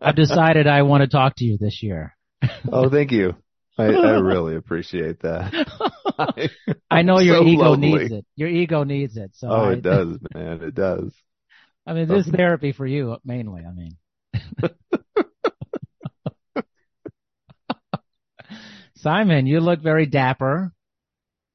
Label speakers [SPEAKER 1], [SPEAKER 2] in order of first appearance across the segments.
[SPEAKER 1] I've decided I want to talk to you this year.
[SPEAKER 2] oh, thank you. I, I really appreciate that.
[SPEAKER 1] I, I know your
[SPEAKER 2] so
[SPEAKER 1] ego needs it. Your ego needs it. So
[SPEAKER 2] Oh,
[SPEAKER 1] I,
[SPEAKER 2] it does, man. It does.
[SPEAKER 1] I mean, this is therapy for you mainly. I mean, Simon, you look very dapper.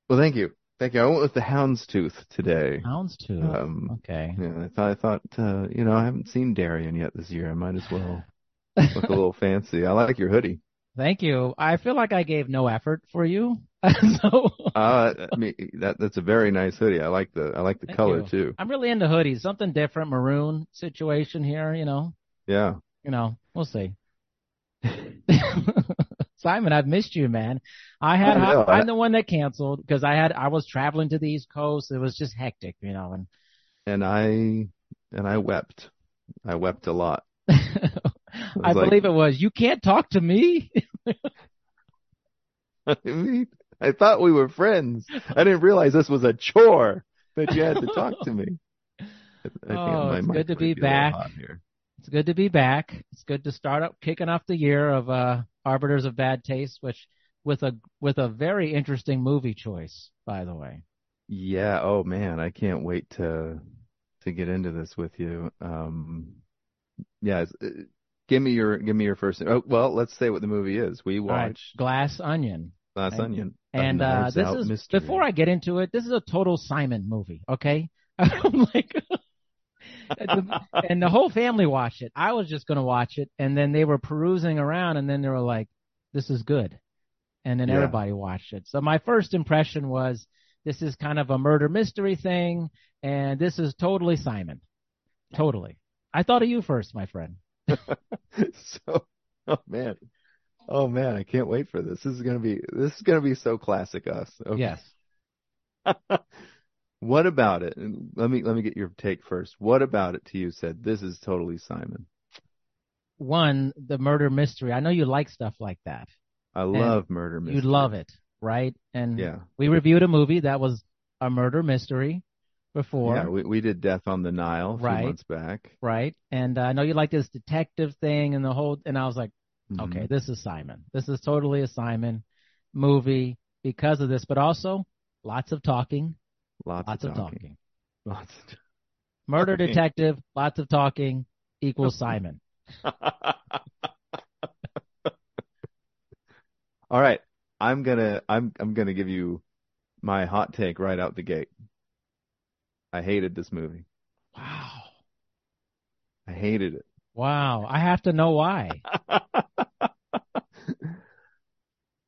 [SPEAKER 2] Well, thank you. Thank you. I went with the houndstooth today.
[SPEAKER 1] Houndstooth.
[SPEAKER 2] Um,
[SPEAKER 1] okay.
[SPEAKER 2] Yeah, I thought, I thought, uh, you know, I haven't seen Darian yet this year. I might as well look a little fancy. I like your hoodie.
[SPEAKER 1] Thank you. I feel like I gave no effort for you. so
[SPEAKER 2] Uh, I mean, that, that's a very nice hoodie. I like the, I like the
[SPEAKER 1] Thank
[SPEAKER 2] color
[SPEAKER 1] you.
[SPEAKER 2] too.
[SPEAKER 1] I'm really into hoodies. Something different, maroon situation here. You know,
[SPEAKER 2] Yeah.
[SPEAKER 1] you know, we'll see. Simon, I've missed you, man. I had,
[SPEAKER 2] I.
[SPEAKER 1] I'm the one that canceled because I had, I was traveling to the East Coast. It was just hectic, you know, and
[SPEAKER 2] And I, and I wept. I wept a lot.
[SPEAKER 1] I
[SPEAKER 2] like-
[SPEAKER 1] believe it was, you can't talk to me.
[SPEAKER 2] I mean, I thought we were friends. I didn't realize this was a chore that you had to talk to me. I think
[SPEAKER 1] Oh, it's good to be back. It's good to be back. It's good to start up, kicking off the year of, uh, Arbiters of Bad Taste, which with a, with a very interesting movie choice, by the way.
[SPEAKER 2] Yeah. Oh man, I can't wait to to get into this with you. Um, yeah. uh, Give me your give me your first. Oh, well, let's say what the movie is. We
[SPEAKER 1] All right, Glass Onion.
[SPEAKER 2] Glass
[SPEAKER 1] and-
[SPEAKER 2] Onion.
[SPEAKER 1] And uh, this is
[SPEAKER 2] mystery.
[SPEAKER 1] before I get into it. This is a total Simon movie. Okay, I'm like, and the whole family watched it. I was just gonna watch it, and then they were perusing around, and then they were like, "This is good," and then
[SPEAKER 2] Yeah.
[SPEAKER 1] everybody watched it. So my first impression was, this is kind of a murder mystery thing, and this is totally Simon. Totally. I thought of you first, my friend.
[SPEAKER 2] so, oh man, oh man, I can't wait for this. This is gonna be this is gonna be so classic us. Okay.
[SPEAKER 1] Yes.
[SPEAKER 2] What about it? Let me let me get your take first. What about it to you said this is totally Simon?
[SPEAKER 1] One, the murder mystery. I know you like stuff like that.
[SPEAKER 2] I love murder mystery.
[SPEAKER 1] You love it, right? And
[SPEAKER 2] Yeah.
[SPEAKER 1] we reviewed a movie that was a murder mystery before,
[SPEAKER 2] Yeah, we we did Death on the Nile a few
[SPEAKER 1] Right.
[SPEAKER 2] months back.
[SPEAKER 1] right? And uh, I know you like this detective thing and the whole. And I was like,
[SPEAKER 2] Mhm.
[SPEAKER 1] okay, this is Simon. This is totally a Simon movie because of this, but also lots of talking,
[SPEAKER 2] Lots,
[SPEAKER 1] lots
[SPEAKER 2] of
[SPEAKER 1] of
[SPEAKER 2] talking.
[SPEAKER 1] talking.
[SPEAKER 2] Lots of
[SPEAKER 1] talking.
[SPEAKER 2] Murder
[SPEAKER 1] detective, lots of talking equals Simon.
[SPEAKER 2] All right. I'm gonna I'm I'm gonna give you my hot take right out the gate. I hated this movie.
[SPEAKER 1] Wow,
[SPEAKER 2] I hated it.
[SPEAKER 1] wow. I have to know why.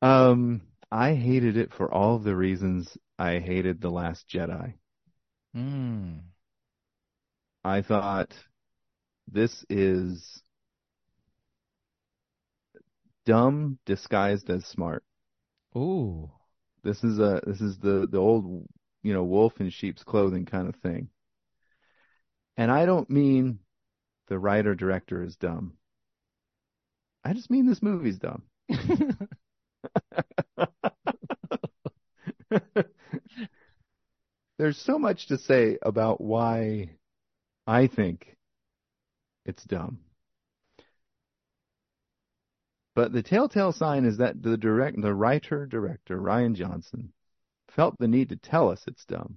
[SPEAKER 2] um I hated it for all the reasons I hated The Last Jedi.
[SPEAKER 1] Hmm.
[SPEAKER 2] I thought this is dumb disguised as smart.
[SPEAKER 1] Ooh.
[SPEAKER 2] This is a this is the the old you know wolf in sheep's clothing kind of thing. And I don't mean the writer director is dumb. I just mean this movie's dumb. There's so much to say about why I think it's dumb. But the telltale sign is that the direct, the writer director, Rian Johnson, felt the need to tell us it's dumb.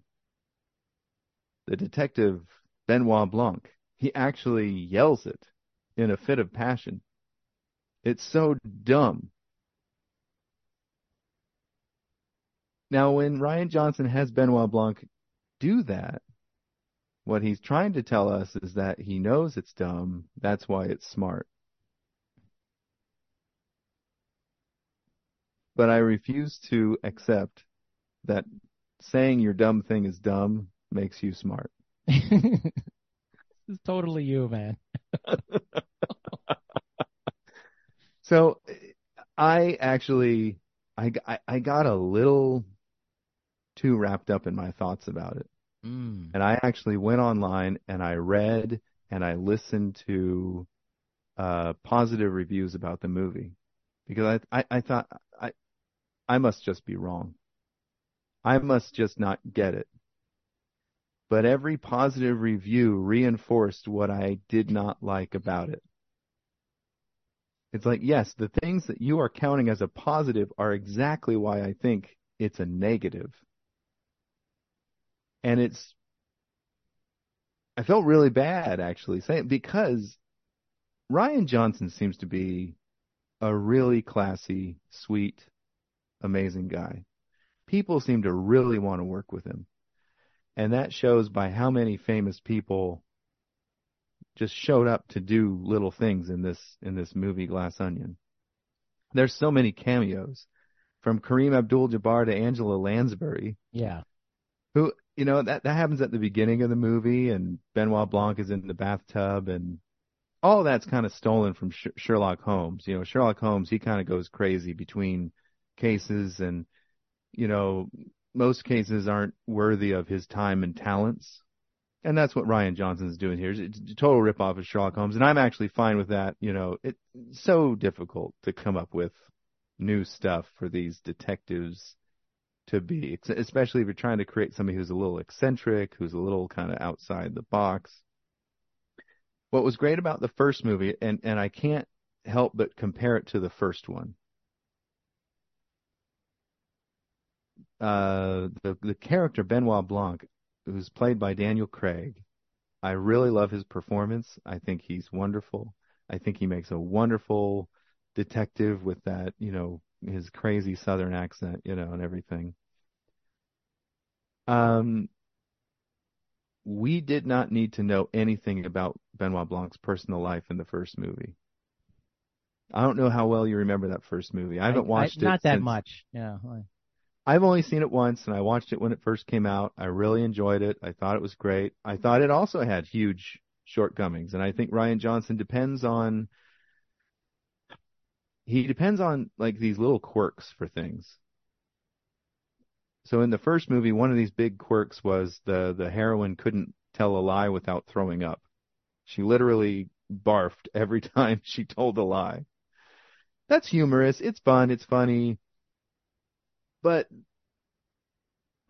[SPEAKER 2] The detective, Benoit Blanc, he actually yells it in a fit of passion. It's so dumb. Now, when Rian Johnson has Benoit Blanc do that, what he's trying to tell us is that he knows it's dumb. That's why it's smart. But I refuse to accept that saying your dumb thing is dumb makes you smart.
[SPEAKER 1] this is totally you, man.
[SPEAKER 2] So I actually, I, I, I got a little too wrapped up in my thoughts about it.
[SPEAKER 1] Mm.
[SPEAKER 2] And I actually went online and I read and I listened to uh, positive reviews about the movie because I, I, I thought I, I must just be wrong. I must just not get it. But every positive review reinforced what I did not like about it. It's like, yes, the things that you are counting as a positive are exactly why I think it's a negative. And it's, I felt really bad actually saying because Rian Johnson seems to be a really classy, sweet, amazing guy. People seem to really want to work with him. And that shows by how many famous people just showed up to do little things in this in this movie Glass Onion. There's so many cameos from Kareem Abdul-Jabbar to Angela Lansbury.
[SPEAKER 1] Yeah.
[SPEAKER 2] Who, you know, that that happens at the beginning of the movie and Benoit Blanc is in the bathtub and all that's kind of stolen from Sh- Sherlock Holmes. You know, Sherlock Holmes, he kind of goes crazy between cases and, you know, most cases aren't worthy of his time and talents. And that's what Rian Johnson's doing here. It's a total ripoff of Sherlock Holmes. And I'm actually fine with that. You know, it's so difficult to come up with new stuff for these detectives to be, especially if you're trying to create somebody who's a little eccentric, who's a little kind of outside the box. What was great about the first movie, and, and I can't help but compare it to the first one. Uh, the the character Benoit Blanc, who's played by Daniel Craig, I really love his performance. I think he's wonderful. I think he makes a wonderful detective with that, you know, his crazy southern accent, you know, and everything. Um, we did not need to know anything about Benoit Blanc's personal life in the first movie. I don't know how well you remember that first movie. I haven't watched
[SPEAKER 1] I,
[SPEAKER 2] it.
[SPEAKER 1] Not that
[SPEAKER 2] since,
[SPEAKER 1] much. Yeah.
[SPEAKER 2] I've only seen it once and I watched it when it first came out. I really enjoyed it. I thought it was great. I thought it also had huge shortcomings and I think Rian Johnson depends on he depends on like these little quirks for things. So in the first movie, one of these big quirks was the the heroine couldn't tell a lie without throwing up. She literally barfed every time she told a lie. That's humorous. It's fun. It's funny. But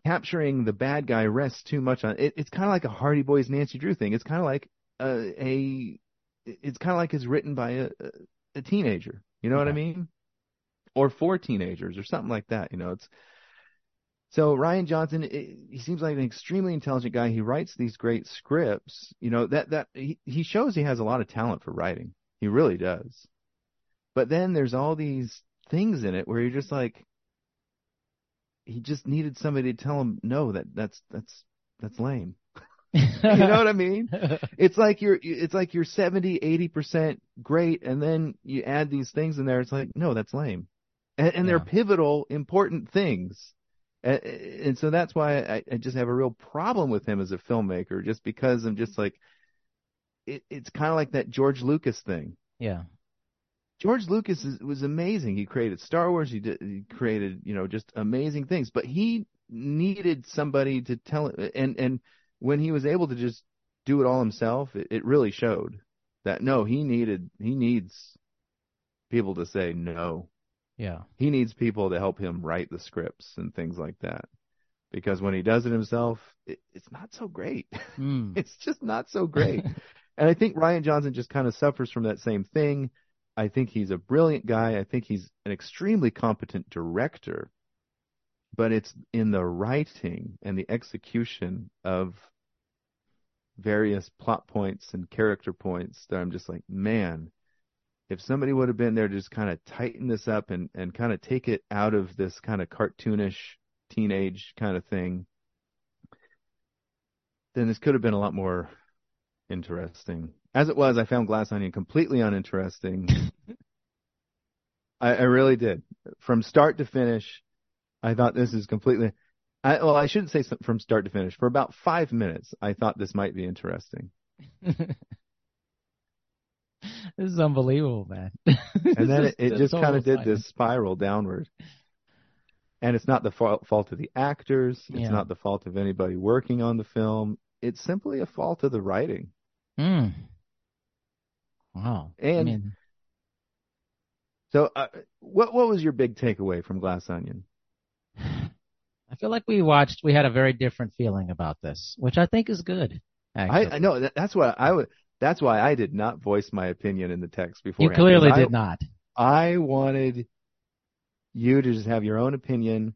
[SPEAKER 2] capturing the bad guy rests too much on it. It's kind of like a Hardy Boys Nancy Drew thing. It's kind of like a, a it's kind of like it's written by a, a teenager. You know what I mean? Or for teenagers or something like that. You know, it's so Rian Johnson. It, he seems like an extremely intelligent guy. He writes these great scripts. You know that that he, he shows he has a lot of talent for writing. He really does. But then there's all these things in it where you're just like, he just needed somebody to tell him no that that's that's that's lame you know what i mean it's like you're it's like you're 70 80% great and then you add these things in there it's like no that's lame and, and they're pivotal important things and, and so that's why I, I, just have a real problem with him as a filmmaker just because i'm just like it, it's kind of like that george lucas thing
[SPEAKER 1] yeah
[SPEAKER 2] George Lucas is, was amazing. He created Star Wars. He, did, he created, you know, just amazing things. But he needed somebody to tell it. And and when he was able to just do it all himself, it, it really showed that no, he needed he needs people to say no.
[SPEAKER 1] Yeah.
[SPEAKER 2] He needs people to help him write the scripts and things like that. Because when he does it himself, it, it's not so great.
[SPEAKER 1] Mm.
[SPEAKER 2] it's just not so great. and I think Rian Johnson just kind of suffers from that same thing I think he's a brilliant guy. I think he's an extremely competent director. But it's in the writing and the execution of various plot points and character points that I'm just like, man, if somebody would have been there to just kind of tighten this up and, and kind of take it out of this kind of cartoonish teenage kind of thing, then this could have been a lot more interesting. As it was, I found Glass Onion completely uninteresting. I, I really did. From start to finish, I thought this is completely. I, well, I shouldn't say from start to finish. For about five minutes, I thought this might be interesting.
[SPEAKER 1] this is unbelievable, man.
[SPEAKER 2] and then it, it just kind of did this spiral downward. And it's not the fault, fault of the actors. It's
[SPEAKER 1] Yeah.
[SPEAKER 2] not the fault of anybody working on the film. It's simply a fault of the writing.
[SPEAKER 1] Mm. Wow. I
[SPEAKER 2] And-
[SPEAKER 1] mean,
[SPEAKER 2] So, uh, what what was your big takeaway from Glass Onion?
[SPEAKER 1] I feel like we watched, we had a very different feeling about this, which I think is good. Actually.
[SPEAKER 2] I, I know that, that's what I would. That's why I did not voice my opinion in the text before.
[SPEAKER 1] You clearly did not.
[SPEAKER 2] I wanted you to just have your own opinion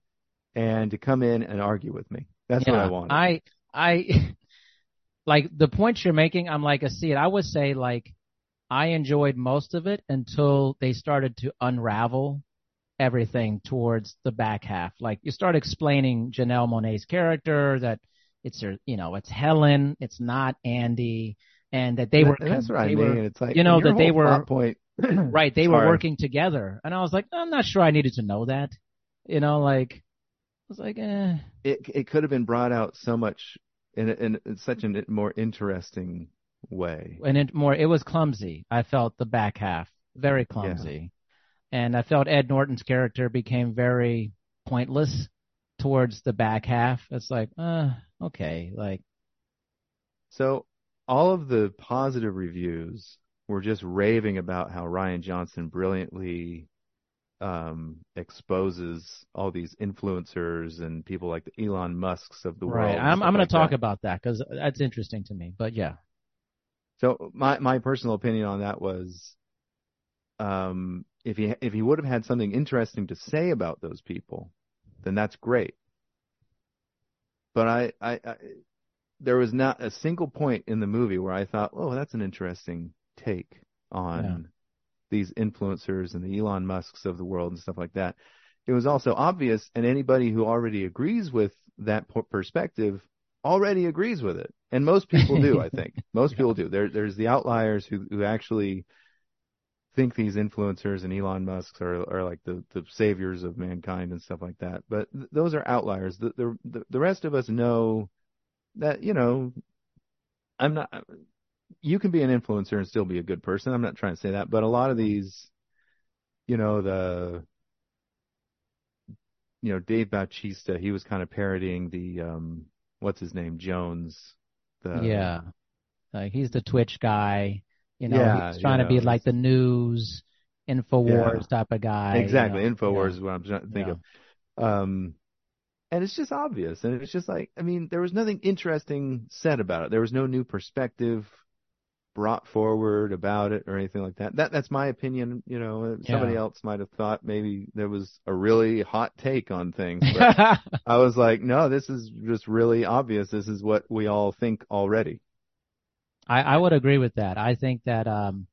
[SPEAKER 2] and to come in and argue with me. That's
[SPEAKER 1] yeah,
[SPEAKER 2] what I wanted.
[SPEAKER 1] I, I, like the points you're making, I'm like, I see it. I would say like, I enjoyed most of it until they started to unravel everything towards the back half. Like you start explaining Janelle Monáe's character that it's her, you know, it's Helen, it's not Andy, and that they
[SPEAKER 2] And
[SPEAKER 1] were.
[SPEAKER 2] that's what I mean.
[SPEAKER 1] were-
[SPEAKER 2] it's like
[SPEAKER 1] you know, that they were-
[SPEAKER 2] point.
[SPEAKER 1] right. They were working together, and I was like, I'm not sure I needed to know that. You know, like I was like, eh.
[SPEAKER 2] It it could have been brought out so much in, in, in such a more interesting way.
[SPEAKER 1] and it more it was clumsy. I felt the back half very clumsy, and I felt Ed Norton's character became very pointless towards the back half. It's like, uh, okay, like
[SPEAKER 2] So all of the positive reviews were just raving about how Rian Johnson brilliantly um, exposes all these influencers and people like the Elon Musks of the world.
[SPEAKER 1] right. I'm I'm going
[SPEAKER 2] like
[SPEAKER 1] to talk
[SPEAKER 2] that.
[SPEAKER 1] about that because that's interesting to me. But yeah,
[SPEAKER 2] So my my personal opinion on that was, um, if he if he would have had something interesting to say about those people, then that's great. But I, I, I there was not a single point in the movie where I thought, oh, that's an interesting take on
[SPEAKER 1] Yeah.
[SPEAKER 2] these influencers and the Elon Musks of the world and stuff like that. It was also obvious, and anybody who already agrees with that perspective already agrees with it, and most people do. I think most
[SPEAKER 1] Yeah.
[SPEAKER 2] people do. There, there's the outliers who who actually think these influencers and Elon Musk's are are like the the saviors of mankind and stuff like that. But th- those are outliers. The the the rest of us know that you know I'm not. You can be an influencer and still be a good person. I'm not trying to say that, but a lot of these, you know, the you know Dave Bautista, he was kind of parodying the um what's his name Jones. The,
[SPEAKER 1] yeah, like he's the Twitch guy. You know,
[SPEAKER 2] Yeah,
[SPEAKER 1] he's trying
[SPEAKER 2] you
[SPEAKER 1] to be like the news, Infowars type of guy. you
[SPEAKER 2] Exactly.
[SPEAKER 1] know.
[SPEAKER 2] Infowars
[SPEAKER 1] Yeah.
[SPEAKER 2] is what I'm trying to think
[SPEAKER 1] Yeah.
[SPEAKER 2] of. Um, and it's just obvious. And it's just like, I mean, there was nothing interesting said about it. There was no new perspective brought forward about it or anything like that. That that's my opinion. You know, somebody
[SPEAKER 1] Yeah.
[SPEAKER 2] else might have thought maybe there was a really hot take on things. But I was like, no, this is just really obvious. This is what we all think already.
[SPEAKER 1] I, I would agree with that. I think that um,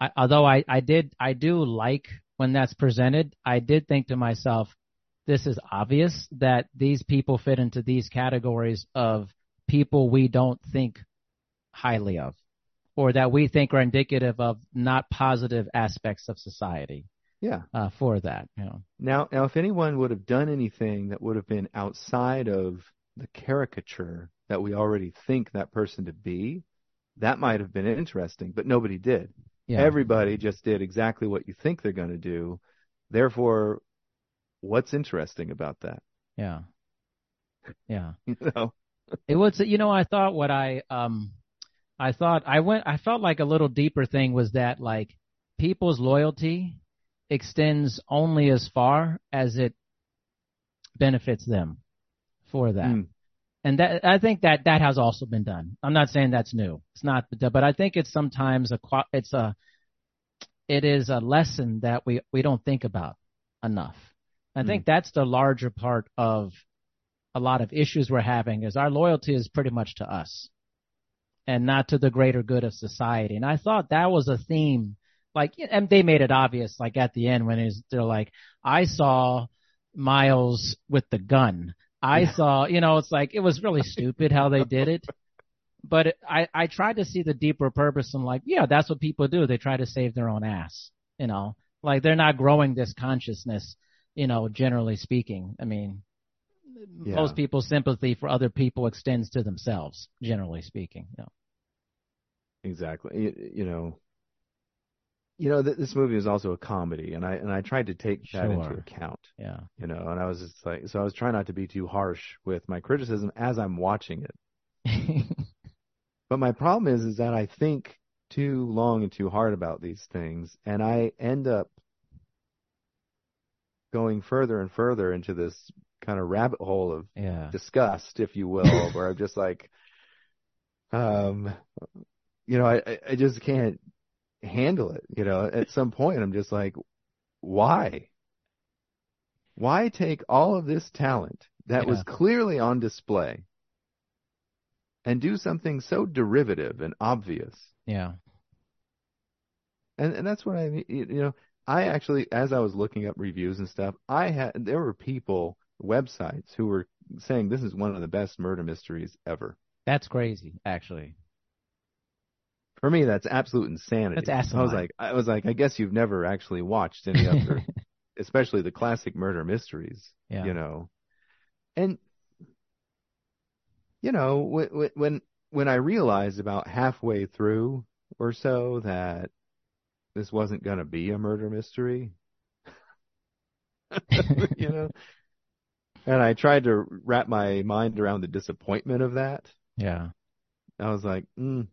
[SPEAKER 1] I, although I, I did I do like when that's presented, I did think to myself, this is obvious that these people fit into these categories of people we don't think highly of, or that we think are indicative of not positive aspects of society.
[SPEAKER 2] Yeah.
[SPEAKER 1] Uh, for that, you know.
[SPEAKER 2] Now, now, if anyone would have done anything that would have been outside of the caricature that we already think that person to be, that might have been interesting, but nobody did.
[SPEAKER 1] Yeah.
[SPEAKER 2] Everybody just did exactly what you think they're going to do. Therefore, what's interesting about that?
[SPEAKER 1] yeah. Yeah.
[SPEAKER 2] You know?
[SPEAKER 1] It was, you know, I thought what I, um, I thought I went, I felt like a little deeper thing was that like people's loyalty extends only as far as it benefits them for that.
[SPEAKER 2] Mm.
[SPEAKER 1] And that, I think that that has also been done. I'm not saying that's new. It's not, but I think it's sometimes a, it's a, it is a lesson that we, we don't think about enough. I think hmm. that's the larger part of a lot of issues we're having is our loyalty is pretty much to us and not to the greater good of society. And I thought that was a theme. Like, and they made it obvious, like at the end when it's, they're like, I saw Miles with the gun. I saw, you know, it's like, it was really stupid how they did it. But it, I, I tried to see the deeper purpose and like, yeah, that's what people do. They try to save their own ass, you know, like they're not growing this consciousness, you know, generally speaking. I mean,
[SPEAKER 2] Yeah.
[SPEAKER 1] most people's sympathy for other people extends to themselves, generally speaking. You know.
[SPEAKER 2] Exactly. You, you know, you know, th- this movie is also a comedy, and I and I tried to take that into account.
[SPEAKER 1] Yeah.
[SPEAKER 2] You know, and I was just like, so I was trying not to be too harsh with my criticism as I'm watching it. But my problem is, is that I think too long and too hard about these things, and I end up going further and further into this kind of rabbit hole of
[SPEAKER 1] yeah.
[SPEAKER 2] disgust, if you will, where I'm just like, um, you know, I, I just can't handle it. You know, at some point I'm just like, why? Why take all of this talent that
[SPEAKER 1] Yeah.
[SPEAKER 2] was clearly on display and do something so derivative and obvious?
[SPEAKER 1] Yeah.
[SPEAKER 2] And and that's what I mean, you know, I actually as I was looking up reviews and stuff, I had there were people, websites who were saying this is one of the best murder mysteries ever.
[SPEAKER 1] That's crazy, actually.
[SPEAKER 2] For me, that's absolute insanity.
[SPEAKER 1] That's
[SPEAKER 2] I was like, I was like, I guess you've never actually watched any other, especially the classic murder mysteries.
[SPEAKER 1] Yeah.
[SPEAKER 2] You know, and you know when when when I realized about halfway through or so that this wasn't going to be a murder mystery, you know, and I tried to wrap my mind around the disappointment of that.
[SPEAKER 1] Yeah.
[SPEAKER 2] I was like, mm.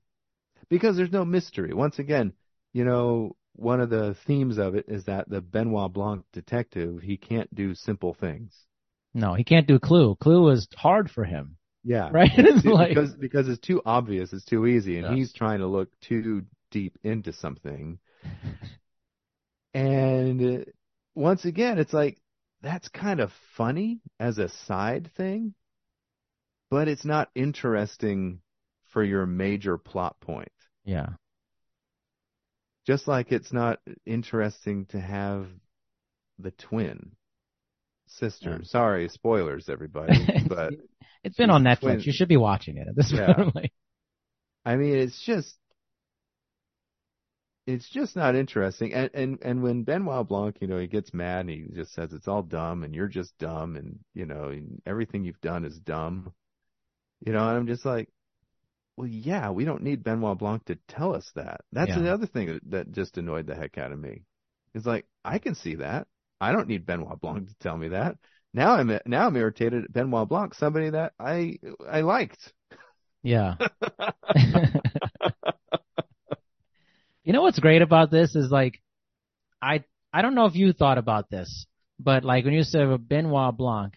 [SPEAKER 2] because there's no mystery. Once again, you know, one of the themes of it is that the Benoit Blanc detective, he can't do simple things.
[SPEAKER 1] No, he can't do Clue. Clue was hard for him,
[SPEAKER 2] Yeah.
[SPEAKER 1] right? Like,
[SPEAKER 2] because because it's too obvious, it's too easy, and
[SPEAKER 1] Yes.
[SPEAKER 2] he's trying to look too deep into something. And uh, once again, it's like that's kind of funny as a side thing, but it's not interesting for your major plot point.
[SPEAKER 1] yeah,
[SPEAKER 2] Just like it's not interesting to have the twin sister.
[SPEAKER 1] Yeah.
[SPEAKER 2] Sorry, spoilers, everybody. But
[SPEAKER 1] it's been on Netflix.
[SPEAKER 2] twin-
[SPEAKER 1] You should be watching it at this
[SPEAKER 2] Yeah.
[SPEAKER 1] point.
[SPEAKER 2] I mean, it's just, it's just not interesting. And and and when Benoit Blanc, you know, he gets mad and he just says it's all dumb and you're just dumb and you know and everything you've done is dumb. You know, and I'm just like, well, yeah, we don't need Benoit Blanc to tell us that. That's
[SPEAKER 1] Yeah.
[SPEAKER 2] another thing that, that just annoyed the heck out of me. It's like I can see that. I don't need Benoit Blanc to tell me that. Now I'm now I'm irritated at Benoit Blanc, somebody that I I liked.
[SPEAKER 1] yeah. you know what's great about this is like, I I don't know if you thought about this, but like when you said Benoit Blanc,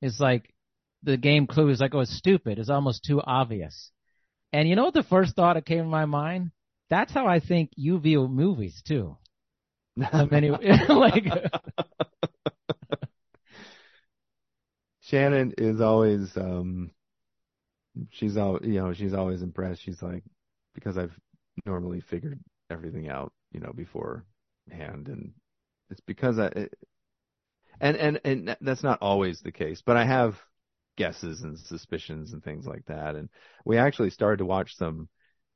[SPEAKER 1] it's like the game clue is like, oh, it's stupid. It's almost too obvious. And you know what the first thought that came to my mind? That's how I think you view movies too. Mean, like,
[SPEAKER 2] Shannon is always um she's all you know, she's always impressed. She's like because I've normally figured everything out, you know, beforehand and it's because I it, and and and that's not always the case, but I have guesses and suspicions and things like that. And we actually started to watch some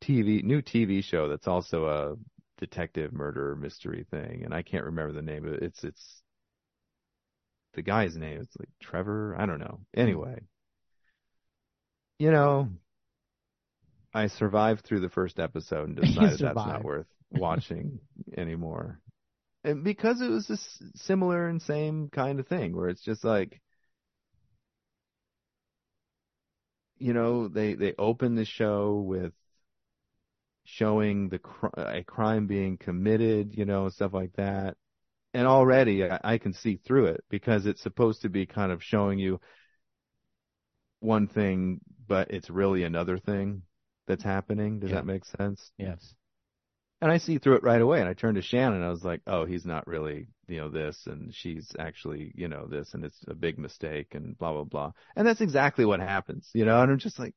[SPEAKER 2] TV new TV show that's also a detective murder mystery thing and I can't remember the name of it. It's it's the guy's name. It's like Trevor. I don't know. Anyway, you know, I survived through the first episode and decided that's not worth watching anymore. And because it was this similar and same kind of thing where it's just like, you know, they, they open the show with showing the cr- a crime being committed, you know, stuff like that. And already I, I can see through it because it's supposed to be kind of showing you one thing, but it's really another thing that's happening. Does
[SPEAKER 1] Yeah.
[SPEAKER 2] that make sense?
[SPEAKER 1] yes.
[SPEAKER 2] And I see through it right away. And I turned to Shannon and I was like, oh, he's not really, you know, this and she's actually, you know, this and it's a big mistake and blah, blah, blah. And that's exactly what happens, you know, and I'm just like,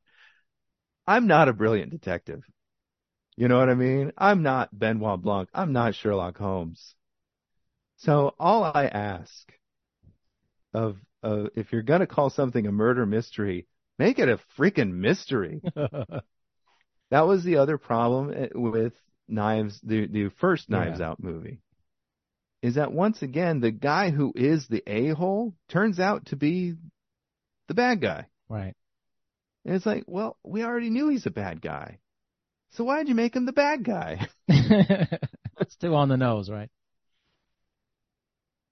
[SPEAKER 2] I'm not a brilliant detective. You know what I mean? I'm not Benoit Blanc. I'm not Sherlock Holmes. So all I ask of, of if you're going to call something a murder mystery, make it a freaking mystery. That was the other problem eh, with Knives, the, the first Knives
[SPEAKER 1] Yeah.
[SPEAKER 2] Out movie. Is that once again, the guy who is the a-hole turns out to be the bad guy.
[SPEAKER 1] right.
[SPEAKER 2] And it's like, well, we already knew he's a bad guy. So why'd you make him the bad guy?
[SPEAKER 1] it's too on the nose, right?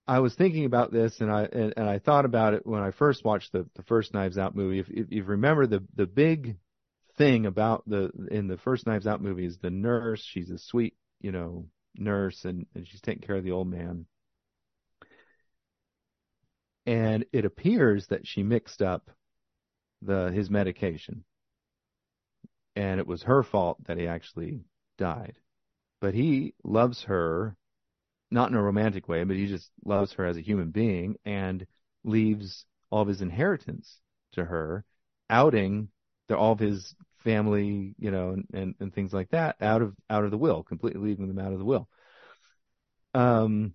[SPEAKER 2] I was thinking about this and I and, and I thought about it when I first watched the, the first Knives Out movie. If, if you remember the the big thing about the in the first Knives Out movie is the nurse. She's a sweet, you know, nurse and, and she's taking care of the old man. And it appears that she mixed up the his medication. and it was her fault that he actually died. But he loves her, not in a romantic way, but he just loves her as a human being and leaves all of his inheritance to her, outing all of his family, you know, and, and, and things like that out of out of the will, completely leaving them out of the will. Um.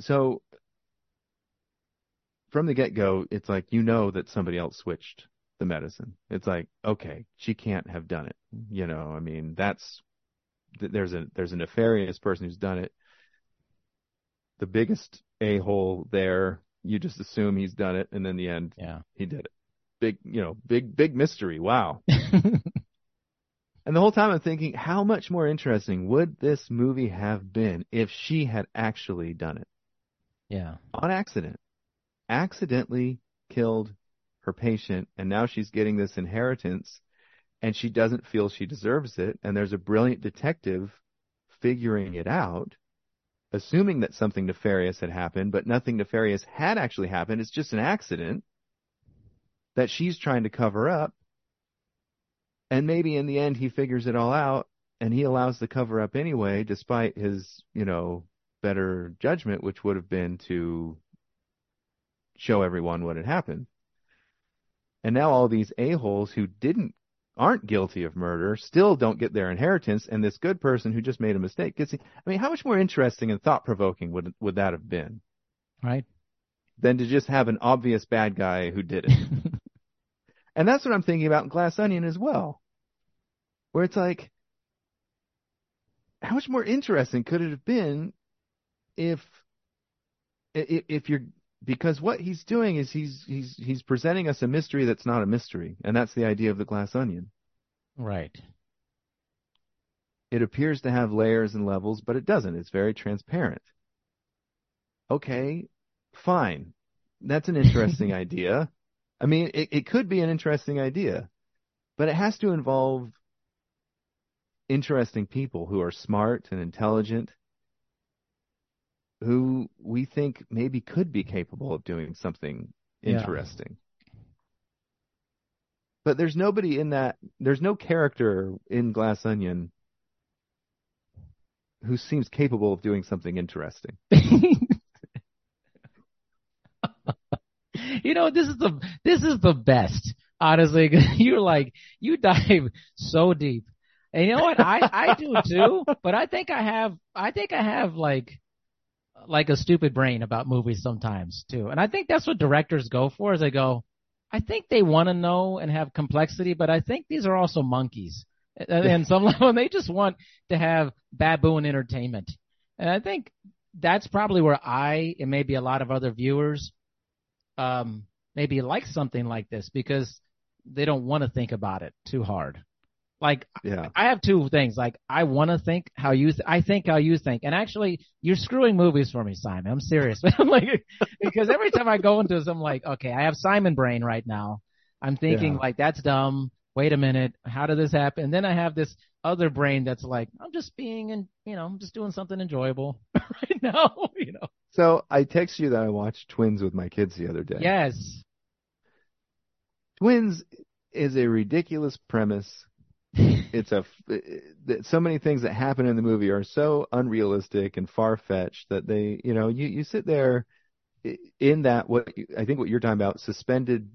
[SPEAKER 2] So from the get go, it's like you know that somebody else switched the medicine. It's like, okay, she can't have done it. You know, I mean, that's there's a there's a nefarious person who's done it. The biggest a hole there, you just assume he's done it, and in the end,
[SPEAKER 1] Yeah.
[SPEAKER 2] he did it. Big, you know, big big mystery. Wow. And the whole time I'm thinking, how much more interesting would this movie have been if she had actually done it
[SPEAKER 1] yeah.
[SPEAKER 2] on accident? Accidentally killed her patient, and now she's getting this inheritance, and she doesn't feel she deserves it. And there's a brilliant detective figuring it out, assuming that something nefarious had happened, but nothing nefarious had actually happened. It's just an accident that she's trying to cover up. And maybe in the end he figures it all out and he allows the cover up anyway, despite his, you know, better judgment, which would have been to show everyone what had happened. And now all these a-holes who didn't, aren't guilty of murder still don't get their inheritance and this good person who just made a mistake gets, I mean, how much more interesting and thought provoking would, would that have been
[SPEAKER 1] Right.
[SPEAKER 2] than to just have an obvious bad guy who did it? And that's what I'm thinking about in Glass Onion as well. Where it's like, how much more interesting could it have been if, if, if you're, because what he's doing is he's, he's, he's presenting us a mystery that's not a mystery. And that's the idea of the glass onion.
[SPEAKER 1] right.
[SPEAKER 2] It appears to have layers and levels, but it doesn't. It's very transparent. Okay, fine. That's an interesting idea. I mean, it, it could be an interesting idea, but it has to involve interesting people who are smart and intelligent, who we think maybe could be capable of doing something
[SPEAKER 1] Yeah.
[SPEAKER 2] interesting. But there's nobody in that, there's no character in Glass Onion who seems capable of doing something interesting.
[SPEAKER 1] you know, this is the this is the best. Honestly, you're like you dive so deep, and you know what? I I do too. But I think I have I think I have like like a stupid brain about movies sometimes too, and I think that's what directors go for. Is they go, I think they want to know and have complexity, but I think these are also monkeys. And- some level, they just want to have baboon entertainment. And I think that's probably where I and maybe a lot of other viewers um maybe like something like this because they don't want to think about it too hard. Like
[SPEAKER 2] Yeah.
[SPEAKER 1] I have two things. Like I want to think how you, th- I think how you think. And actually, you're screwing movies for me, Simon. I'm serious. I'm like, because every time I go into this, I'm like, okay, I have Simon brain right now. I'm thinking
[SPEAKER 2] Yeah.
[SPEAKER 1] like, that's dumb. Wait a minute. How did this happen? And then I have this other brain that's like, I'm just being, and you know, I'm just doing something enjoyable right now, you know.
[SPEAKER 2] So I text you that I watched Twins with my kids the other day.
[SPEAKER 1] Yes.
[SPEAKER 2] Twins is a ridiculous premise. It's a so many things that happen in the movie are so unrealistic and far fetched that they, you know, you you sit there in that what you, I think what you're talking about suspended,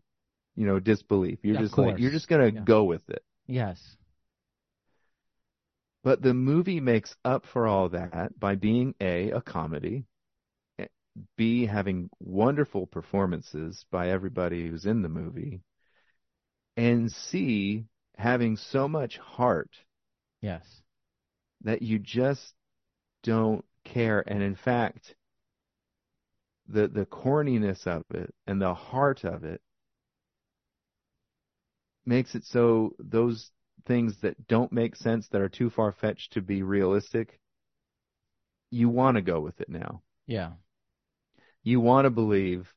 [SPEAKER 2] you know, disbelief. You're
[SPEAKER 1] Yeah,
[SPEAKER 2] just like you're just gonna
[SPEAKER 1] Yeah.
[SPEAKER 2] go with it.
[SPEAKER 1] Yes.
[SPEAKER 2] But the movie makes up for all that by being A, a comedy, eh, B, having wonderful performances by everybody who's in the movie, and C, having so much heart
[SPEAKER 1] Yes.
[SPEAKER 2] that you just don't care. And in fact, the, the corniness of it and the heart of it makes it so those things that don't make sense, that are too far fetched to be realistic, you want to go with it now.
[SPEAKER 1] Yeah.
[SPEAKER 2] You want to believe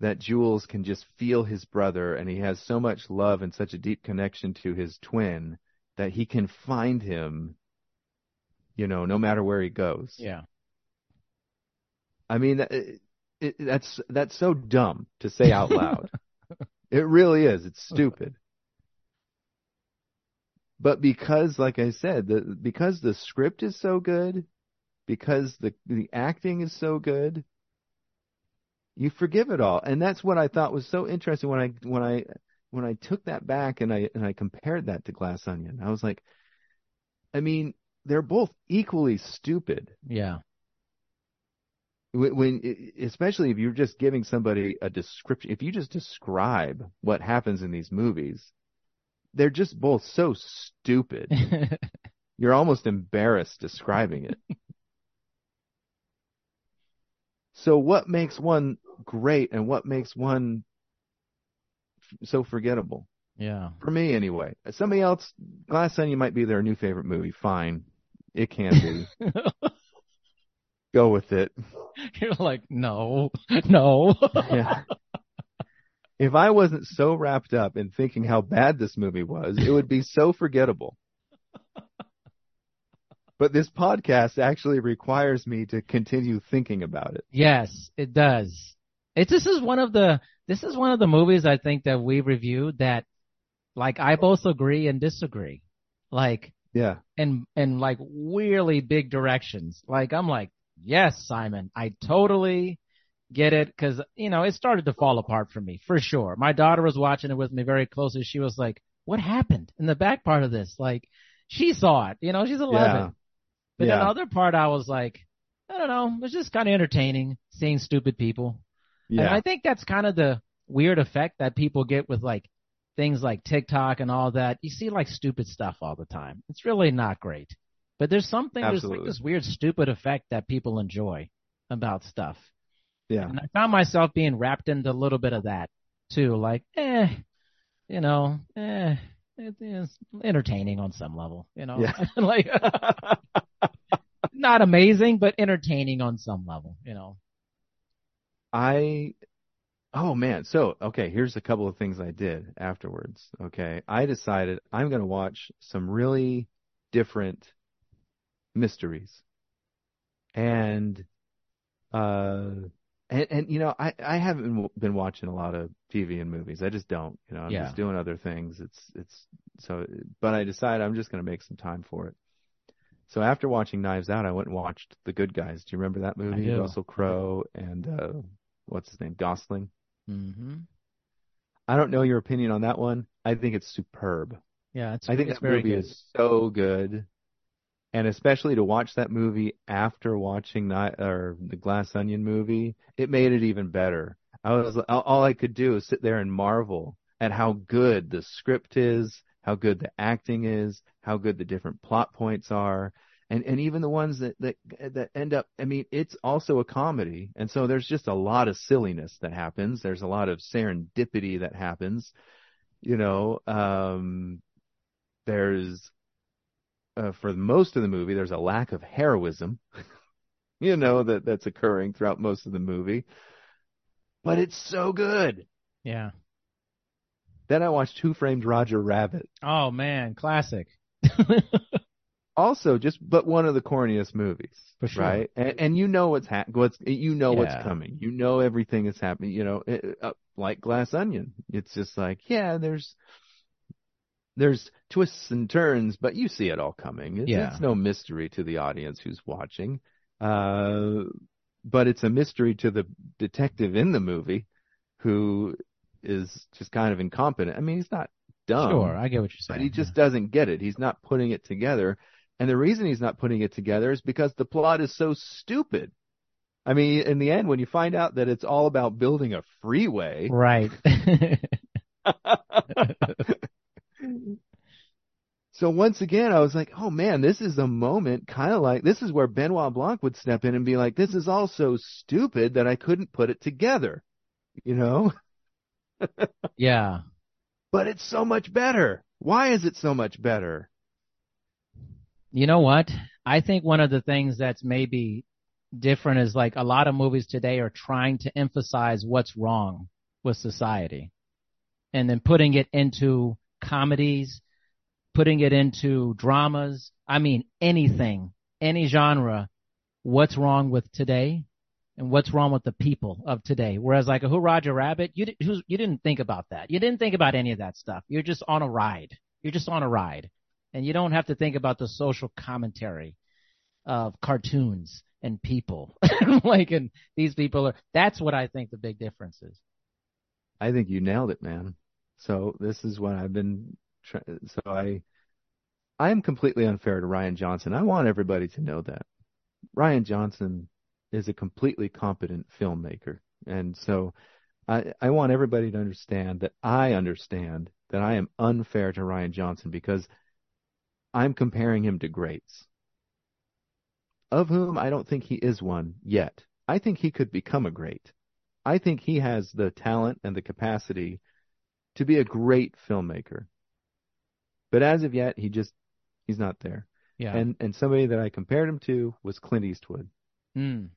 [SPEAKER 2] that Jules can just feel his brother and he has so much love and such a deep connection to his twin that he can find him, you know, no matter where he goes.
[SPEAKER 1] Yeah.
[SPEAKER 2] I mean, uh, it, it, that's, that's so dumb to say out loud. It really is. It's stupid. but because, like I said, the, because the script is so good, because the, the acting is so good, you forgive it all. And that's what I thought was so interesting when I, when I, when I took that back and I, and I compared that to Glass Onion. I was like, I mean, they're both equally stupid.
[SPEAKER 1] Yeah.
[SPEAKER 2] When, when, especially if you're just giving somebody a description, if you just describe what happens in these movies, they're just both so stupid. you're almost embarrassed describing it. so what makes one great and what makes one f- so forgettable?
[SPEAKER 1] yeah.
[SPEAKER 2] For me, anyway. Somebody else, Glass Onion might be their new favorite movie. Fine. It can be. Go with it.
[SPEAKER 1] You're like, no, no.
[SPEAKER 2] Yeah. If I wasn't so wrapped up in thinking how bad this movie was, it would be so forgettable. But this podcast actually requires me to continue thinking about it.
[SPEAKER 1] Yes, it does. It this is one of the this is one of the movies I think that we reviewed that like I both agree and disagree. Like
[SPEAKER 2] Yeah.
[SPEAKER 1] and and like really big directions. Like I'm like, yes, Simon, I totally get it because you know it started to fall apart for me for sure. My daughter was watching it with me very closely. She was like, "What happened in the back part of this?" Like she saw it. You know, she's 11.
[SPEAKER 2] Yeah.
[SPEAKER 1] But
[SPEAKER 2] Yeah.
[SPEAKER 1] then the other part, I was like, I don't know, it was just kind of entertaining seeing stupid people. And
[SPEAKER 2] Yeah.
[SPEAKER 1] I think that's kind of the weird effect that people get with like things like TikTok and all that. You see like stupid stuff all the time. It's really not great. But there's something, Absolutely. there's like this weird stupid effect that people enjoy about stuff.
[SPEAKER 2] Yeah.
[SPEAKER 1] And I found myself being wrapped into a little bit of that too. Like, eh, you know, eh, it is entertaining on some level, you know,
[SPEAKER 2] Yeah.
[SPEAKER 1] like not amazing, but entertaining on some level, you know.
[SPEAKER 2] I, oh man. So, okay, here's a couple of things I did afterwards. Okay. I decided I'm going to watch some really different mysteries. And, uh, and, and you know, I, I haven't been- watching a lot of TV and movies. I just don't, you know, I'm
[SPEAKER 1] Yeah.
[SPEAKER 2] just doing other things. It's, it's, so, but I decided I'm just going to make some time for it. So after watching Knives Out, I went and watched The Good Guys. Do you remember that movie? Russell Crowe and, uh, what's his name? Gosling.
[SPEAKER 1] hmm
[SPEAKER 2] I don't know your opinion on that one. I think it's superb.
[SPEAKER 1] Yeah, it's,
[SPEAKER 2] I think
[SPEAKER 1] it's
[SPEAKER 2] that movie
[SPEAKER 1] good.
[SPEAKER 2] is so good. And especially to watch that movie after watching Ni- or the Glass Onion movie, it made it even better. I was all all I could do is sit there and marvel at how good the script is, how good the acting is, how good the different plot points are, and and even the ones that that that end up. I mean, it's also a comedy, and so there's just a lot of silliness that happens. There's a lot of serendipity that happens. You know, um, there's uh, for most of the movie, there's a lack of heroism, you know, that that's occurring throughout most of the movie. But it's so good.
[SPEAKER 1] Yeah.
[SPEAKER 2] Then I watched Who Framed Roger Rabbit.
[SPEAKER 1] Oh man, classic.
[SPEAKER 2] Also, just but one of the corniest movies,
[SPEAKER 1] For sure.
[SPEAKER 2] right? And, and you know what's ha- what's you know
[SPEAKER 1] Yeah.
[SPEAKER 2] what's coming. You know everything is happening. You know, it, uh, like Glass Onion. It's just like, yeah, there's there's twists and turns, but you see it all coming. It's,
[SPEAKER 1] Yeah.
[SPEAKER 2] it's no mystery to the audience who's watching. Uh, but it's a mystery to the detective in the movie who is just kind of incompetent. I mean, he's not dumb,
[SPEAKER 1] sure, I get what you're
[SPEAKER 2] but
[SPEAKER 1] saying.
[SPEAKER 2] he just doesn't get it. He's not putting it together. And the reason he's not putting it together is because the plot is so stupid. I mean, in the end, when you find out that it's all about building a freeway,
[SPEAKER 1] right.
[SPEAKER 2] So once again, I was like, oh man, this is a moment kind of like, this is where Benoit Blanc would step in and be like, this is all so stupid that I couldn't put it together, you know?
[SPEAKER 1] yeah.
[SPEAKER 2] But it's so much better. Why is it so much better?
[SPEAKER 1] You know what? I think one of the things that's maybe different is like a lot of movies today are trying to emphasize what's wrong with society and then putting it into comedies, putting it into dramas. I mean, anything, any genre, what's wrong with today and what's wrong with the people of today. Whereas like a Who Roger Rabbit, you you didn't think about that. You didn't think about any of that stuff. You're just on a ride. You're just on a ride, and you don't have to think about the social commentary of cartoons and people. like, and these people are. That's what I think the big difference is.
[SPEAKER 2] I think you nailed it, man. So this is what I've been. So I, I am completely unfair to Rian Johnson. I want everybody to know that Rian Johnson is a completely competent filmmaker, and so I, I want everybody to understand that I understand that I am unfair to Rian Johnson because I'm comparing him to greats, of whom I don't think he is one yet. I think he could become a great. I think he has the talent and the capacity to be a great filmmaker. But as of yet, he just he's not there.
[SPEAKER 1] Yeah.
[SPEAKER 2] And and somebody that I compared him to was Clint Eastwood,
[SPEAKER 1] mm.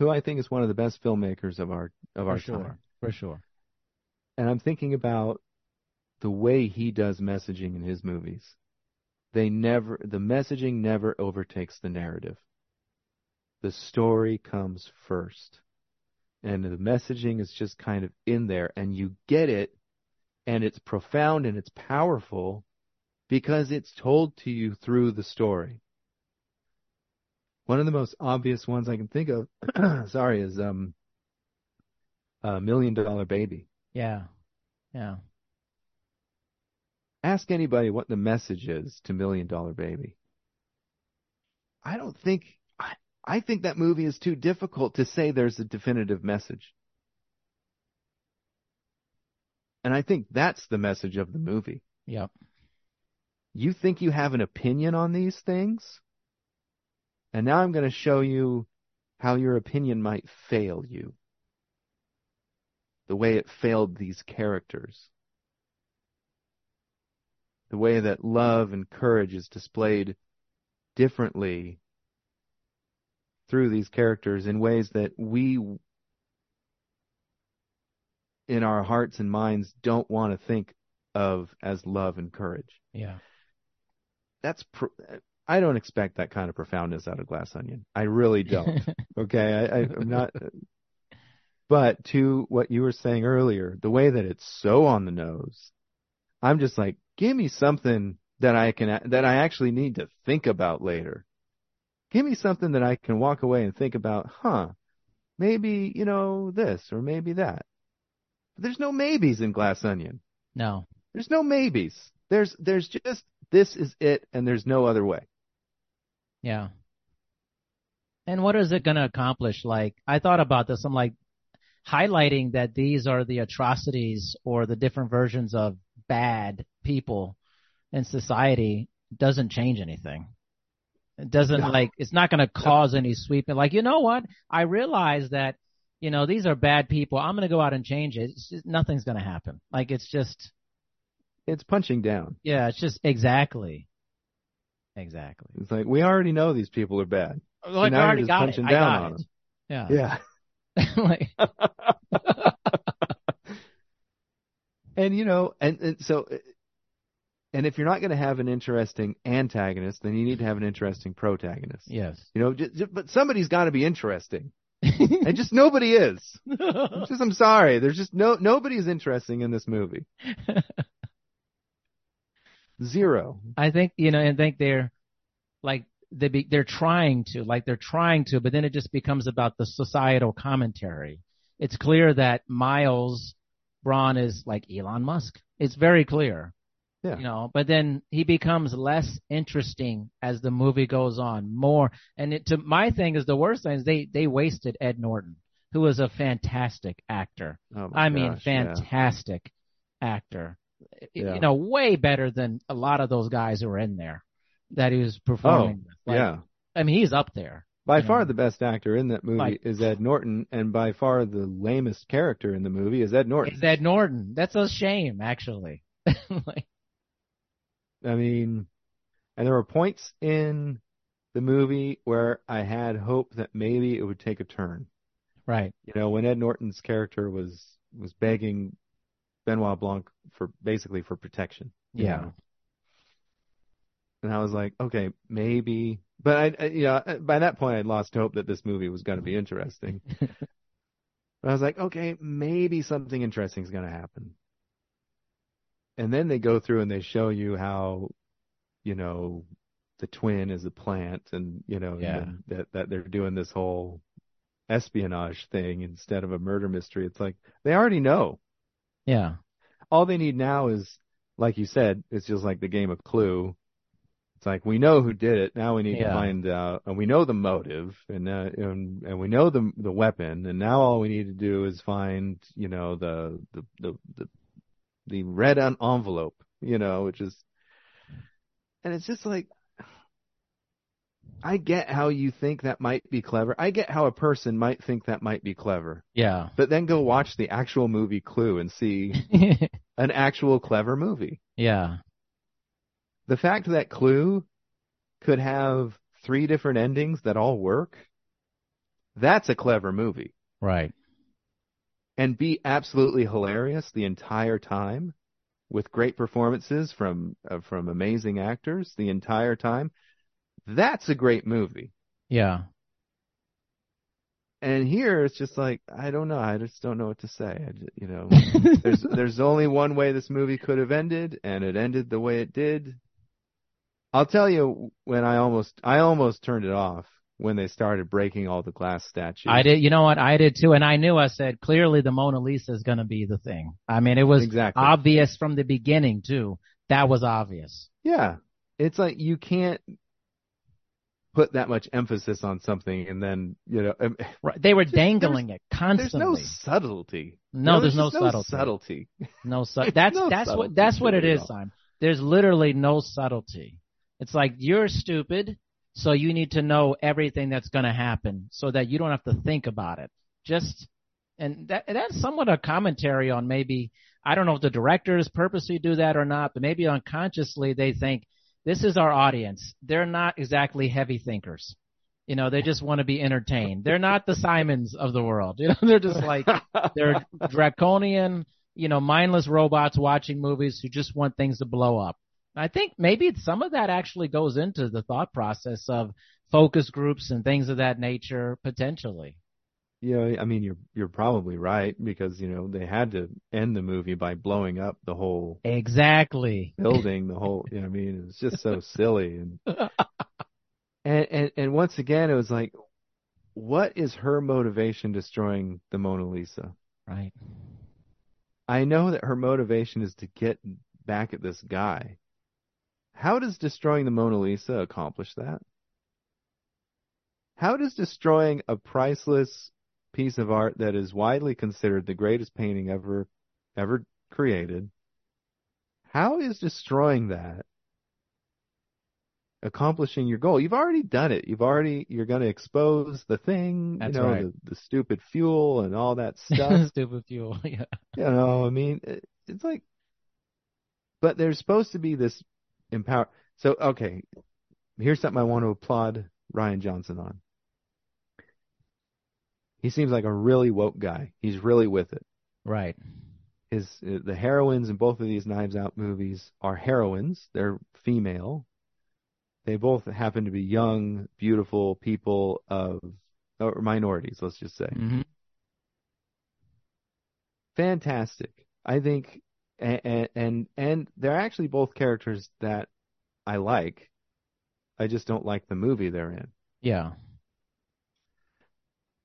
[SPEAKER 2] Who I think is one of the best filmmakers of our of
[SPEAKER 1] For
[SPEAKER 2] our
[SPEAKER 1] sure.
[SPEAKER 2] time.
[SPEAKER 1] For sure.
[SPEAKER 2] And I'm thinking about the way he does messaging in his movies. They never the messaging never overtakes the narrative. The story comes first. And the messaging is just kind of in there and you get it and it's profound and it's powerful because it's told to you through the story. One of the most obvious ones I can think of, sorry, is um, a Million Dollar Baby.
[SPEAKER 1] Yeah. Yeah.
[SPEAKER 2] Ask anybody what the message is to Million Dollar Baby. I don't think I, I think that movie is too difficult to say there's a definitive message. And I think that's the message of the movie.
[SPEAKER 1] Yep.
[SPEAKER 2] You think you have an opinion on these things? And now I'm going to show you how your opinion might fail you. The way it failed these characters. The way that love and courage is displayed differently through these characters in ways that we in our hearts and minds don't want to think of as love and courage.
[SPEAKER 1] Yeah.
[SPEAKER 2] That's pr- I don't expect that kind of profoundness out of Glass Onion. I really don't. okay, I, I, I'm not. But to what you were saying earlier, the way that it's so on the nose, I'm just like, give me something that I can that I actually need to think about later. Give me something that I can walk away and think about, huh? Maybe, you know, this or maybe that. But there's no maybes in Glass Onion.
[SPEAKER 1] No.
[SPEAKER 2] There's no maybes. There's there's just this is it and there's no other way.
[SPEAKER 1] Yeah. And what is it going to accomplish? Like, I thought about this. I'm like, highlighting that these are the atrocities or the different versions of bad people in society doesn't change anything. It doesn't
[SPEAKER 2] No.
[SPEAKER 1] like, it's not going to cause any sweeping. Like, you know what? I realize that, you know, these are bad people. I'm going to go out and change it. It's just, nothing's going to happen. Like, it's just,
[SPEAKER 2] It's punching down.
[SPEAKER 1] yeah, it's just exactly. Exactly.
[SPEAKER 2] It's like we already know these people are bad.
[SPEAKER 1] Like,
[SPEAKER 2] now
[SPEAKER 1] I
[SPEAKER 2] you're just
[SPEAKER 1] got it.
[SPEAKER 2] punching
[SPEAKER 1] I
[SPEAKER 2] down
[SPEAKER 1] got
[SPEAKER 2] on
[SPEAKER 1] it.
[SPEAKER 2] them.
[SPEAKER 1] Yeah.
[SPEAKER 2] Yeah.
[SPEAKER 1] like,
[SPEAKER 2] And you know, and, and so and if you're not going to have an interesting antagonist, then you need to have an interesting protagonist.
[SPEAKER 1] yes.
[SPEAKER 2] You know, just, just, but somebody's got to be interesting. and just nobody is. I'm just I'm sorry. There's just no nobody's interesting in this movie. Zero.
[SPEAKER 1] I think you know, and think they're like they be, they're trying to, like they're trying to, but then it just becomes about the societal commentary. It's clear that Miles Bron is like Elon Musk. It's very clear,
[SPEAKER 2] Yeah.
[SPEAKER 1] you know. But then he becomes less interesting as the movie goes on. More, and it, to my thing is the worst thing is they they wasted Ed Norton, who was a fantastic actor.
[SPEAKER 2] Oh
[SPEAKER 1] I mean,
[SPEAKER 2] gosh, yeah.
[SPEAKER 1] fantastic actor.
[SPEAKER 2] Yeah.
[SPEAKER 1] You know, way better than a lot of those guys who were in there that he was performing oh, with. Like,
[SPEAKER 2] yeah.
[SPEAKER 1] I mean, he's up there.
[SPEAKER 2] By far
[SPEAKER 1] know.
[SPEAKER 2] the best actor in that movie
[SPEAKER 1] Like-
[SPEAKER 2] is Ed Norton, and by far the lamest character in the movie is Ed Norton.
[SPEAKER 1] It's Ed Norton. That's a shame, actually. like,
[SPEAKER 2] I mean, and there were points in the movie where I had hope that maybe it would take a turn.
[SPEAKER 1] right.
[SPEAKER 2] You know, when Ed Norton's character was was begging Benoit Blanc for basically for protection.
[SPEAKER 1] Yeah.
[SPEAKER 2] know. And I was like, okay, maybe but I, I, you know, by that point, I'd lost hope that this movie was going to be interesting. but I was like, okay, maybe something interesting is going to happen. And then they go through and they show you how, you know, the twin is a plant, and you know,
[SPEAKER 1] Yeah.
[SPEAKER 2] and that that they're doing this whole espionage thing instead of a murder mystery. It's like they already know.
[SPEAKER 1] Yeah.
[SPEAKER 2] All they need now is, like you said, it's just like the game of Clue. It's like we know who did it. Now we need to find out, and we know the motive, and uh, and and we know the the weapon, and now all we need to do is find, you know, the the the the, the red en- envelope, you know, which is, and it's just like. I get how you think that might be clever. I get how a person might think that might be clever.
[SPEAKER 1] Yeah.
[SPEAKER 2] But then go watch the actual movie Clue and see an actual clever movie.
[SPEAKER 1] yeah.
[SPEAKER 2] The fact that Clue could have three different endings that all work, that's a clever movie.
[SPEAKER 1] Right.
[SPEAKER 2] And be absolutely hilarious the entire time with great performances from uh, from amazing actors the entire time. That's a great movie.
[SPEAKER 1] Yeah.
[SPEAKER 2] And here it's just like I don't know. I just don't know what to say. I, ju- you know, there's there's only one way this movie could have ended, and it ended the way it did. I'll tell you when I almost I almost turned it off when they started breaking all the glass statues.
[SPEAKER 1] I did. You know what? I did too. And I knew I said clearly the Mona Lisa is going to be the thing. I mean, it was
[SPEAKER 2] Exactly.
[SPEAKER 1] obvious from the beginning too. That was obvious.
[SPEAKER 2] Yeah, it's like you can't put that much emphasis on something and then you know
[SPEAKER 1] Right. They were dangling it constantly.
[SPEAKER 2] there's no subtlety.
[SPEAKER 1] No,
[SPEAKER 2] You know,
[SPEAKER 1] there's no subtlety.
[SPEAKER 2] subtlety.
[SPEAKER 1] No, su- that's
[SPEAKER 2] no
[SPEAKER 1] that's
[SPEAKER 2] subtlety
[SPEAKER 1] what that's what it is. Simon. There's literally no subtlety. It's like you're stupid, so you need to know everything that's going to happen, so that you don't have to think about it. Just and that that's somewhat a commentary on maybe I don't know if the directors purposely do that or not, but maybe unconsciously they think this is our audience. They're not exactly heavy thinkers. You know, they just want to be entertained. They're not the Simons of the world. You know, they're just like they're draconian, you know, mindless robots watching movies who just want things to blow up. I think maybe some of that actually goes into the thought process of focus groups and things of that nature potentially.
[SPEAKER 2] Yeah, I mean you're you're probably right because you know they had to end the movie by blowing up the whole
[SPEAKER 1] Exactly.
[SPEAKER 2] building, the whole. You know, I mean it was just so silly and and and and once again it was like, what is her motivation destroying the Mona Lisa?
[SPEAKER 1] Right.
[SPEAKER 2] I know that her motivation is to get back at this guy. How does destroying the Mona Lisa accomplish that? How does destroying a priceless piece of art that is widely considered the greatest painting ever ever created, how is destroying that accomplishing your goal? You've already done it. You've already you're going to expose the thing,
[SPEAKER 1] That's
[SPEAKER 2] you know,
[SPEAKER 1] right.
[SPEAKER 2] the, the stupid fuel and all that stuff.
[SPEAKER 1] Stupid fuel. Yeah.
[SPEAKER 2] You know, I mean, it- it's like, but there's supposed to be this empower. So, okay, here's something I want to applaud Rian Johnson on. He seems like a really woke guy. He's really with it.
[SPEAKER 1] Right.
[SPEAKER 2] His the heroines in both of these Knives Out movies are heroines. They're female. They both happen to be young, beautiful people of or minorities. Let's just say.
[SPEAKER 1] hmm
[SPEAKER 2] fantastic. I think, and and and they're actually both characters that I like. I just don't like the movie they're in.
[SPEAKER 1] Yeah.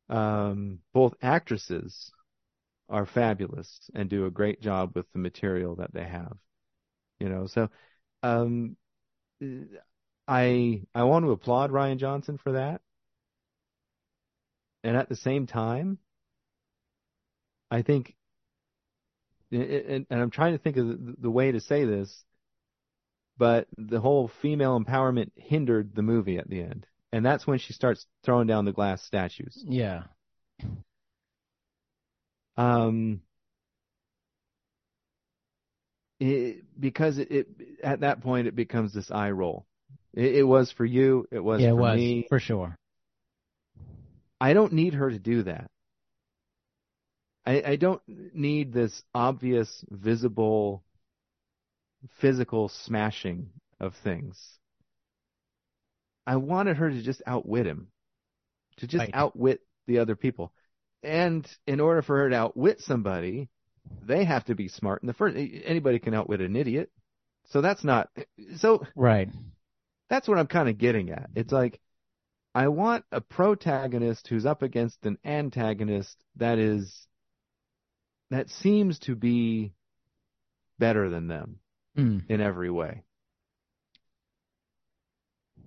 [SPEAKER 2] Um, both actresses are fabulous and do a great job with the material that they have. You know, so um, I I want to applaud Rian Johnson for that. And at the same time, I think and, and I'm trying to think of the, the way to say this, but the whole female empowerment hindered the movie at the end. And that's when she starts throwing down the glass statues.
[SPEAKER 1] Yeah.
[SPEAKER 2] Um, it, because it, it at that point it becomes this eye roll. It, it was for you. It was
[SPEAKER 1] yeah, it
[SPEAKER 2] for
[SPEAKER 1] was
[SPEAKER 2] me.
[SPEAKER 1] for sure.
[SPEAKER 2] I don't need her to do that. I, I don't need this obvious, visible, physical smashing of things. I wanted her to just outwit him, to just
[SPEAKER 1] Right.
[SPEAKER 2] outwit the other people. And in order for her to outwit somebody, they have to be smart And the first. Anybody can outwit an idiot. So that's not, so
[SPEAKER 1] Right.
[SPEAKER 2] that's what I'm kind of getting at. It's like, I want a protagonist who's up against an antagonist that is, that seems to be better than them
[SPEAKER 1] Mm.
[SPEAKER 2] in every way.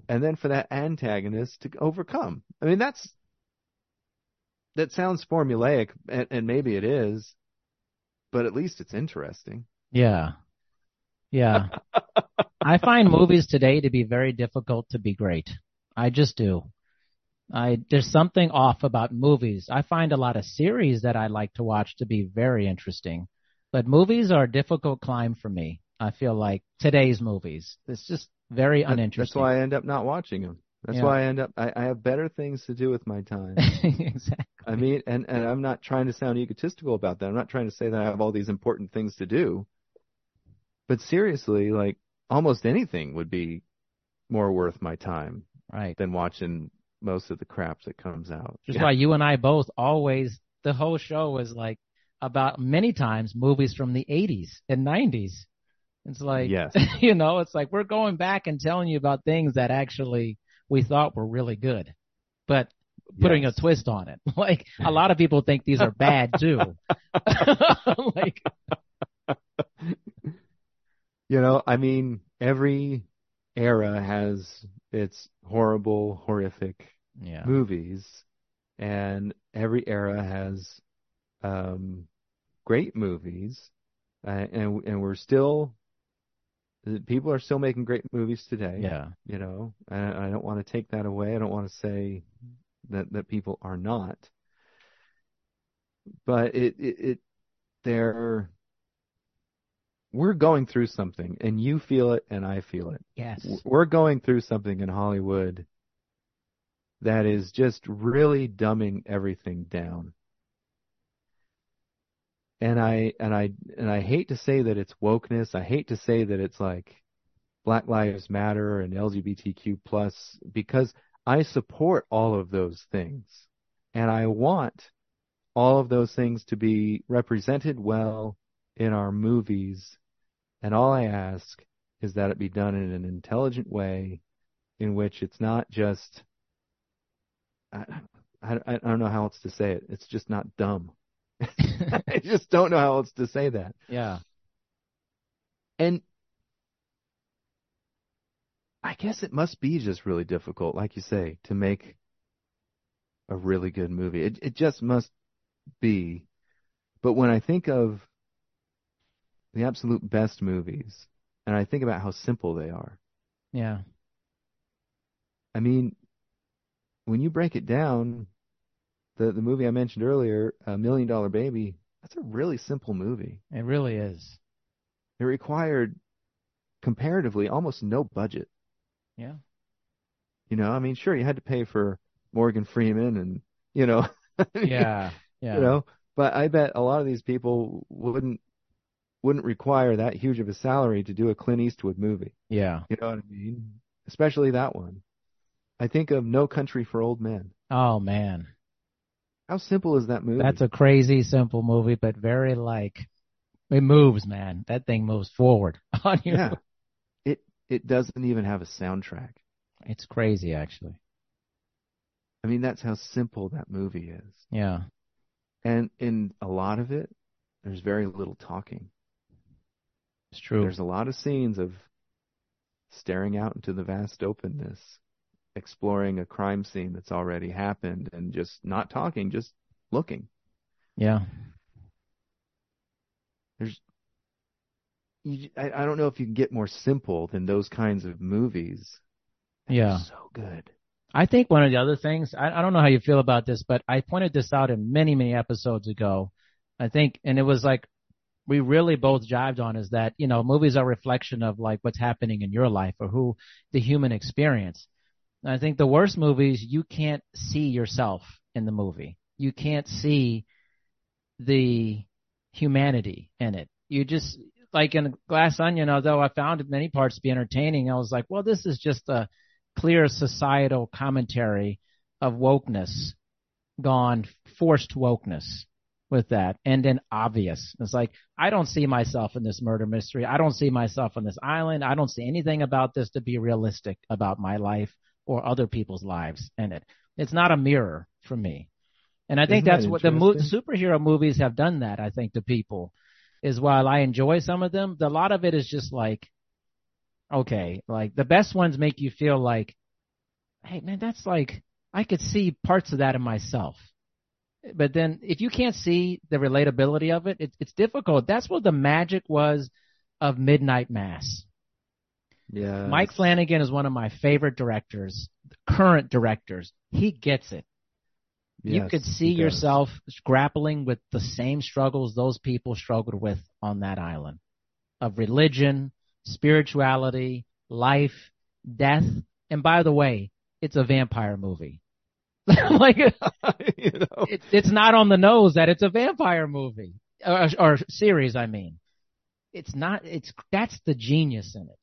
[SPEAKER 2] And then for that antagonist to overcome. I mean, that's, that sounds formulaic, and, and maybe it is, but at least it's interesting.
[SPEAKER 1] Yeah. Yeah. I find movies today to be very difficult to be great. I just do. I there's something off about movies. I find a lot of series that I like to watch to be very interesting. But movies are a difficult climb for me. I feel like today's movies. It's just very uninteresting.
[SPEAKER 2] That's why I end up not watching them. That's
[SPEAKER 1] Yeah.
[SPEAKER 2] why I end up, I, I have better things to do with my time.
[SPEAKER 1] exactly.
[SPEAKER 2] I mean, and, and I'm not trying to sound egotistical about that. I'm not trying to say that I have all these important things to do. But seriously, like almost anything would be more worth my time
[SPEAKER 1] Right.
[SPEAKER 2] than watching most of the crap that comes out.
[SPEAKER 1] Which is why you and I both always the whole show was like about many times movies from the 80s and 90s. It's like
[SPEAKER 2] Yes.
[SPEAKER 1] you know, it's like we're going back and telling you about things that actually we thought were really good, but putting
[SPEAKER 2] Yes.
[SPEAKER 1] a twist on it. Like a lot of people think these are bad too. like
[SPEAKER 2] You know, I mean, every era has its horrible, horrific
[SPEAKER 1] yeah.
[SPEAKER 2] movies, and every era has um, great movies, uh, and and we're still people are still making great movies today.
[SPEAKER 1] Yeah.
[SPEAKER 2] you know, and I don't want to take that away. I don't want to say that that people are not, but it it, it they're we're going through something, and you feel it, and I feel it.
[SPEAKER 1] Yes.
[SPEAKER 2] We're going through something in Hollywood that is just really dumbing everything down. And I and I and I hate to say that it's wokeness. I hate to say that it's like Black Lives Matter and LGBTQ plus because I support all of those things. And I want all of those things to be represented well in our movies. And all I ask is that it be done in an intelligent way in which it's not just I, I, I don't know how else to say it. It's just not dumb. I just don't know how else to say that.
[SPEAKER 1] yeah.
[SPEAKER 2] And I guess it must be just really difficult, like you say, to make a really good movie. It it just must be. But when I think of the absolute best movies, and I think about how simple they are,
[SPEAKER 1] Yeah.
[SPEAKER 2] I mean, when you break it down, the the movie I mentioned earlier, a Million Dollar Baby, that's a really simple movie.
[SPEAKER 1] It really is.
[SPEAKER 2] It required comparatively almost no budget.
[SPEAKER 1] Yeah.
[SPEAKER 2] You know, I mean, sure, you had to pay for Morgan Freeman and, you know,
[SPEAKER 1] Yeah. Yeah.
[SPEAKER 2] you know, but I bet a lot of these people wouldn't wouldn't require that huge of a salary to do a Clint Eastwood movie.
[SPEAKER 1] Yeah.
[SPEAKER 2] You know what I mean? Especially that one. I think of No Country for Old Men.
[SPEAKER 1] Oh man.
[SPEAKER 2] How simple is that movie?
[SPEAKER 1] That's a crazy simple movie, but very like it moves, man. That thing moves forward on you.
[SPEAKER 2] yeah. It it doesn't even have a soundtrack.
[SPEAKER 1] It's crazy actually.
[SPEAKER 2] I mean, that's how simple that movie is.
[SPEAKER 1] Yeah.
[SPEAKER 2] And in a lot of it, there's very little talking.
[SPEAKER 1] It's true.
[SPEAKER 2] There's a lot of scenes of staring out into the vast openness, exploring a crime scene that's already happened, and just not talking, just looking.
[SPEAKER 1] yeah.
[SPEAKER 2] There's, you, I, I don't know if you can get more simple than those kinds of movies. They're
[SPEAKER 1] Yeah.
[SPEAKER 2] so good.
[SPEAKER 1] I think one of the other things, I, I don't know how you feel about this, but I pointed this out in many, many episodes ago. I think, and it was like, we really both jived on is that, you know, movies are a reflection of like what's happening in your life or who the human experience. I think the worst movies, you can't see yourself in the movie. You can't see the humanity in it. You just, like in Glass Onion, although I found many parts to be entertaining, I was like, well, this is just a clear societal commentary of wokeness gone forced wokeness with that and then obvious. It's like, I don't see myself in this murder mystery. I don't see myself on this island. I don't see anything about this to be realistic about my life or other people's lives in it. It's not a mirror for me. And I think
[SPEAKER 2] Isn't
[SPEAKER 1] that's
[SPEAKER 2] that
[SPEAKER 1] what the mo- superhero movies have done that, I think, to people. Is while I enjoy some of them, a lot of it is just like, okay, like the best ones make you feel like, hey man, that's like, I could see parts of that in myself. But then if you can't see the relatability of it, it it's difficult. That's what the magic was of Midnight Mass.
[SPEAKER 2] Yeah.
[SPEAKER 1] Mike Flanagan is one of my favorite directors, current directors. He gets it. you could see yourself grappling with the same struggles those people struggled with on that island of religion, spirituality, life, death. And by the way, it's a vampire movie. like
[SPEAKER 2] you know.
[SPEAKER 1] it, it's not on the nose that it's a vampire movie or, or series. I mean, it's not. It's that's the genius in it.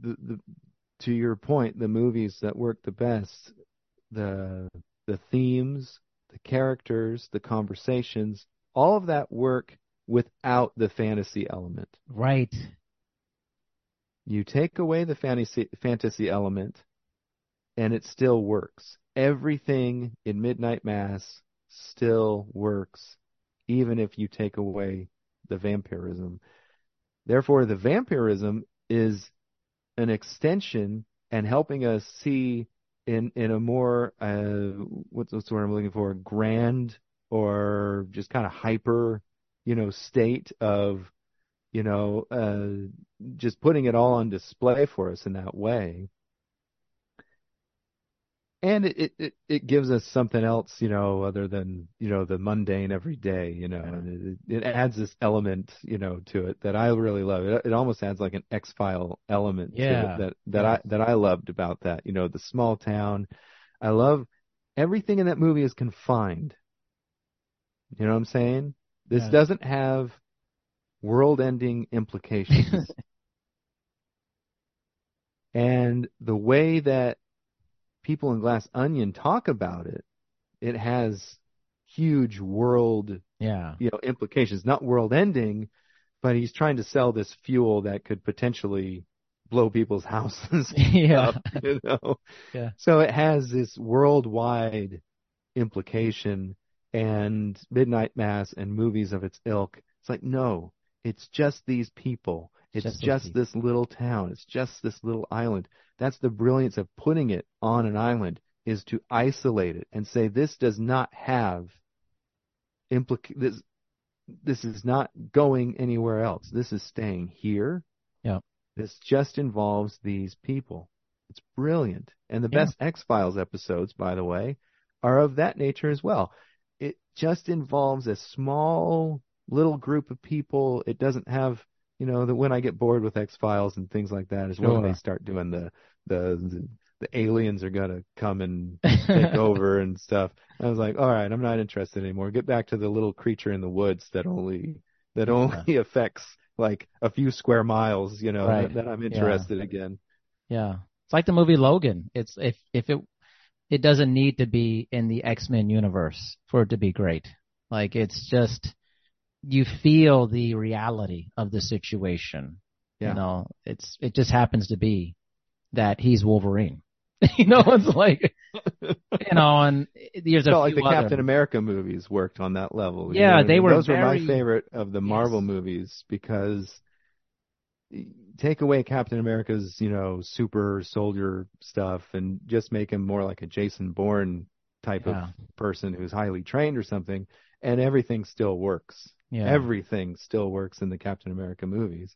[SPEAKER 2] The, the to your point, the movies that work the best, the the themes, the characters, the conversations, all of that work without the fantasy element.
[SPEAKER 1] Right.
[SPEAKER 2] You take away the fantasy fantasy element and it still works. Everything in Midnight Mass still works even if you take away the vampirism. Therefore the vampirism is an extension and helping us see in in a more uh what's the word I'm looking for? Grand or just kind of hyper you know state of you know uh just putting it all on display for us in that way and it, it, it, gives us something else, you know, other than, you know, the mundane everyday, you know,
[SPEAKER 1] Yeah.
[SPEAKER 2] and it, it adds this element, you know, to it that I really love. It, it almost adds like an X-File element to
[SPEAKER 1] Yeah.
[SPEAKER 2] it that, that I, that I loved about that, you know, the small town. I love everything in that movie is confined. You know what I'm saying? This
[SPEAKER 1] Yeah.
[SPEAKER 2] doesn't have world ending implications. and the way that people in Glass Onion talk about it, it has huge world,
[SPEAKER 1] Yeah.
[SPEAKER 2] you know, implications. Not world ending, but he's trying to sell this fuel that could potentially blow people's houses
[SPEAKER 1] Yeah.
[SPEAKER 2] up, you know.
[SPEAKER 1] Yeah.
[SPEAKER 2] So it has this worldwide implication and Midnight Mass and movies of its ilk. It's like, no, it's just these people. It's
[SPEAKER 1] Just
[SPEAKER 2] just,
[SPEAKER 1] people.
[SPEAKER 2] this little town. It's just this little island. That's the brilliance of putting it on an island is to isolate it and say this does not have implic this this is not going anywhere else. This is staying here.
[SPEAKER 1] Yeah.
[SPEAKER 2] This just involves these people. It's brilliant. And the
[SPEAKER 1] Yeah.
[SPEAKER 2] best X-Files episodes, by the way, are of that nature as well. It just involves a small little group of people. It doesn't have, you know, that when I get bored with X-Files and things like that is when
[SPEAKER 1] Sure.
[SPEAKER 2] they start doing the, the, the, the aliens are going to come and take over and stuff. I was like, all right, I'm not interested anymore. Get back to the little creature in the woods that only, that only affects like a few square miles, you know,
[SPEAKER 1] Right.
[SPEAKER 2] that, that I'm
[SPEAKER 1] Yeah.
[SPEAKER 2] interested again.
[SPEAKER 1] Yeah. It's like the movie Logan. It's if if it it doesn't need to be in the X-Men universe for it to be great. Like it's just you feel the reality of the situation.
[SPEAKER 2] Yeah.
[SPEAKER 1] You know, it's it just happens to be that he's Wolverine. you know, it's like you know, and there's a
[SPEAKER 2] felt like the
[SPEAKER 1] other-
[SPEAKER 2] Captain America movies worked on that level. you
[SPEAKER 1] Yeah,
[SPEAKER 2] know what I
[SPEAKER 1] they
[SPEAKER 2] mean?
[SPEAKER 1] were
[SPEAKER 2] Those were my favorite of the Marvel
[SPEAKER 1] Yes.
[SPEAKER 2] movies because take away Captain America's, you know, super soldier stuff and just make him more like a Jason Bourne type
[SPEAKER 1] Yeah.
[SPEAKER 2] of person who's highly trained or something, and everything still works.
[SPEAKER 1] Yeah.
[SPEAKER 2] Everything still works in the Captain America movies.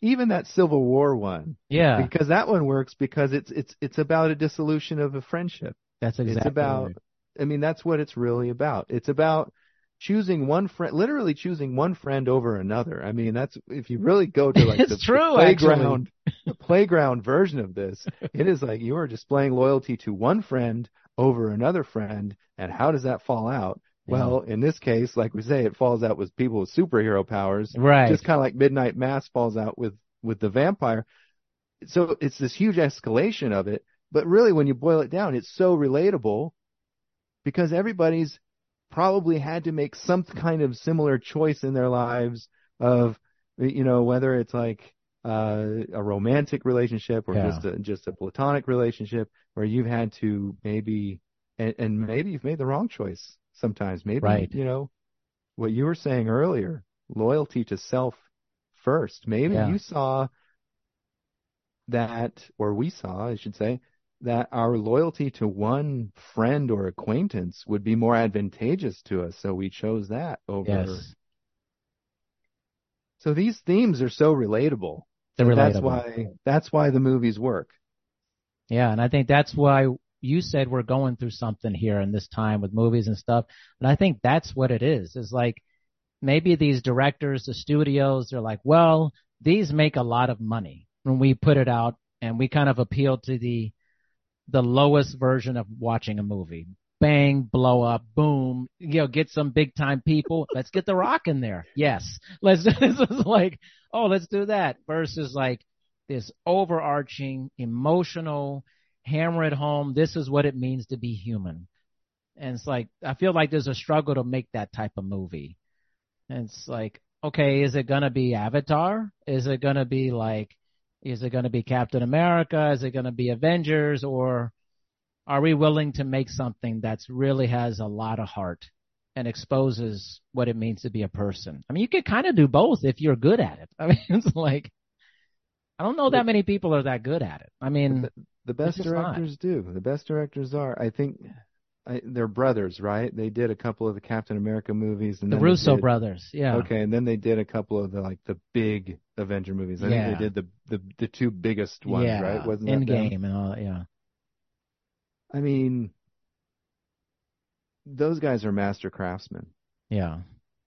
[SPEAKER 2] Even that Civil War one.
[SPEAKER 1] yeah.
[SPEAKER 2] Because that one works because it's it's it's about a dissolution of a friendship.
[SPEAKER 1] That's exactly
[SPEAKER 2] It's about,
[SPEAKER 1] right.
[SPEAKER 2] I mean, that's what it's really about. It's about choosing one friend, literally choosing one friend over another. I mean, that's, if you really go to like the,
[SPEAKER 1] true,
[SPEAKER 2] the playground, the playground version of this, it is like you are displaying loyalty to one friend over another friend. And how does that fall out? Well, in this case, like we say, it falls out with people with superhero powers.
[SPEAKER 1] Right.
[SPEAKER 2] Just kind of like Midnight Mass falls out with, with the vampire. so it's this huge escalation of it. But really, when you boil it down, it's so relatable because everybody's probably had to make some kind of similar choice in their lives of, you know, whether it's like uh, a romantic relationship or
[SPEAKER 1] Yeah.
[SPEAKER 2] just a, just a platonic relationship where you've had to maybe, and, and maybe you've made the wrong choice sometimes. Maybe,
[SPEAKER 1] Right.
[SPEAKER 2] you know, what you were saying earlier, loyalty to self first. Maybe
[SPEAKER 1] Yeah.
[SPEAKER 2] you saw that, or we saw, I should say, that our loyalty to one friend or acquaintance would be more advantageous to us. So we chose that over.
[SPEAKER 1] Yes.
[SPEAKER 2] So these themes are so relatable.
[SPEAKER 1] They're
[SPEAKER 2] that That's
[SPEAKER 1] relatable.
[SPEAKER 2] why, that's why the movies work.
[SPEAKER 1] Yeah, and I think that's why you said we're going through something here in this time with movies and stuff. And I think that's what it is. Is like maybe these directors, the studios, they're like, well, these make a lot of money when we put it out and we kind of appeal to the the lowest version of watching a movie. Bang, blow up, boom, you know, get some big time people. Let's get the rock in there. Yes. Let's, this is like, oh, let's do that versus like this overarching emotional hammer it home. This is what it means to be human. And it's like, I feel like there's a struggle to make that type of movie. And it's like, okay, is it going to be Avatar? Is it going to be like, is it going to be Captain America? Is it going to be Avengers? Or are we willing to make something that's really has a lot of heart and exposes what it means to be a person? I mean, you could kind of do both if you're good at it. I mean, it's like, I don't know that many people are that good at it. I mean,
[SPEAKER 2] The best
[SPEAKER 1] just not.
[SPEAKER 2] directors do. The best directors are. I think I, they're brothers, right? They did a couple of the Captain America movies, and
[SPEAKER 1] the
[SPEAKER 2] then
[SPEAKER 1] Russo
[SPEAKER 2] did-
[SPEAKER 1] brothers. Yeah.
[SPEAKER 2] Okay, and then they did a couple of the like the big Avenger movies. I
[SPEAKER 1] Yeah.
[SPEAKER 2] think they did the the the two biggest ones,
[SPEAKER 1] yeah.
[SPEAKER 2] right? Wasn't that?
[SPEAKER 1] Endgame and all that. Yeah.
[SPEAKER 2] I mean, those guys are master craftsmen.
[SPEAKER 1] Yeah.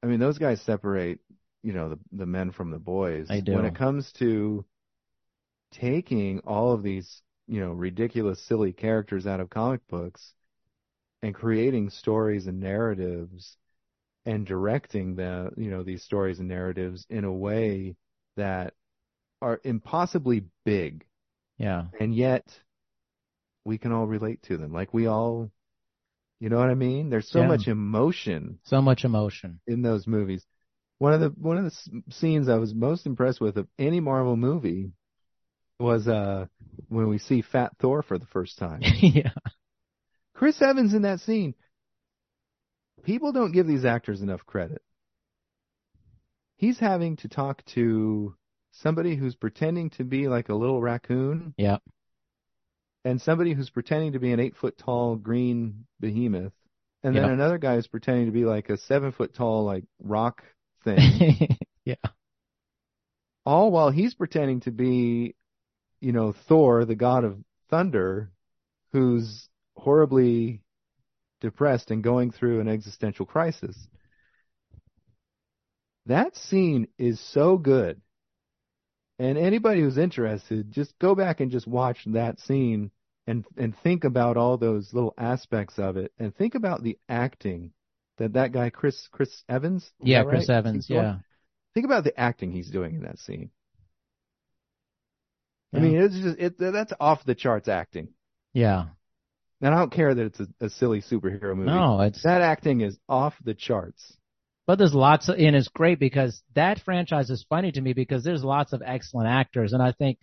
[SPEAKER 2] I mean, those guys separate, you know, the the men from the boys.
[SPEAKER 1] They do.
[SPEAKER 2] When it comes to taking all of these, you know, ridiculous, silly characters out of comic books and creating stories and narratives and directing the, you know, these stories and narratives in a way that are impossibly big
[SPEAKER 1] Yeah.
[SPEAKER 2] and yet we can all relate to them. Like we all, you know what I mean? There's so
[SPEAKER 1] Yeah.
[SPEAKER 2] much emotion
[SPEAKER 1] So much emotion.
[SPEAKER 2] in those movies. One of the one of the scenes I was most impressed with of any Marvel movie was uh when we see Fat Thor for the first time.
[SPEAKER 1] yeah.
[SPEAKER 2] Chris Evans in that scene. People don't give these actors enough credit. He's having to talk to somebody who's pretending to be like a little raccoon
[SPEAKER 1] Yeah.
[SPEAKER 2] and somebody who's pretending to be an eight foot tall green behemoth, and then another guy who's pretending to be like a seven foot tall like rock thing.
[SPEAKER 1] yeah.
[SPEAKER 2] all while he's pretending to be, you know, Thor, the god of thunder, who's horribly depressed and going through an existential crisis. That scene is so good. And anybody who's interested, just go back and just watch that scene and and think about all those little aspects of it and think about the acting that that guy Chris Chris Evans
[SPEAKER 1] Yeah. Chris
[SPEAKER 2] right?
[SPEAKER 1] Evans.
[SPEAKER 2] He's doing?
[SPEAKER 1] Yeah.
[SPEAKER 2] Think about the acting he's doing in that scene. I mean, it's just it that's off the charts acting.
[SPEAKER 1] Yeah.
[SPEAKER 2] And I don't care that it's a, a silly superhero movie.
[SPEAKER 1] No, it's
[SPEAKER 2] That acting is off the charts.
[SPEAKER 1] But there's lots of, and it's great because that franchise is funny to me because there's lots of excellent actors. And I think,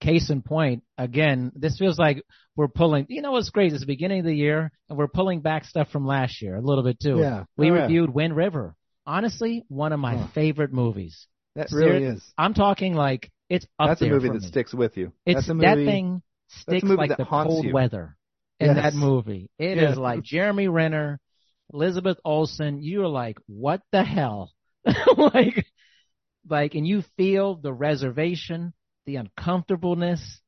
[SPEAKER 1] case in point, again, this feels like we're pulling, you know what's great? It's the beginning of the year and we're pulling back stuff from last year a little bit too.
[SPEAKER 2] Yeah.
[SPEAKER 1] We
[SPEAKER 2] Oh, yeah.
[SPEAKER 1] reviewed Wind River. Honestly, one of my
[SPEAKER 2] Huh.
[SPEAKER 1] favorite movies.
[SPEAKER 2] That
[SPEAKER 1] Ser-
[SPEAKER 2] really is.
[SPEAKER 1] I'm talking like it's up
[SPEAKER 2] That's a movie that
[SPEAKER 1] me.
[SPEAKER 2] sticks with you.
[SPEAKER 1] It's
[SPEAKER 2] that's a
[SPEAKER 1] that
[SPEAKER 2] movie.
[SPEAKER 1] thing
[SPEAKER 2] a
[SPEAKER 1] sticks like
[SPEAKER 2] that
[SPEAKER 1] the cold
[SPEAKER 2] you.
[SPEAKER 1] weather in
[SPEAKER 2] Yes.
[SPEAKER 1] that movie. It is
[SPEAKER 2] Yes.
[SPEAKER 1] like Jeremy Renner, Elizabeth Olsen. You're like, what the hell? like, like, and you feel the reservation, the uncomfortableness,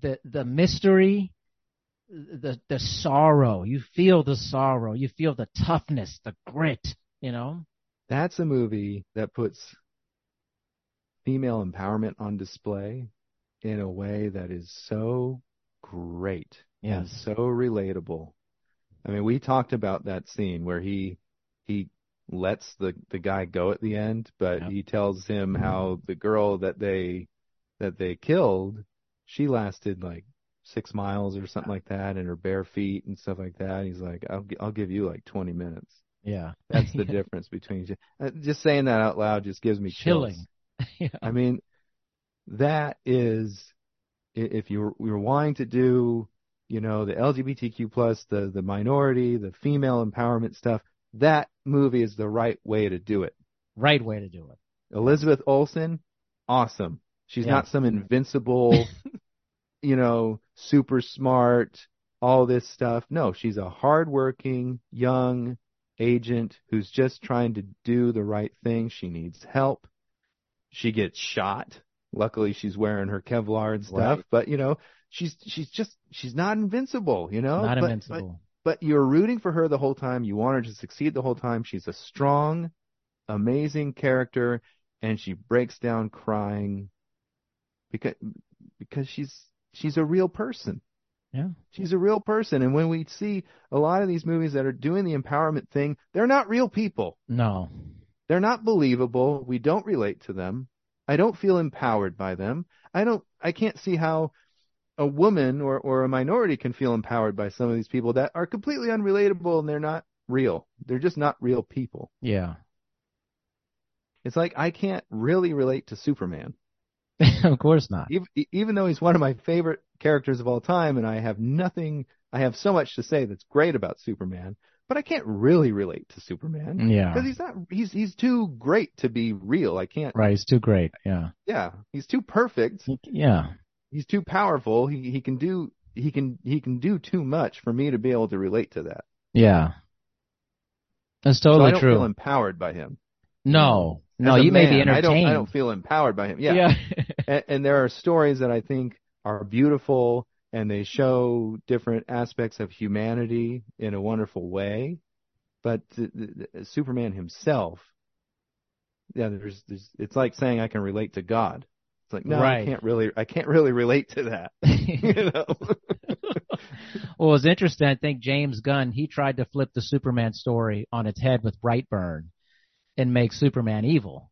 [SPEAKER 1] the the mystery, the the sorrow. You feel the sorrow. You feel the toughness, the grit. You know.
[SPEAKER 2] That's a movie that puts female empowerment on display in a way that is so great and so relatable. I mean, we talked about that scene where he he lets the the guy go at the end, but
[SPEAKER 1] Yep.
[SPEAKER 2] he tells him how the girl that they that they killed she lasted like six miles or something like that in her bare feet and stuff like that. He's like, I'll I'll give you like 20 minutes.
[SPEAKER 1] Yeah.
[SPEAKER 2] That's the difference between uh, just saying that out loud just gives me chills.
[SPEAKER 1] Yeah.
[SPEAKER 2] I mean, that is if you're you're wanting to do, you know, the LGBTQ plus, the the minority, the female empowerment stuff, that movie is the right way to do it.
[SPEAKER 1] Right way to do it.
[SPEAKER 2] Elizabeth Olsen, awesome. She's
[SPEAKER 1] Yeah.
[SPEAKER 2] not some invincible, you know, super smart, all this stuff. No, she's a hardworking young agent who's just trying to do the right thing. She needs help. She gets shot. Luckily, she's wearing her Kevlar and stuff.
[SPEAKER 1] Right.
[SPEAKER 2] But you know, she's she's just she's not invincible. You know,
[SPEAKER 1] Not
[SPEAKER 2] But-
[SPEAKER 1] invincible.
[SPEAKER 2] but you're rooting for her the whole time. You want her to succeed the whole time. She's a strong, amazing character, and she breaks down crying because because she's she's a real person.
[SPEAKER 1] Yeah.
[SPEAKER 2] She's a real person, and when we see a lot of these movies that are doing the empowerment thing, they're not real people.
[SPEAKER 1] No.
[SPEAKER 2] They're not believable. We don't relate to them. I don't feel empowered by them. I don't. I can't see how a woman or or a minority can feel empowered by some of these people that are completely unrelatable and they're not real. They're just not real people.
[SPEAKER 1] Yeah.
[SPEAKER 2] It's like I can't really relate to Superman,
[SPEAKER 1] of course not.
[SPEAKER 2] even even though he's one of my favorite characters of all time, and I have nothing. I have so much to say that's great about Superman, but I can't really relate to Superman
[SPEAKER 1] Yeah.
[SPEAKER 2] because he's not. He's he's too great to be real. I can't.
[SPEAKER 1] Right. he's too great. Yeah.
[SPEAKER 2] Yeah, he's too perfect.
[SPEAKER 1] Yeah.
[SPEAKER 2] He's too powerful. He he can do he can he can do too much for me to be able to relate to that.
[SPEAKER 1] Yeah. That's totally
[SPEAKER 2] so I don't
[SPEAKER 1] true.
[SPEAKER 2] feel empowered by him.
[SPEAKER 1] no.
[SPEAKER 2] As
[SPEAKER 1] No, you may be
[SPEAKER 2] man, I don't. I don't feel empowered by him. Yeah.
[SPEAKER 1] yeah.
[SPEAKER 2] and, and there are stories that I think are beautiful and they show different aspects of humanity in a wonderful way. But the, the, Superman himself, yeah, there's, there's, it's like saying I can relate to God. It's like, no, I can't really, I can't really relate to that. you know?
[SPEAKER 1] well, it's interesting. I think James Gunn he tried to flip the Superman story on its head with Brightburn and make Superman evil.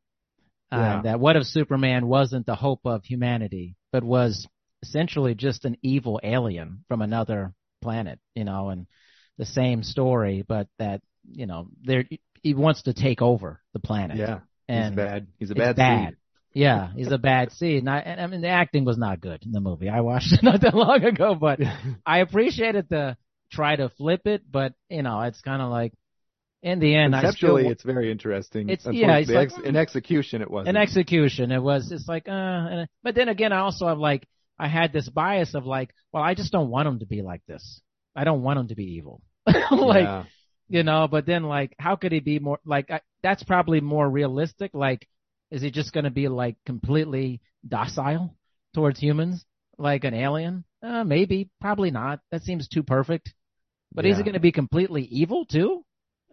[SPEAKER 2] Yeah.
[SPEAKER 1] Uh, that what if Superman wasn't the hope of humanity, but was essentially just an evil alien from another planet, you know, and the same story, but that you know, there he wants to take over the planet.
[SPEAKER 2] yeah.
[SPEAKER 1] and
[SPEAKER 2] he's bad. He's a bad,
[SPEAKER 1] bad.
[SPEAKER 2] seed.
[SPEAKER 1] Yeah, he's a bad seed. And I, and I mean, the acting was not good in the movie. I watched it not that long ago, but I appreciated the try to flip it, but you know, it's kind of like in the end, I still
[SPEAKER 2] Conceptually, it's very interesting.
[SPEAKER 1] It's- yeah, it's like-
[SPEAKER 2] ex- in execution, it wasn't.
[SPEAKER 1] in execution, it was it's like, uh, but then again, I also have like I had this bias of like, well, I just don't want him to be like this. I don't want him to be evil. like,
[SPEAKER 2] yeah.
[SPEAKER 1] you know, but then like, how could he be more like? I, that's probably more realistic. Like, is he just going to be like completely docile towards humans, like an alien? Uh, maybe, probably not. That seems too perfect. But is he going to be completely evil too?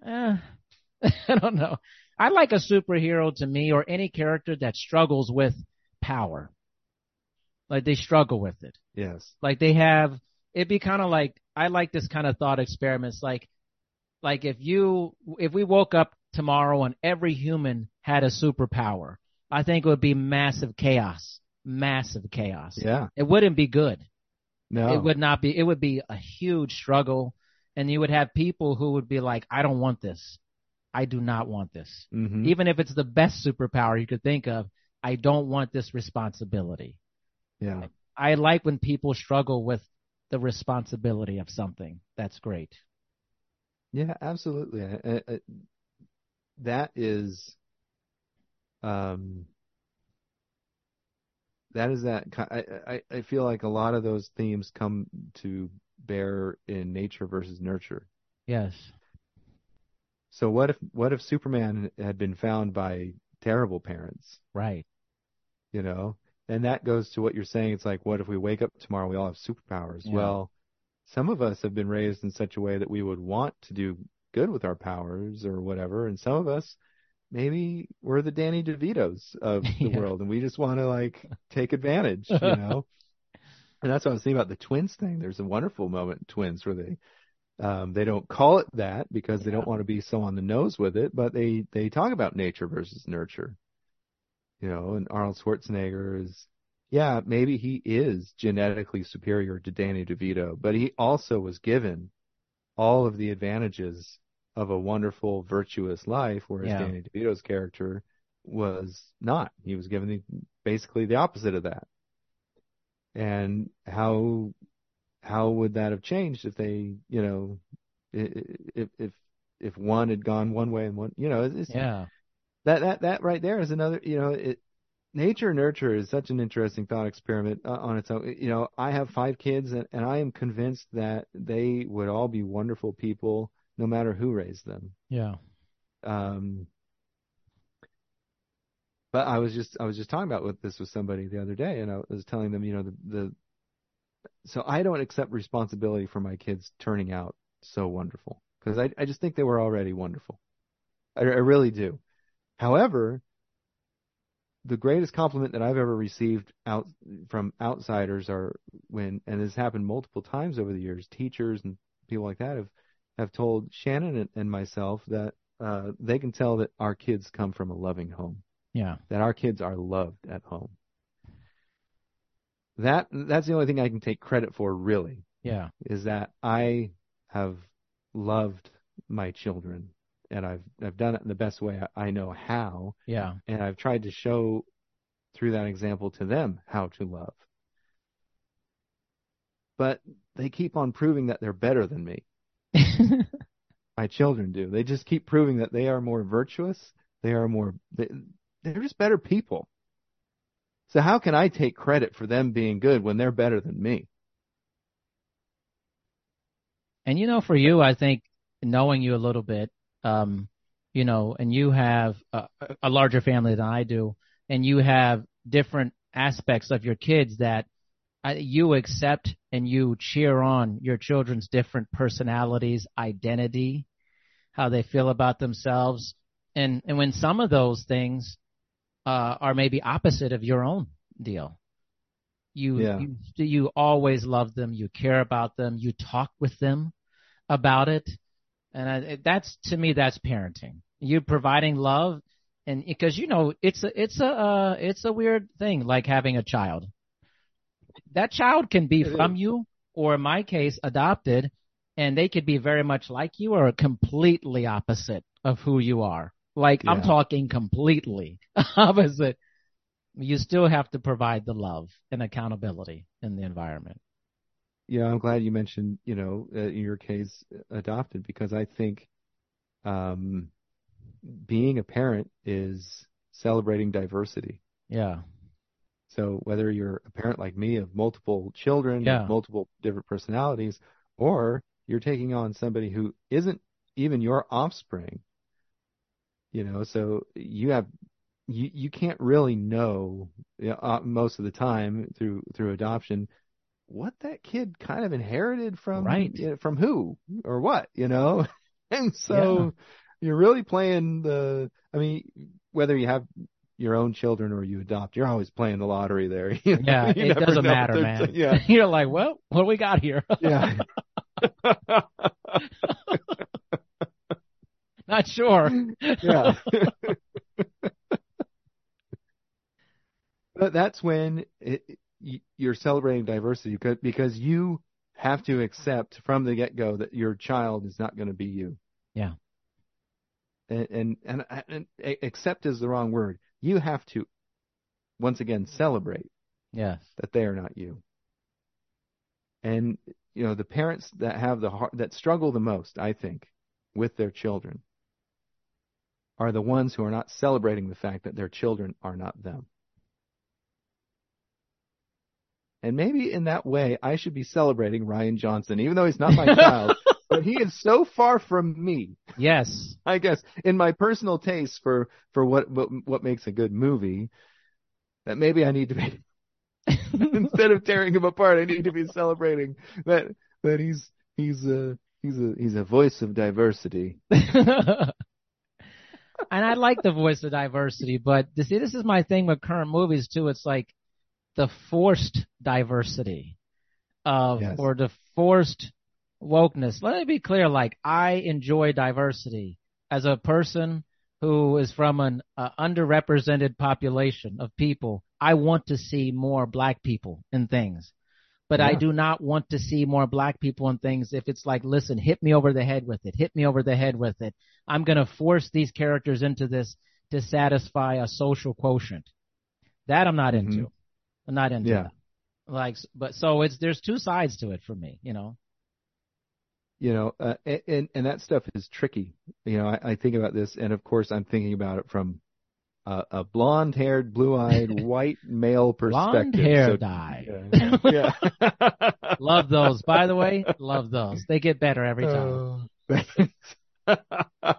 [SPEAKER 1] Eh, I don't know. I like a superhero to me or any character that struggles with power. Like they struggle with it.
[SPEAKER 2] Yes.
[SPEAKER 1] Like they have, it'd be kind of like, I like this kind of thought experiments. Like, like if you, if we woke up tomorrow and every human had a superpower, I think it would be massive chaos. Massive chaos.
[SPEAKER 2] Yeah.
[SPEAKER 1] It wouldn't be good.
[SPEAKER 2] No.
[SPEAKER 1] It would not be, it would be a huge struggle. And you would have people who would be like, I don't want this. I do not want this.
[SPEAKER 2] hmm
[SPEAKER 1] Even if it's the best superpower you could think of, I don't want this responsibility.
[SPEAKER 2] Yeah.
[SPEAKER 1] I like when people struggle with the responsibility of something. That's great.
[SPEAKER 2] Yeah, absolutely. I- I- that is, um, that is that. I, I I feel like a lot of those themes come to bear in nature versus nurture.
[SPEAKER 1] Yes.
[SPEAKER 2] So what if what if Superman had been found by terrible parents?
[SPEAKER 1] Right.
[SPEAKER 2] You know, and that goes to what you're saying. It's like, what if we wake up tomorrow we all have superpowers?
[SPEAKER 1] Yeah.
[SPEAKER 2] Well, some of us have been raised in such a way that we would want to do good with our powers or whatever, and some of us maybe we're the Danny DeVitos of the
[SPEAKER 1] Yeah.
[SPEAKER 2] world, and we just want to like take advantage, you know. and that's what I was saying about the twins thing. There's a wonderful moment in Twins where they. Um, they don't call it that because they don't want to be so on the nose with it, but they, they talk about nature versus nurture you know, and Arnold Schwarzenegger is yeah, maybe he is genetically superior to Danny DeVito, but he also was given all of the advantages of a wonderful, virtuous life, whereas
[SPEAKER 1] Yeah.
[SPEAKER 2] Danny DeVito's character was not. He was given the, basically the opposite of that. And how how would that have changed if they, you know, if if if one had gone one way and one, you know, it's,
[SPEAKER 1] Yeah.
[SPEAKER 2] That that that right there is another you know it nature nurture is such an interesting thought experiment uh, on its own. You know i have five kids and, and i am convinced that they would all be wonderful people no matter who raised them.
[SPEAKER 1] Yeah.
[SPEAKER 2] um but i was just i was just talking about with this with somebody the other day and i was telling them you know the the so i don't accept responsibility for my kids turning out so wonderful because I, I just think they were already wonderful. I, I really do However, the greatest compliment that I've ever received out from outsiders are when, and this happened multiple times over the years, teachers and people like that have, have told Shannon and, and myself that, uh, they can tell that our kids come from a loving home,
[SPEAKER 1] Yeah.
[SPEAKER 2] that our kids are loved at home. That, that's the only thing I can take credit for really,
[SPEAKER 1] Yeah.
[SPEAKER 2] is that I have loved my children and I've, I've done it in the best way I, know how
[SPEAKER 1] Yeah.
[SPEAKER 2] and I've tried to show through that example to them how to love. But they keep on proving that they're better than me. My children do. They just keep proving that they are more virtuous. They are more, they, they're just better people. So how can I take credit for them being good when they're better than me?
[SPEAKER 1] And you know, for you, I think knowing you a little bit, um, you know, and you have a, a larger family than I do, and you have different aspects of your kids that you accept and you cheer on your children's different personalities, identity, how they feel about themselves, and and when some of those things uh, are maybe opposite of your own deal. You,
[SPEAKER 2] Yeah.
[SPEAKER 1] you you always love them, you care about them, you talk with them about it, and I, that's to me that's parenting. You providing love, and because you know it's a it's a uh, it's a weird thing like having a child. That child can be from you, or in my case, adopted, and they could be very much like you or completely opposite of who you are. Like I'm talking completely opposite. You still have to provide the love and accountability in the environment.
[SPEAKER 2] Yeah, I'm glad you mentioned, you know, uh, in your case, adopted, because I think um, being a parent is celebrating diversity.
[SPEAKER 1] Yeah.
[SPEAKER 2] So whether you're a parent like me of multiple children,
[SPEAKER 1] Yeah.
[SPEAKER 2] multiple different personalities, or you're taking on somebody who isn't even your offspring, you know, so you have you you can't really know you know, uh, most of the time through through adoption what that kid kind of inherited from
[SPEAKER 1] Right.
[SPEAKER 2] you know, from who or what, you know, and so you're really playing the. I mean, whether you have your own children or you adopt, you're always playing the lottery there. You know,
[SPEAKER 1] Yeah, it doesn't matter, man.
[SPEAKER 2] Yeah,
[SPEAKER 1] You're like, well, what do we got here?
[SPEAKER 2] yeah.
[SPEAKER 1] Not sure.
[SPEAKER 2] yeah. but that's when it, you're celebrating diversity because, because you have to accept from the get go that your child is not going to be you.
[SPEAKER 1] Yeah.
[SPEAKER 2] And, and, and, and accept is the wrong word. You have to, once again, celebrate
[SPEAKER 1] Yes.
[SPEAKER 2] that they are not you. And, you know, the parents that have the heart, that struggle the most, I think, with their children are the ones who are not celebrating the fact that their children are not them. And maybe in that way, I should be celebrating Rian Johnson, even though he's not my child, but he is so far from me.
[SPEAKER 1] Yes.
[SPEAKER 2] I guess in my personal taste for for what what, what makes a good movie, that maybe I need to be instead of tearing him apart, I need to be celebrating that that he's he's a he's a he's a voice of diversity.
[SPEAKER 1] and I like the voice of diversity, but see, this is my thing with current movies too. It's like the forced diversity of,
[SPEAKER 2] Yes.
[SPEAKER 1] or the forced wokeness. Let me be clear. Like I enjoy diversity as a person who is from an uh, underrepresented population of people I want to see more black people in things. But I do not want to see more black people in things if it's like, listen, hit me over the head with it. Hit me over the head with it. I'm going to force these characters into this to satisfy a social quotient. That I'm not into. I'm not into
[SPEAKER 2] Yeah.
[SPEAKER 1] that. Like, but so it's, there's two sides to it for me, you know?
[SPEAKER 2] you know, uh, and and that stuff is tricky. You know, I, I think about this, and of course, I'm thinking about it from uh, a blonde-haired, blue-eyed, white male perspective.
[SPEAKER 1] Blonde hair
[SPEAKER 2] So-
[SPEAKER 1] dye.
[SPEAKER 2] Yeah. yeah.
[SPEAKER 1] Love those. By the way, love those. They get better every time.
[SPEAKER 2] Uh,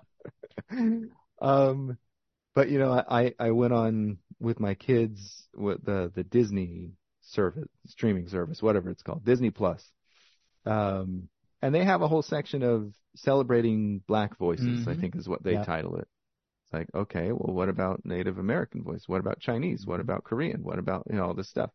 [SPEAKER 2] um, but you know, I I went on with my kids with the the Disney service, streaming service, whatever it's called, Disney Plus. Um, and they have a whole section of celebrating black voices, I
[SPEAKER 1] Mhm.
[SPEAKER 2] think is what they
[SPEAKER 1] Yeah.
[SPEAKER 2] title it. It's like, okay, well, what about Native American voice? What about Chinese? What about Korean? What about, you know, all this stuff?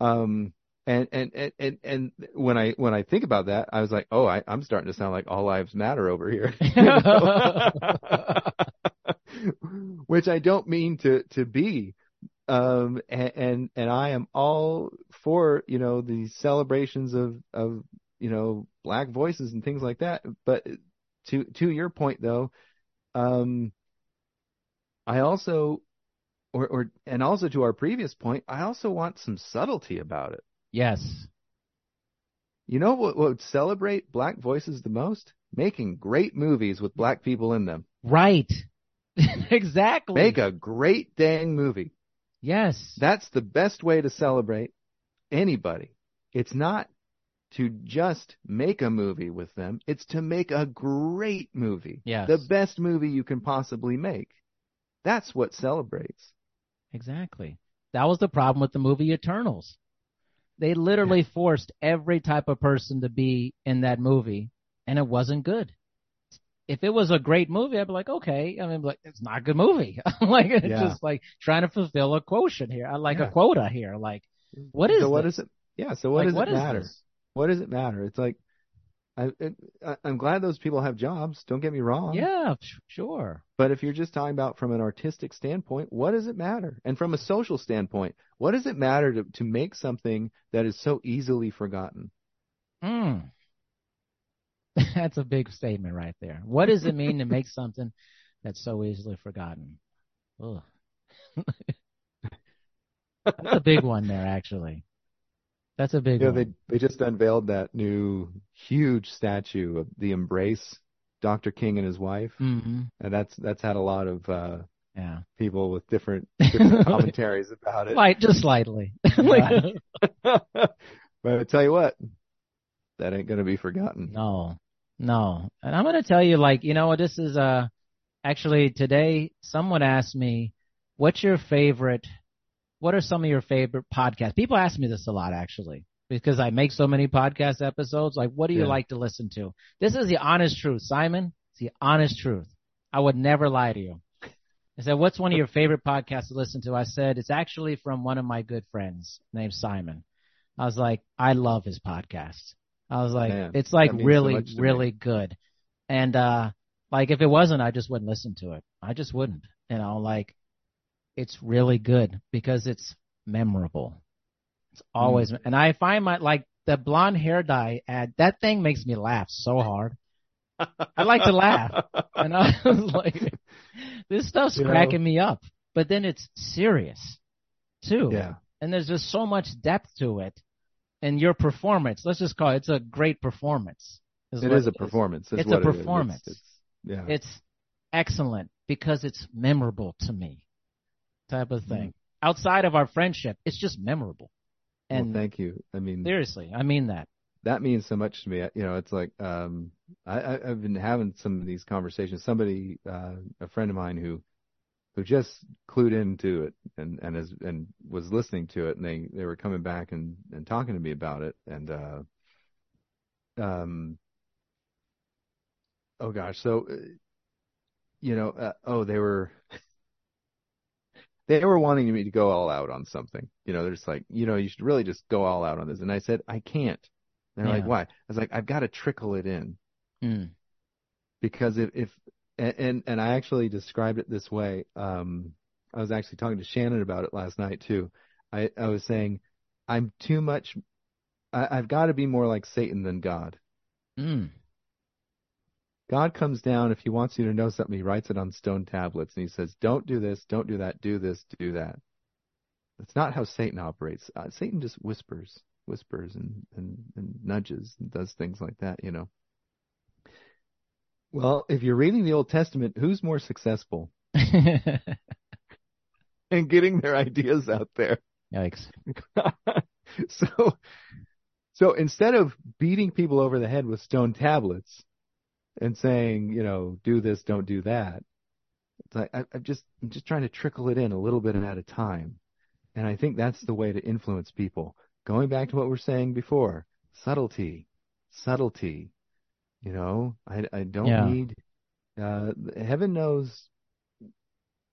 [SPEAKER 2] Um, and, and, and, and, and when I, when I think about that, I was like, oh, I, I'm starting to sound like all lives matter over here. Which I don't mean to, to be. Um, and, and, and I am all for, you know, the celebrations of, of, you know, black voices and things like that. But to, to your point though, um, I also, or, or, and also to our previous point, I also want some subtlety about it.
[SPEAKER 1] Yes.
[SPEAKER 2] You know what, what would celebrate black voices the most? Making great movies with black people in them.
[SPEAKER 1] Right. exactly.
[SPEAKER 2] Make a great dang movie.
[SPEAKER 1] yes.
[SPEAKER 2] That's the best way to celebrate anybody. It's not to just make a movie with them. It's to make a great movie.
[SPEAKER 1] Yes.
[SPEAKER 2] The best movie you can possibly make. That's what celebrates.
[SPEAKER 1] Exactly. That was the problem with the movie Eternals. They literally forced every type of person to be in that movie, and it wasn't good. If it was a great movie, I'd be like, okay. I mean, like, it's not a good movie. like, it's
[SPEAKER 2] Yeah.
[SPEAKER 1] just like trying to fulfill a quotient here. Like
[SPEAKER 2] Yeah.
[SPEAKER 1] a quota here. Like, what is
[SPEAKER 2] so what
[SPEAKER 1] this?
[SPEAKER 2] does it? Yeah. So what
[SPEAKER 1] Like,
[SPEAKER 2] does
[SPEAKER 1] what
[SPEAKER 2] it
[SPEAKER 1] is
[SPEAKER 2] matter?
[SPEAKER 1] this?
[SPEAKER 2] What does it matter? It's like, I, it, I, I'm glad those people have jobs. Don't get me wrong.
[SPEAKER 1] Yeah, sure.
[SPEAKER 2] But if you're just talking about from an artistic standpoint, what does it matter? And from a social standpoint, what does it matter to, to make something that is so easily forgotten?
[SPEAKER 1] Mm. That's a big statement right there. What does it mean to make something that's so easily forgotten? Ugh. That's a big one there, actually. That's a big
[SPEAKER 2] You know,
[SPEAKER 1] one.
[SPEAKER 2] they they just unveiled that new huge statue of the Embrace, Dr. King and his wife,
[SPEAKER 1] hmm
[SPEAKER 2] and that's that's had a lot of uh,
[SPEAKER 1] Yeah.
[SPEAKER 2] people with different different commentaries about it.
[SPEAKER 1] Light, just slightly.
[SPEAKER 2] But I tell you what, that ain't gonna be forgotten.
[SPEAKER 1] no, no. And I'm going to tell you, like, you know, this is, uh, actually today someone asked me, what's your favorite, what are some of your favorite podcasts? People ask me this a lot, actually, because I make so many podcast episodes. Like, what do you
[SPEAKER 2] Yeah.
[SPEAKER 1] like to listen to? This is the honest truth, Simon. It's the honest truth. I would never lie to you. I said, what's one of your favorite podcasts to listen to? I said, it's actually from one of my good friends named Simon. I was like, I love his podcast. I was like,
[SPEAKER 2] Man,
[SPEAKER 1] it's like
[SPEAKER 2] means so
[SPEAKER 1] really,
[SPEAKER 2] me.
[SPEAKER 1] really good. And, uh, like if it wasn't, I just wouldn't listen to it. I just wouldn't, you know, like it's really good because it's memorable. It's always,
[SPEAKER 2] Mm.
[SPEAKER 1] and I find my, like the blonde hair dye ad, that thing makes me laugh so hard. I like to laugh. And I was like, this stuff's
[SPEAKER 2] You know?
[SPEAKER 1] cracking me up, but then it's serious too.
[SPEAKER 2] Yeah.
[SPEAKER 1] And there's just so much depth to it. And your performance, let's just call it, it's a great performance.
[SPEAKER 2] It
[SPEAKER 1] what
[SPEAKER 2] is a performance. is
[SPEAKER 1] It's a
[SPEAKER 2] it is.
[SPEAKER 1] performance.
[SPEAKER 2] It's, it's, yeah.
[SPEAKER 1] It's excellent because it's memorable to me, type of thing. Outside of our friendship, it's just memorable. And
[SPEAKER 2] well, thank you. I mean,
[SPEAKER 1] seriously, I mean that.
[SPEAKER 2] that means so much to me. You know, it's like um, I, I've been having some of these conversations. Somebody, uh, a friend of mine who who just clued into it and and is and was listening to it, and they they were coming back and and talking to me about it, and uh, um, oh gosh, so uh, you know, uh, oh they were. They were wanting me to go all out on something. You know, they're just like, you know, you should really just go all out on this. And I said, I can't. They're like, why? I was like, I've got to trickle it in
[SPEAKER 1] Mm.
[SPEAKER 2] because if, if and and I actually described it this way. Um, I was actually talking to Shannon about it last night too. I, I was saying I'm too much. I, I've got to be more like Satan than God.
[SPEAKER 1] Mm.
[SPEAKER 2] God comes down if he wants you to know something. He writes it on stone tablets and he says, "Don't do this. Don't do that. Do this. Do that." That's not how Satan operates. Uh, Satan just whispers, whispers, and, and and nudges and does things like that. You know. Well, if you're reading the Old Testament, who's more successful in getting their ideas out there?
[SPEAKER 1] Yikes.
[SPEAKER 2] so, so instead of beating people over the head with stone tablets and saying, you know, do this, don't do that, it's like I, I'm just, I'm just trying to trickle it in a little bit at a time, and I think that's the way to influence people. Going back to what we we're saying before, subtlety, subtlety. You know, I, I don't
[SPEAKER 1] Yeah.
[SPEAKER 2] need. Uh, heaven knows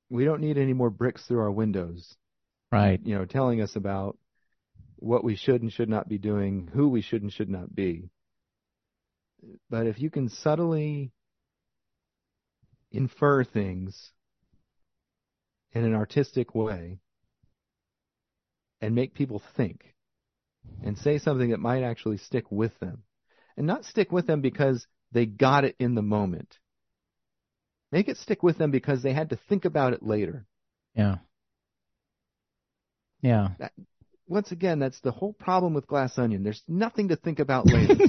[SPEAKER 2] we don't need any more bricks through our windows
[SPEAKER 1] Right.
[SPEAKER 2] you know, telling us about what we should and should not be doing, who we should and should not be. But if you can subtly infer things in an artistic way and make people think and say something that might actually stick with them and not stick with them because they got it in the moment. Make it stick with them because they had to think about it later.
[SPEAKER 1] Yeah. Yeah.
[SPEAKER 2] once again, that's the whole problem with Glass Onion. There's nothing to think about later.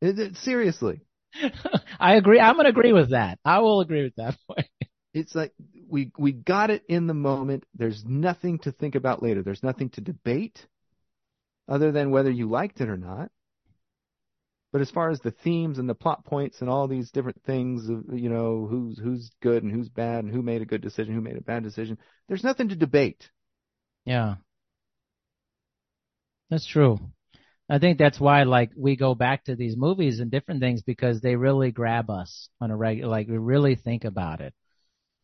[SPEAKER 2] It- it- seriously,
[SPEAKER 1] I agree. I'm going to agree with that. I will agree with that point.
[SPEAKER 2] it's like we we got it in the moment. There's nothing to think about later. There's nothing to debate, other than whether you liked it or not. But as far as the themes and the plot points and all these different things of you know who's who's good and who's bad and who made a good decision, who made a bad decision, there's nothing to debate.
[SPEAKER 1] Yeah. That's true. I think that's why like we go back to these movies and different things because they really grab us on a regular like we really think about it.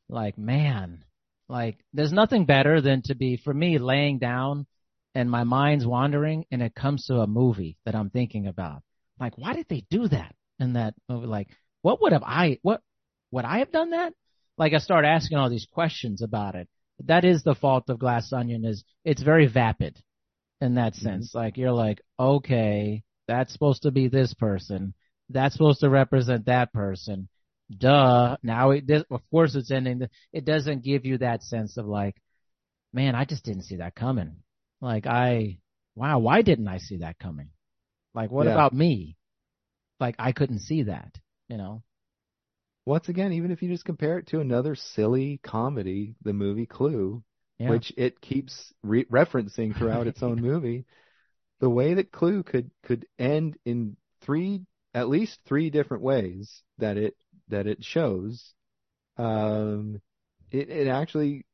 [SPEAKER 1] Like man, like there's nothing better than to be for me laying down and my mind's wandering and it comes to a movie that I'm thinking about. Like why did they do that in that movie? Like what would have I what would I have done that? Like I start asking all these questions about it that is the fault of Glass Onion is it's very vapid in that mm-hmm. sense. Like you're like, okay, that's supposed to be this person. That's supposed to represent that person. Duh. Now it of course it's ending. It doesn't give you that sense of like, man, I just didn't see that coming. Like I, wow, why didn't I see that coming? Like what
[SPEAKER 2] Yeah.
[SPEAKER 1] about me? Like I couldn't see that, you know?
[SPEAKER 2] Once again, even if you just compare it to another silly comedy, the movie Clue,
[SPEAKER 1] Yeah.
[SPEAKER 2] which it keeps re- referencing throughout its own movie, the way that Clue could could end in three, at least three different ways that it that it shows, um, it it actually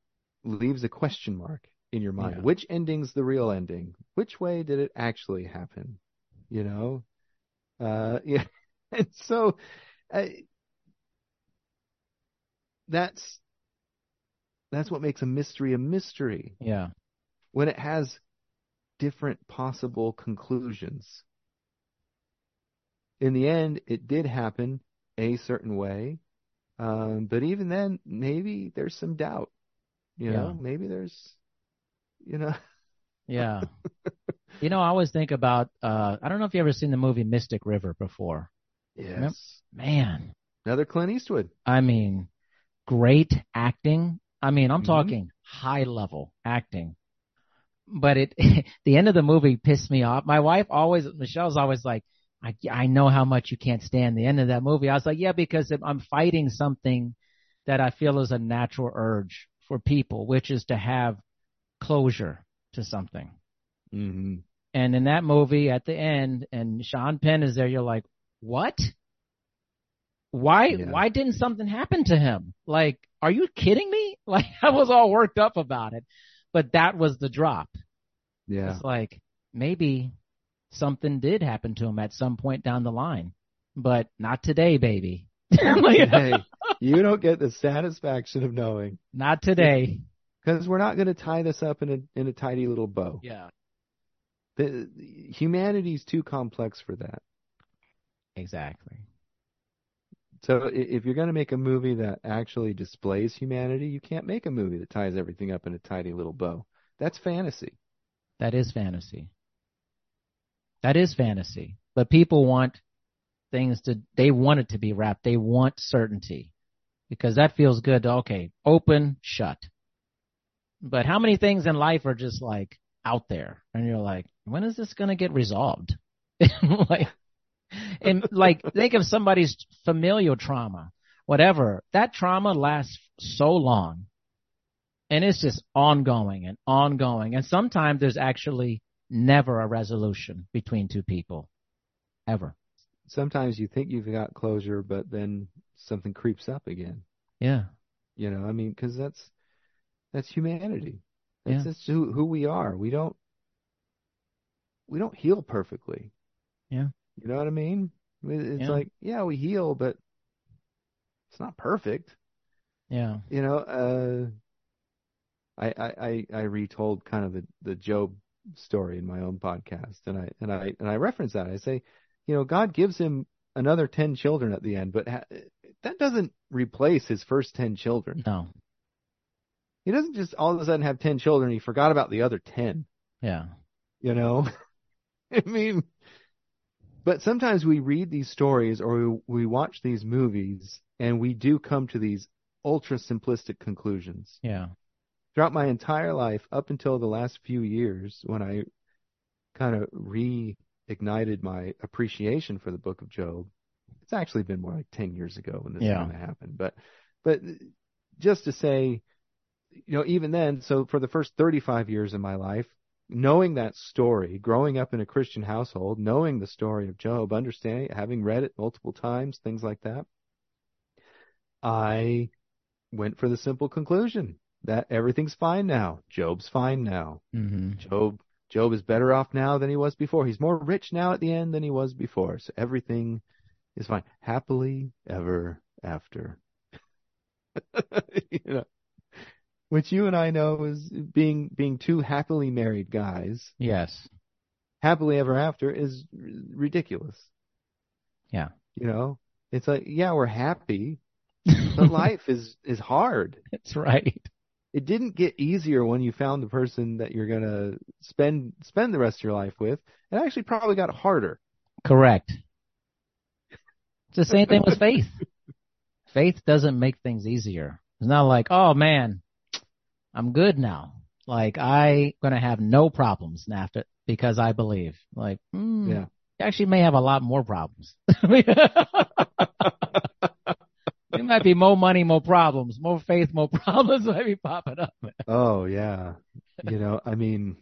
[SPEAKER 2] leaves a question mark in your mind.
[SPEAKER 1] Yeah.
[SPEAKER 2] Which ending's the real ending? Which way did it actually happen? You know, uh, yeah, and so. Uh, that's that's what makes a mystery a mystery
[SPEAKER 1] yeah.
[SPEAKER 2] when it has different possible conclusions. In the end, it did happen a certain way, um, but even then, maybe there's some doubt. You know,
[SPEAKER 1] Yeah.
[SPEAKER 2] maybe there's, you know,
[SPEAKER 1] Yeah. you know, I always think about uh I don't know if you ever seen the movie Mystic River before.
[SPEAKER 2] yes,
[SPEAKER 1] Man,
[SPEAKER 2] another Clint Eastwood.
[SPEAKER 1] I mean, great acting. I mean, I'm
[SPEAKER 2] Mhm.
[SPEAKER 1] talking high level acting. But it the end of the movie pissed me off. My wife always Michelle's always like, I I know how much you can't stand the end of that movie. I was like, yeah, because I'm fighting something that I feel is a natural urge for people, which is to have closure to something.
[SPEAKER 2] Mm-hmm.
[SPEAKER 1] And in that movie, at the end, and Sean Penn is there, you're like, what? Why?
[SPEAKER 2] Yeah.
[SPEAKER 1] Why didn't something happen to him? Like, are you kidding me? Like, I was all worked up about it, but that was the drop.
[SPEAKER 2] Yeah,
[SPEAKER 1] It's like maybe something did happen to him at some point down the line, but not today, baby. Like,
[SPEAKER 2] hey, you don't get the satisfaction of knowing
[SPEAKER 1] not today.
[SPEAKER 2] because we're not going to tie this up in a in a tidy little bow.
[SPEAKER 1] Yeah,
[SPEAKER 2] The, humanity's too complex for that.
[SPEAKER 1] exactly.
[SPEAKER 2] So if you're going to make a movie that actually displays humanity, you can't make a movie that ties everything up in a tidy little bow. That's fantasy.
[SPEAKER 1] That is fantasy. That is fantasy. But people want things to, they want it to be wrapped. They want certainty because that feels good. Okay, open, shut. But how many things in life are just like out there and you're like, when is this going to get resolved? like, and like think of somebody's familial trauma, whatever. That trauma lasts so long and it's just ongoing and ongoing. And sometimes there's actually never a resolution between two people. Ever.
[SPEAKER 2] Sometimes you think you've got closure, but then something creeps up again.
[SPEAKER 1] Yeah.
[SPEAKER 2] You know, I mean, cause that's, that's humanity. That's
[SPEAKER 1] Yeah.
[SPEAKER 2] just who, who we are. We don't, we don't heal perfectly.
[SPEAKER 1] Yeah.
[SPEAKER 2] You know what I mean? It's
[SPEAKER 1] Yeah.
[SPEAKER 2] like, yeah, we heal, but it's not perfect.
[SPEAKER 1] Yeah.
[SPEAKER 2] You know, uh, I, I, I, I retold kind of the, the Job story in my own podcast and I, and I, and I reference that. I say, you know, God gives him another 10 children at the end, but ha- that doesn't replace his first 10 children.
[SPEAKER 1] No.
[SPEAKER 2] He doesn't just all of a sudden have 10 children. He forgot about the other 10,
[SPEAKER 1] Yeah.
[SPEAKER 2] you know? I mean, but sometimes we read these stories or we, we watch these movies and we do come to these ultra simplistic conclusions.
[SPEAKER 1] Yeah.
[SPEAKER 2] Throughout my entire life, up until the last few years, when I kind of reignited my appreciation for the book of Job, it's actually been more like 10 years ago when this
[SPEAKER 1] Yeah.
[SPEAKER 2] kind of happened. But, but just to say, you know, even then, so for the first 35 years of my life, knowing that story, growing up in a Christian household, knowing the story of Job, understanding it, having read it multiple times, things like that, I went for the simple conclusion that everything's fine now. Job's fine now.
[SPEAKER 1] hmm
[SPEAKER 2] Job Job is better off now than he was before. He's more rich now at the end than he was before. So everything is fine. Happily ever after. you know, which you and I know is being being two happily married guys.
[SPEAKER 1] Yes.
[SPEAKER 2] Happily ever after is r- ridiculous.
[SPEAKER 1] Yeah.
[SPEAKER 2] You know, it's like yeah, we're happy, but life is is hard.
[SPEAKER 1] That's right.
[SPEAKER 2] it didn't get easier when you found the person that you're gonna spend spend the rest of your life with. It actually probably got harder.
[SPEAKER 1] Correct. It's the same thing with faith. Faith doesn't make things easier. It's not like, oh man, I'm good now. Like I gonna have no problems after because I believe. Like, hmm,
[SPEAKER 2] Yeah.
[SPEAKER 1] you actually may have a lot more problems. There might be more money, more problems, more faith, more problems might be popping up.
[SPEAKER 2] Oh yeah. You know, I mean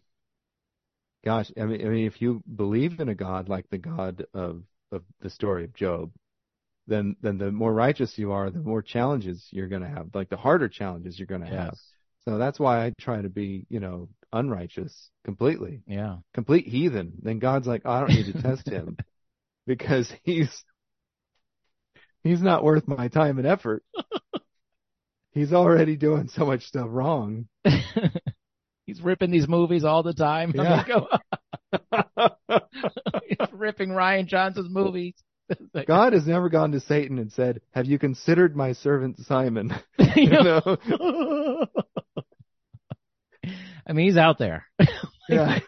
[SPEAKER 2] gosh, I mean I mean if you believe in a God like the God of of the story of Job, then then the more righteous you are, the more challenges you're gonna have. Like the harder challenges you're gonna have. So that's why I try to be, you know, unrighteous completely.
[SPEAKER 1] Yeah.
[SPEAKER 2] complete heathen, then God's like, oh, I don't need to test him because he's he's not worth my time and effort. He's already doing so much stuff wrong.
[SPEAKER 1] He's ripping these movies all the time. Go- He's ripping Rian Johnson's movies.
[SPEAKER 2] God has never gone to Satan and said, "Have you considered my servant Simon?"
[SPEAKER 1] you know? I mean, he's out there.
[SPEAKER 2] Yeah.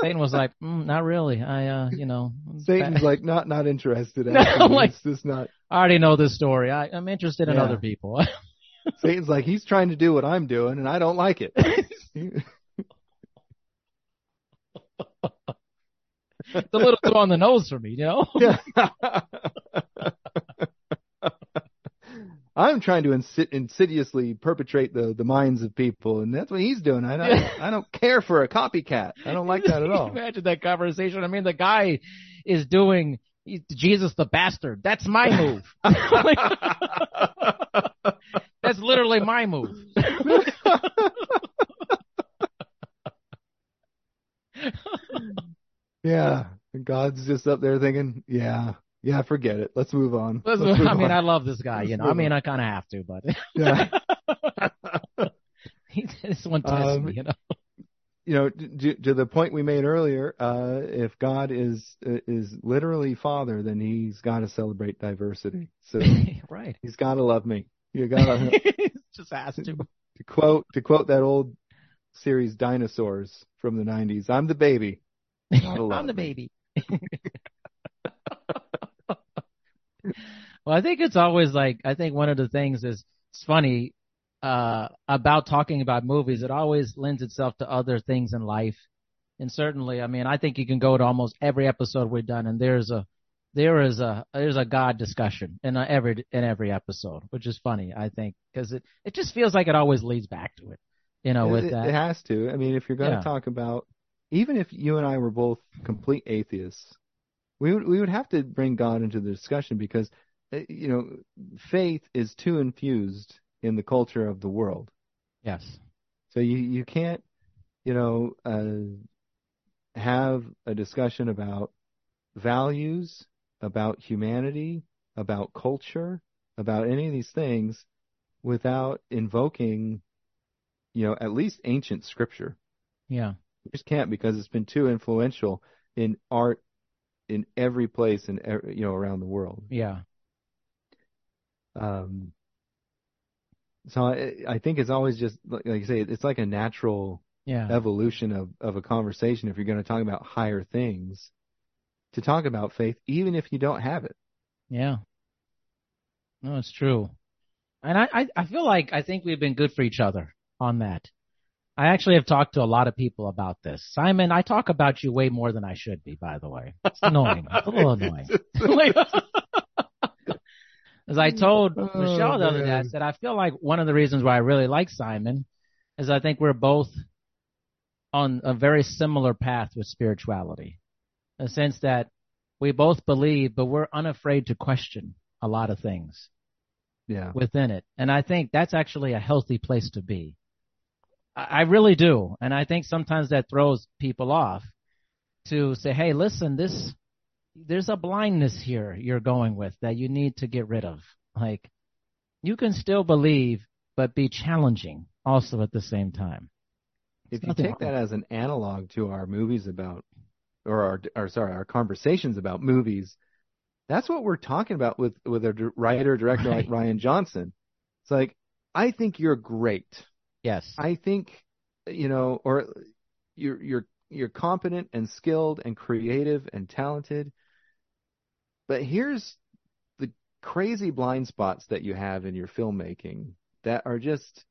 [SPEAKER 1] Satan was like, mm, not really. I, uh, you know,
[SPEAKER 2] Satan's like not not interested.
[SPEAKER 1] No,
[SPEAKER 2] Actually.
[SPEAKER 1] like-
[SPEAKER 2] it's just not.
[SPEAKER 1] I already know this story. I, I'm interested in
[SPEAKER 2] Yeah.
[SPEAKER 1] other people.
[SPEAKER 2] Satan's like he's trying to do what I'm doing, and I don't like it.
[SPEAKER 1] it's a little too on the nose for me, you know?
[SPEAKER 2] Yeah. I'm trying to insid- insidiously perpetrate the, the minds of people, and that's what he's doing. I don't, I don't care for a copycat. I don't like that at all.
[SPEAKER 1] Imagine that conversation. I mean, the guy is doing he's Jesus the bastard. That's my move. That's literally my move.
[SPEAKER 2] yeah. And God's just up there thinking, yeah, yeah, forget it. Let's move on.
[SPEAKER 1] Let's-
[SPEAKER 2] Let's move
[SPEAKER 1] I mean. I love this guy. You know, I mean, I kind of have to, but
[SPEAKER 2] yeah.
[SPEAKER 1] he, this one tests
[SPEAKER 2] Um,
[SPEAKER 1] me. You know.
[SPEAKER 2] you know, to, to, the point we made earlier, uh, if God is is literally Father, then He's got to celebrate diversity. So
[SPEAKER 1] right,
[SPEAKER 2] He's got to love me. You got
[SPEAKER 1] to just has to.
[SPEAKER 2] To quote to quote that old series Dinosaurs from the '90s, "I'm the baby."
[SPEAKER 1] I'm the baby. well, I think it's always like I think one of the things is it's funny uh, about talking about movies, it always lends itself to other things in life. And certainly, I mean, I think you can go to almost every episode we've done, and there's a there is a there's a God discussion in every in every episode, which is funny, I think, because it it just feels like it always leads back to it. You know, with
[SPEAKER 2] it,
[SPEAKER 1] that,
[SPEAKER 2] it has to. I mean, if you're going to
[SPEAKER 1] Yeah.
[SPEAKER 2] talk about, even if you and I were both complete atheists, we would we would have to bring God into the discussion because, uh, you know, faith is too infused in the culture of the world.
[SPEAKER 1] yes,
[SPEAKER 2] So you you can't, you know, uh, have a discussion about values, about humanity, about culture, about any of these things without invoking, you know, at least ancient scripture.
[SPEAKER 1] yeah,
[SPEAKER 2] You just can't because it's been too influential in art in every place and you know around the world.
[SPEAKER 1] yeah,
[SPEAKER 2] Um, so I, I think it's always just like like you say, it's like a natural
[SPEAKER 1] yeah,
[SPEAKER 2] evolution of, of a conversation if you're going to talk about higher things to talk about faith, even if you don't have it.
[SPEAKER 1] yeah. No, it's true. And I, I, I feel like I think we've been good for each other on that. I actually have talked to a lot of people about this. Simon, I talk about you way more than I should be, by the way. It's annoying. It's a little annoying. As I told
[SPEAKER 2] Oh,
[SPEAKER 1] Michelle the other day, I said I feel like one of the reasons why I really like Simon is I think we're both on a very similar path with spirituality. In the sense that we both believe, but we're unafraid to question a lot of things
[SPEAKER 2] Yeah.
[SPEAKER 1] within it. And I think that's actually a healthy place to be. I, really do. And I think sometimes that throws people off to say, hey, listen, this, there's a blindness here you're going with that you need to get rid of. Like, you can still believe, but be challenging also at the same time.
[SPEAKER 2] If you take that as an analog to our movies about, or our, or sorry, our conversations about movies, that's what we're talking about with, with a writer, director like Rian Johnson. It's like, I think you're great.
[SPEAKER 1] Yes.
[SPEAKER 2] I think, you know, or you're, you're, you're competent and skilled and creative and talented. But here's the crazy blind spots that you have in your filmmaking that are just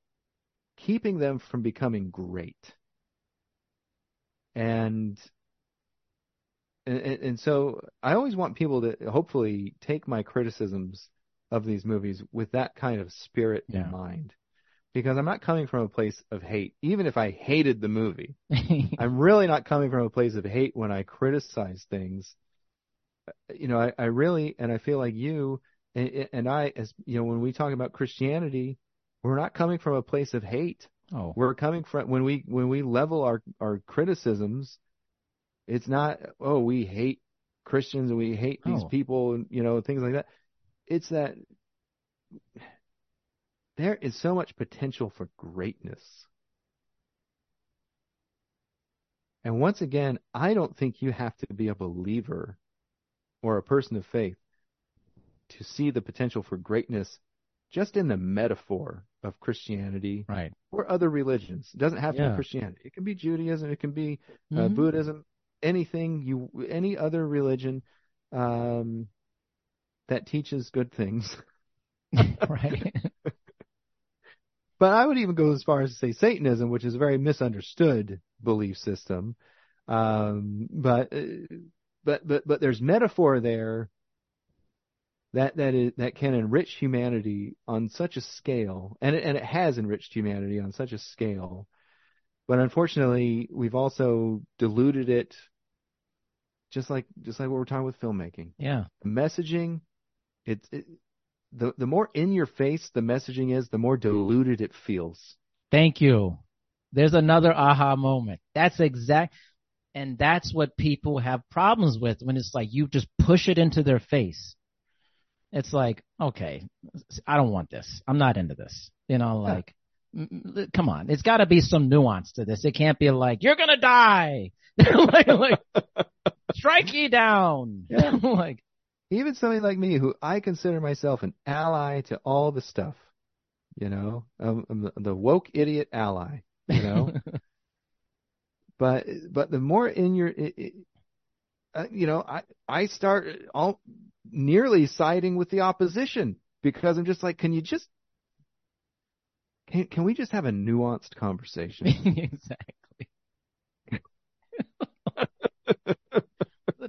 [SPEAKER 2] keeping them from becoming great. And and, and so I always want people to hopefully take my criticisms of these movies with that kind of spirit
[SPEAKER 1] Yeah.
[SPEAKER 2] in mind. Because I'm not coming from a place of hate, even if I hated the movie. I'm really not coming from a place of hate when I criticize things. Uh, you know, I, I really, and I feel like you and, and I, as you know, when we talk about Christianity, we're not coming from a place of hate.
[SPEAKER 1] oh,
[SPEAKER 2] We're coming from when we when we level our our criticisms, it's not oh we hate Christians and we hate these
[SPEAKER 1] Oh.
[SPEAKER 2] people and you know things like that. It's that there is so much potential for greatness. And once again, I don't think you have to be a believer or a person of faith to see the potential for greatness just in the metaphor of Christianity
[SPEAKER 1] right.
[SPEAKER 2] or other religions. It doesn't have to
[SPEAKER 1] Yeah.
[SPEAKER 2] be Christianity. It can be Judaism. It can be uh,
[SPEAKER 1] Mhm.
[SPEAKER 2] Buddhism. Anything you, any other religion um, that teaches good things.
[SPEAKER 1] right.
[SPEAKER 2] But I would even go as far as to say Satanism, which is a very misunderstood belief system. Um, but, uh, but, but, but there's metaphor there that, that is, that can enrich humanity on such a scale. And it, and it has enriched humanity on such a scale. But unfortunately, we've also diluted it just like, just like what we're talking with filmmaking.
[SPEAKER 1] yeah.
[SPEAKER 2] The messaging, it's, it, the, the more in your face the messaging is, the more diluted it feels.
[SPEAKER 1] Thank you. There's another aha moment. That's exact, and that's what people have problems with when it's like you just push it into their face. It's like, okay, I don't want this. I'm not into this. You know,
[SPEAKER 2] Yeah.
[SPEAKER 1] like, come on, it's got to be some nuance to this. It can't be like you're gonna die, like, like strike you down,
[SPEAKER 2] Yeah.
[SPEAKER 1] like
[SPEAKER 2] Even somebody like me, who I consider myself an ally to all the stuff, you know, I'm, I'm the, woke idiot ally, you know. but but the more in your, it, it, uh, you know, I I start all nearly siding with the opposition because I'm just like, can you just can can we just have a nuanced conversation?
[SPEAKER 1] exactly.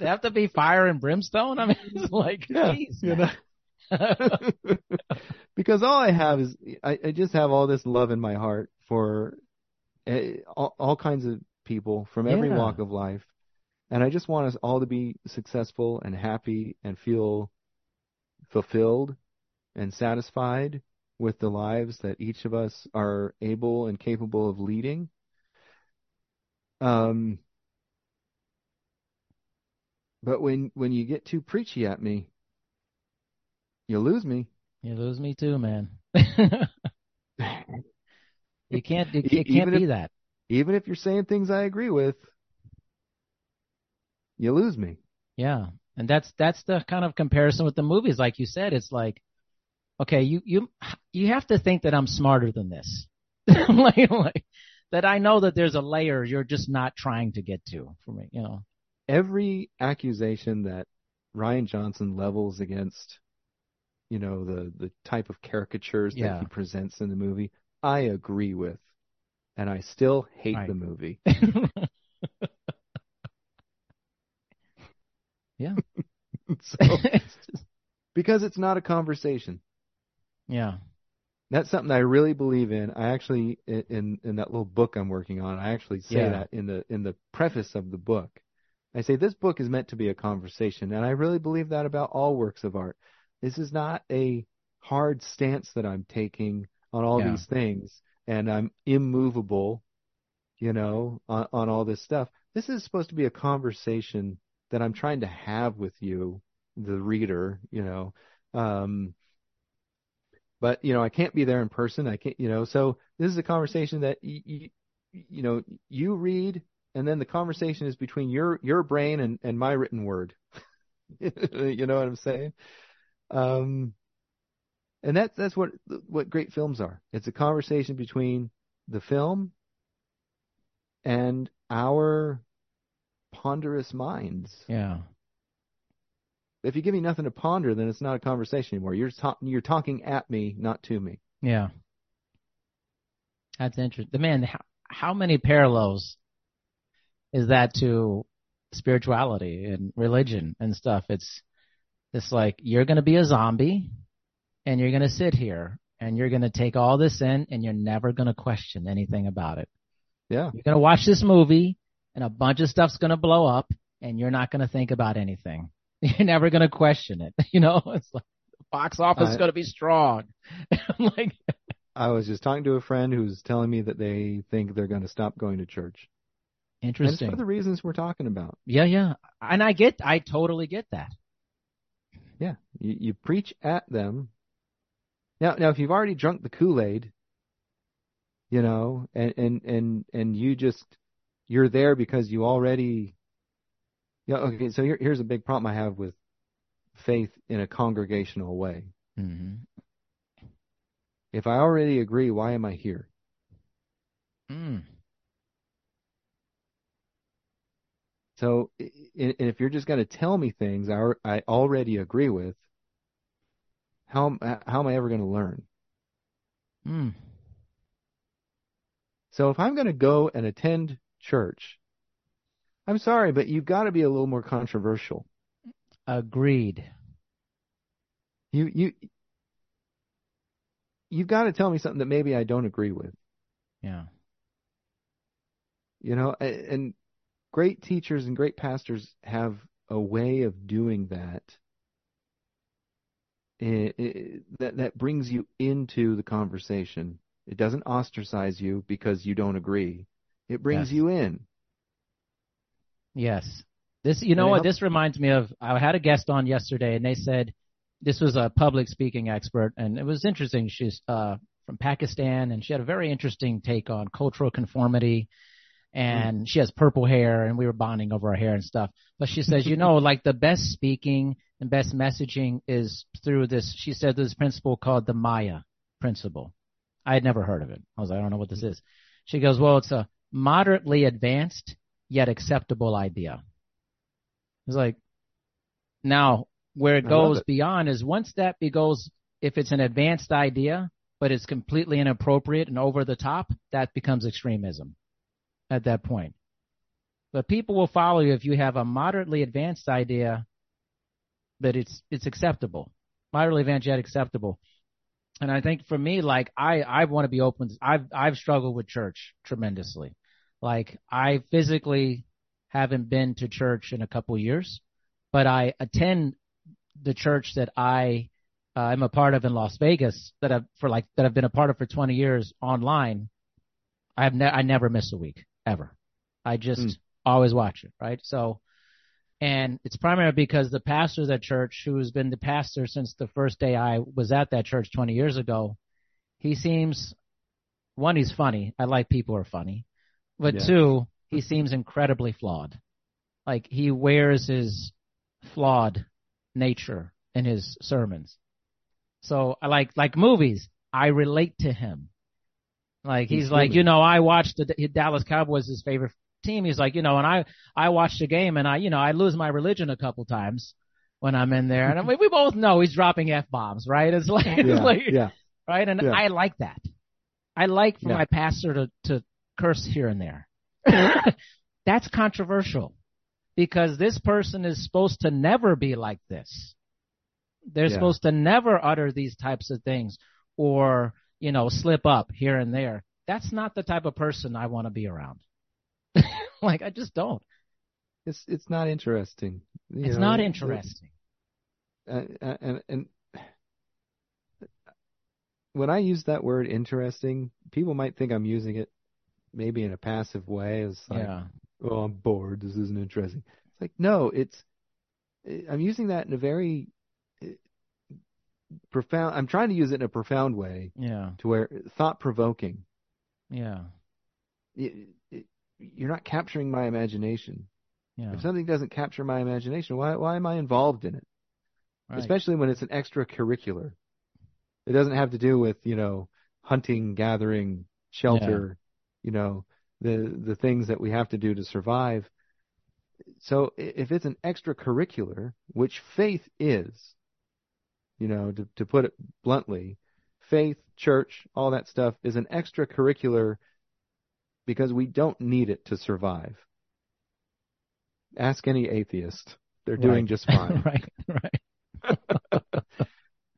[SPEAKER 1] It have to be fire and brimstone? I mean, it's like,
[SPEAKER 2] Yeah,
[SPEAKER 1] geez,
[SPEAKER 2] you
[SPEAKER 1] man.
[SPEAKER 2] because all I have is I, I just have all this love in my heart for uh, all, all kinds of people from every
[SPEAKER 1] Yeah.
[SPEAKER 2] walk of life, and I just want us all to be successful and happy and feel fulfilled and satisfied with the lives that each of us are able and capable of leading. Um, but when when you get too preachy at me, you lose me.
[SPEAKER 1] you lose me too, man. you can't, you, it can't
[SPEAKER 2] even
[SPEAKER 1] be
[SPEAKER 2] if-
[SPEAKER 1] that.
[SPEAKER 2] even if you're saying things I agree with, you lose me.
[SPEAKER 1] Yeah. And that's that's the kind of comparison with the movies like you said it's like okay, you you you have to think that I'm smarter than this. like, like that I know that there's a layer you're just not trying to get to for me, you know.
[SPEAKER 2] Every accusation that Rian Johnson levels against, you know, the the type of caricatures
[SPEAKER 1] Yeah.
[SPEAKER 2] that he presents in the movie, I agree with, and I still hate the movie.
[SPEAKER 1] yeah.
[SPEAKER 2] so,
[SPEAKER 1] It's just-
[SPEAKER 2] because it's not a conversation.
[SPEAKER 1] yeah.
[SPEAKER 2] That's something I really believe in. I actually in in, in that little book I'm working on, I actually say
[SPEAKER 1] Yeah.
[SPEAKER 2] that in the in the preface of the book. I say this book is meant to be a conversation, and I really believe that about all works of art. This is not a hard stance that I'm taking on all
[SPEAKER 1] Yeah.
[SPEAKER 2] these things, and I'm immovable, you know, on, on all this stuff. This is supposed to be a conversation that I'm trying to have with you, the reader, you know. Um, but you know I can't be there in person. I can't, you know. So this is a conversation that you, you, you know you read, and then the conversation is between your your brain and and my written word. you know what I'm saying? Um, and that's that's what what great films are. It's a conversation between the film and our ponderous minds.
[SPEAKER 1] Yeah.
[SPEAKER 2] If you give me nothing to ponder, then it's not a conversation anymore. You're ta- you're talking at me, not to me.
[SPEAKER 1] Yeah. That's interesting. The man, how, how many parallels is that to spirituality and religion and stuff? It's it's like you're going to be a zombie and you're going to sit here and you're going to take all this in and you're never going to question anything about it.
[SPEAKER 2] Yeah.
[SPEAKER 1] You're going to watch this movie and a bunch of stuff's going to blow up and you're not going to think about anything. You're never going to question it. You know, it's like the box office is going to be strong. Like,
[SPEAKER 2] I was just talking to a friend who's telling me that they think they're going to stop going to church. And
[SPEAKER 1] interesting.
[SPEAKER 2] for the reasons we're talking about.
[SPEAKER 1] Yeah, yeah. And I get, I totally get that.
[SPEAKER 2] Yeah. You, you preach at them. Now, now, if you've already drunk the Kool-Aid, you know, and, and, and, and you just, you're there because you already, yeah, okay, so here, here's a big problem I have with faith in a congregational way.
[SPEAKER 1] Mm-hmm.
[SPEAKER 2] If I already agree, why am I here?
[SPEAKER 1] Mm.
[SPEAKER 2] So, i- if you're just going to tell me things I, I already agree with, how, am- how am I ever going to learn?
[SPEAKER 1] Mm.
[SPEAKER 2] So if I'm going to go and attend church, I'm sorry, but you've got to be a little more controversial.
[SPEAKER 1] Agreed.
[SPEAKER 2] You you you've got to tell me something that maybe I don't agree with.
[SPEAKER 1] Yeah.
[SPEAKER 2] You know, and great teachers and great pastors have a way of doing that. eh, eh, that that brings you into the conversation. It doesn't ostracize you because you don't agree. It brings
[SPEAKER 1] Yes.
[SPEAKER 2] you in.
[SPEAKER 1] Yes. This, you know what? This reminds me of, I had a guest on yesterday and they said, this was a public speaking expert and it was interesting. She's, uh, from Pakistan, and she had a very interesting take on cultural conformity. And mm. she has purple hair, and we were bonding over her hair and stuff. But she says, you know, like the best speaking and best messaging is through this. She said this principle called the Maya principle. I had never heard of it. I was like, I don't know what this is. She goes, well, it's a moderately advanced yet acceptable idea. It's like, now where it goes it. beyond is once that goes, if it's an advanced idea, but it's completely inappropriate and over the top, that becomes extremism at that point. But people will follow you if you have a moderately advanced idea, that it's, it's acceptable. Moderately advanced yet acceptable. And I think for me, like I, I want to be open. I've, I've struggled with church tremendously. Like I physically haven't been to church in a couple years, but I attend the church that I uh, am a part of in Las Vegas that I've for like that I've been a part of for 20 years online. I have ne- I never miss a week ever. I just mm. always watch it, right? So, and it's primarily because the pastor of that church, who has been the pastor since the first day I was at that church 20 years ago, he seems one, he's funny. I like people who are funny, but yeah. two, he seems incredibly flawed. Like he wears his flawed nature in his sermons. So I like, like movies, I relate to him. Like he's, he's like, you know, I watched the Dallas Cowboys his favorite team. He's like, you know, and I, I watched a game and I, you know, I lose my religion a couple times when I'm in there. And I mean, we both know he's dropping F bombs, right? It's like, yeah, it's like, yeah. right. And yeah. I like that. I like for yeah. my pastor to, to curse here and there. That's controversial because this person is supposed to never be like this. They're supposed to never utter these types of things or, you know, slip up here and there. That's not the type of person I want to be around. like I just don't.
[SPEAKER 2] It's it's not interesting.
[SPEAKER 1] You it's know, not interesting.
[SPEAKER 2] Uh, and and when I use that word interesting, people might think I'm using it maybe in a passive way. as like, yeah. oh, I'm bored. This isn't interesting. It's like, no, it's, I'm using that in a very profound, I'm trying to use it in a profound way.
[SPEAKER 1] Yeah.
[SPEAKER 2] To where thought provoking.
[SPEAKER 1] Yeah.
[SPEAKER 2] you're not capturing my imagination.
[SPEAKER 1] Yeah.
[SPEAKER 2] If something doesn't capture my imagination, why, why am I involved in it? Right. Especially when it's an extracurricular. It doesn't have to do with, you know, hunting, gathering, shelter, you know, the the things that we have to do to survive. So if it's an extracurricular, which faith is, you know, to, to put it bluntly, faith, church, all that stuff is an extracurricular because we don't need it to survive. Ask any atheist. They're doing
[SPEAKER 1] right.
[SPEAKER 2] just fine.
[SPEAKER 1] right, right.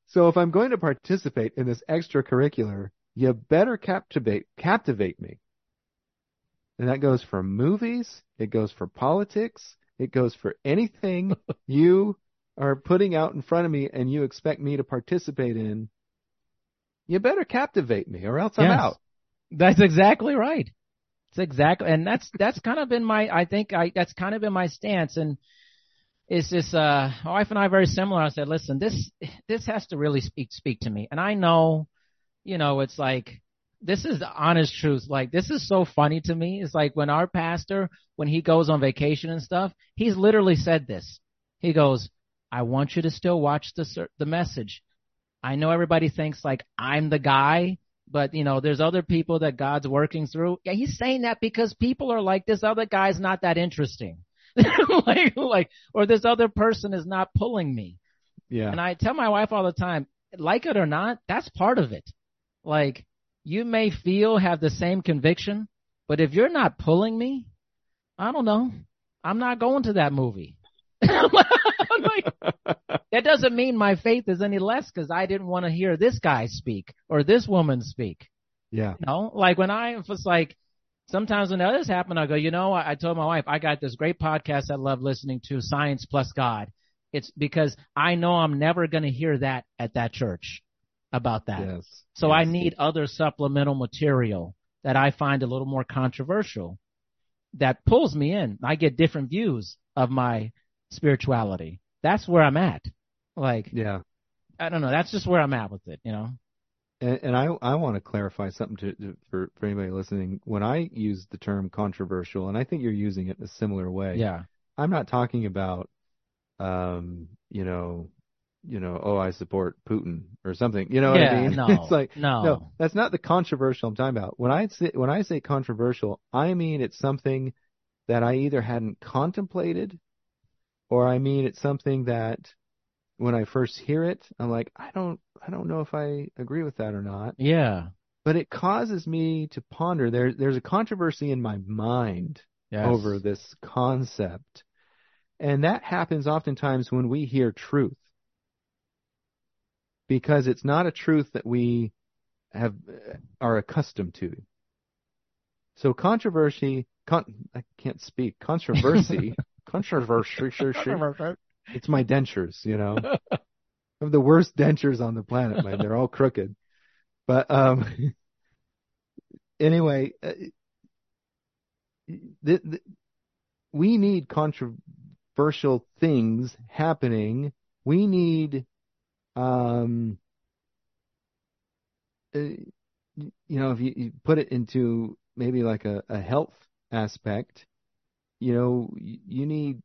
[SPEAKER 2] so if I'm going to participate in this extracurricular, you better captivate captivate me. And that goes for movies, it goes for politics, it goes for anything you are putting out in front of me and you expect me to participate in. You better captivate me or else I'm
[SPEAKER 1] yes.
[SPEAKER 2] out.
[SPEAKER 1] That's exactly right. It's exactly, and that's, that's kind of been my, I think I, that's kind of been my stance. And it's just, uh, my wife and I are very similar. I said, listen, this, this has to really speak, speak to me. And I know, you know, it's like, this is the honest truth. Like, this is so funny to me. It's like when our pastor, when he goes on vacation and stuff, he's literally said this. He goes, I want you to still watch the, the message. I know everybody thinks like I'm the guy, but you know, there's other people that God's working through. Yeah, he's saying that because people are like, this other guy's not that interesting. like, like, or this other person is not pulling me.
[SPEAKER 2] Yeah.
[SPEAKER 1] And I tell my wife all the time, like it or not, that's part of it. Like, you may feel have the same conviction, but if you're not pulling me, I don't know. I'm not going to that movie. like, that doesn't mean my faith is any less because I didn't want to hear this guy speak or this woman speak.
[SPEAKER 2] Yeah.
[SPEAKER 1] You know, like when I was like, sometimes when others happen, I go, you know, I, I told my wife, I got this great podcast I love listening to, Science Plus God. It's because I know I'm never going to hear that at that church about that.
[SPEAKER 2] Yes.
[SPEAKER 1] So
[SPEAKER 2] yes.
[SPEAKER 1] I need other supplemental material that I find a little more controversial that pulls me in. I get different views of my spirituality. That's where I'm at. Like,
[SPEAKER 2] yeah,
[SPEAKER 1] I don't know. That's just where I'm at with it, you know?
[SPEAKER 2] And, and I I want to clarify something to, to, for for anybody listening. When I use the term controversial, and I think you're using it in a similar way.
[SPEAKER 1] Yeah.
[SPEAKER 2] I'm not talking about, um, you know, you know, oh, I support Putin or something. You know what
[SPEAKER 1] yeah,
[SPEAKER 2] I mean?
[SPEAKER 1] No,
[SPEAKER 2] it's like
[SPEAKER 1] no.
[SPEAKER 2] no, that's not the controversial I'm talking about. When I say when I say controversial, I mean it's something that I either hadn't contemplated, or I mean it's something that when I first hear it, I'm like, I don't, I don't know if I agree with that or not.
[SPEAKER 1] Yeah.
[SPEAKER 2] But it causes me to ponder. There, there's a controversy in my mind
[SPEAKER 1] Yes.
[SPEAKER 2] over this concept. And that happens oftentimes when we hear truth. Because it's not a truth that we have are accustomed to. So controversy, con, I can't speak, controversy, controversy, it's my dentures, you know. I have the worst dentures on the planet, man. They're all crooked. But um anyway, uh, th- th- we need controversial things happening. We need um uh, you know, if you, you put it into maybe like a, a health aspect, you know, you, need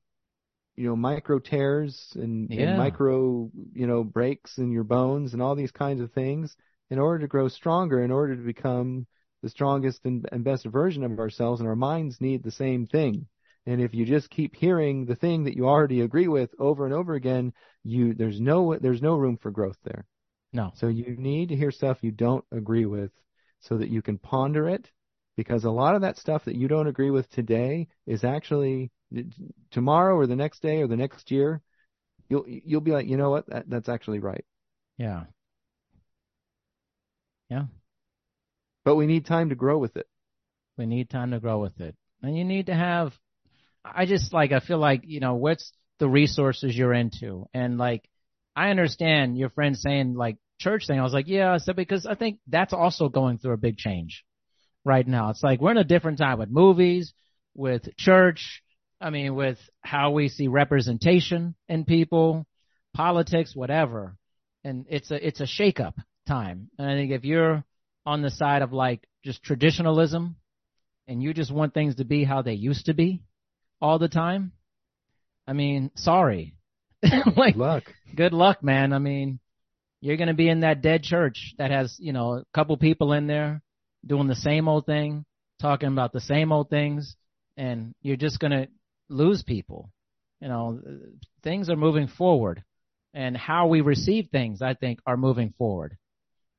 [SPEAKER 2] you know, micro tears and,
[SPEAKER 1] Yeah.
[SPEAKER 2] and micro, you know, breaks in your bones and all these kinds of things in order to grow stronger, in order to become the strongest and, and best version of ourselves. And our minds need the same thing. And if you just keep hearing the thing that you already agree with over and over again, you there's no there's no room for growth there.
[SPEAKER 1] No.
[SPEAKER 2] So you need to hear stuff you don't agree with so that you can ponder it because a lot of that stuff that you don't agree with today is actually tomorrow or the next day or the next year you'll you'll be like, "You know what? That, that's actually right."
[SPEAKER 1] Yeah. Yeah.
[SPEAKER 2] But we need time to grow with it.
[SPEAKER 1] We need time to grow with it. And you need to have, I just like, I feel like, you know, what's the resources you're into? And like, I understand your friend saying like church thing. I was like, yeah, I said, because I think that's also going through a big change right now. It's like we're in a different time with movies, with church. I mean, with how we see representation in people, politics, whatever. And it's a, it's a shakeup time. And I think if you're on the side of like just traditionalism and you just want things to be how they used to be all the time, I mean, sorry. like,
[SPEAKER 2] Good luck.
[SPEAKER 1] good luck, man. I mean, you're going to be in that dead church that has, you know, a couple people in there doing the same old thing, talking about the same old things, and you're just going to lose people. You know, things are moving forward, and how we receive things, I think, are moving forward.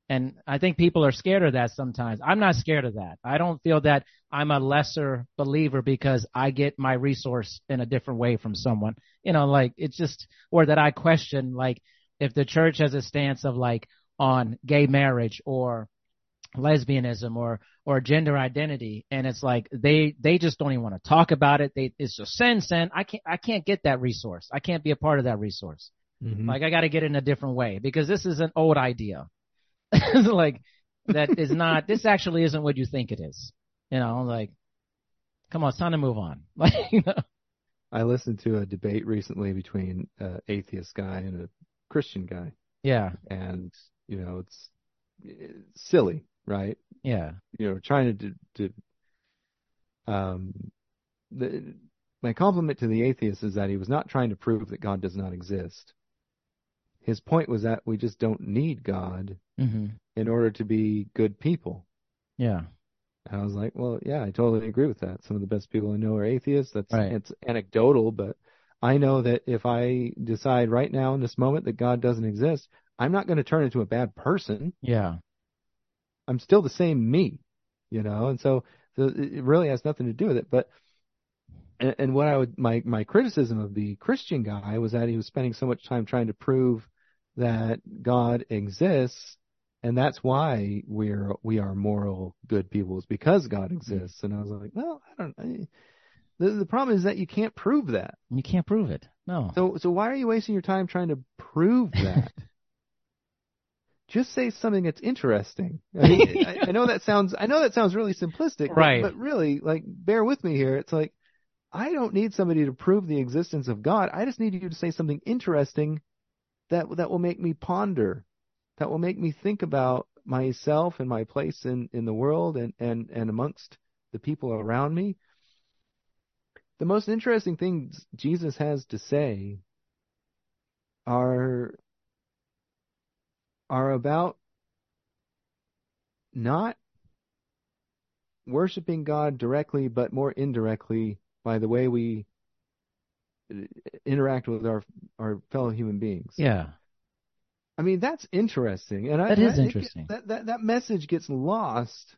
[SPEAKER 1] And I think people are scared of that sometimes. I'm not scared of that. I don't feel that I'm a lesser believer because I get my resource in a different way from someone. You know, like it's just, or that I question, like, if the church has a stance of like on gay marriage or lesbianism or or gender identity. And it's like they they just don't even want to talk about it. They it's just send send i can't i can't get that resource. I can't be a part of that resource.
[SPEAKER 2] Mhm.
[SPEAKER 1] like i got to get it in a different way because this is an old idea. Like that is not this actually isn't what you think it is. You know like come on it's time to move on. Like you know?
[SPEAKER 2] I listened to a debate recently between an atheist guy and a Christian guy,
[SPEAKER 1] yeah.
[SPEAKER 2] And you know it's, it's silly, right?
[SPEAKER 1] yeah
[SPEAKER 2] You know, trying to to um the my compliment to the atheist is that he was not trying to prove that God does not exist. His point was that we just don't need God
[SPEAKER 1] mhm
[SPEAKER 2] in order to be good people.
[SPEAKER 1] yeah
[SPEAKER 2] And I was like, well, yeah, I totally agree with that. Some of the best people I know are atheists. That's
[SPEAKER 1] Right.
[SPEAKER 2] it's anecdotal, but I know that if I decide right now in this moment that God doesn't exist, I'm not going to turn into a bad person.
[SPEAKER 1] yeah
[SPEAKER 2] I'm still the same me, you know. And so, so it really has nothing to do with it. But and, and what I would my my criticism of the Christian guy was that he was spending so much time trying to prove that God exists, and that's why we're we are moral good people is because God mm-hmm. exists. And I was like, well, I don't. I, the the problem is that you can't prove that.
[SPEAKER 1] you can't prove it no
[SPEAKER 2] So so why are you wasting your time trying to prove that? Just say something that's interesting. I, mean, I, I know that sounds I know that sounds really simplistic, but,
[SPEAKER 1] Right.
[SPEAKER 2] but really, like, bear with me here. It's like I don't need somebody to prove the existence of God. I just need you to say something interesting that that will make me ponder, that will make me think about myself and my place in, in the world and, and, and amongst the people around me. The most interesting things Jesus has to say are are about not worshiping God directly, but more indirectly by the way we interact with our our fellow human beings.
[SPEAKER 1] Yeah.
[SPEAKER 2] I mean that's interesting, and
[SPEAKER 1] that
[SPEAKER 2] I,
[SPEAKER 1] is
[SPEAKER 2] I,
[SPEAKER 1] interesting.
[SPEAKER 2] That, that that message gets lost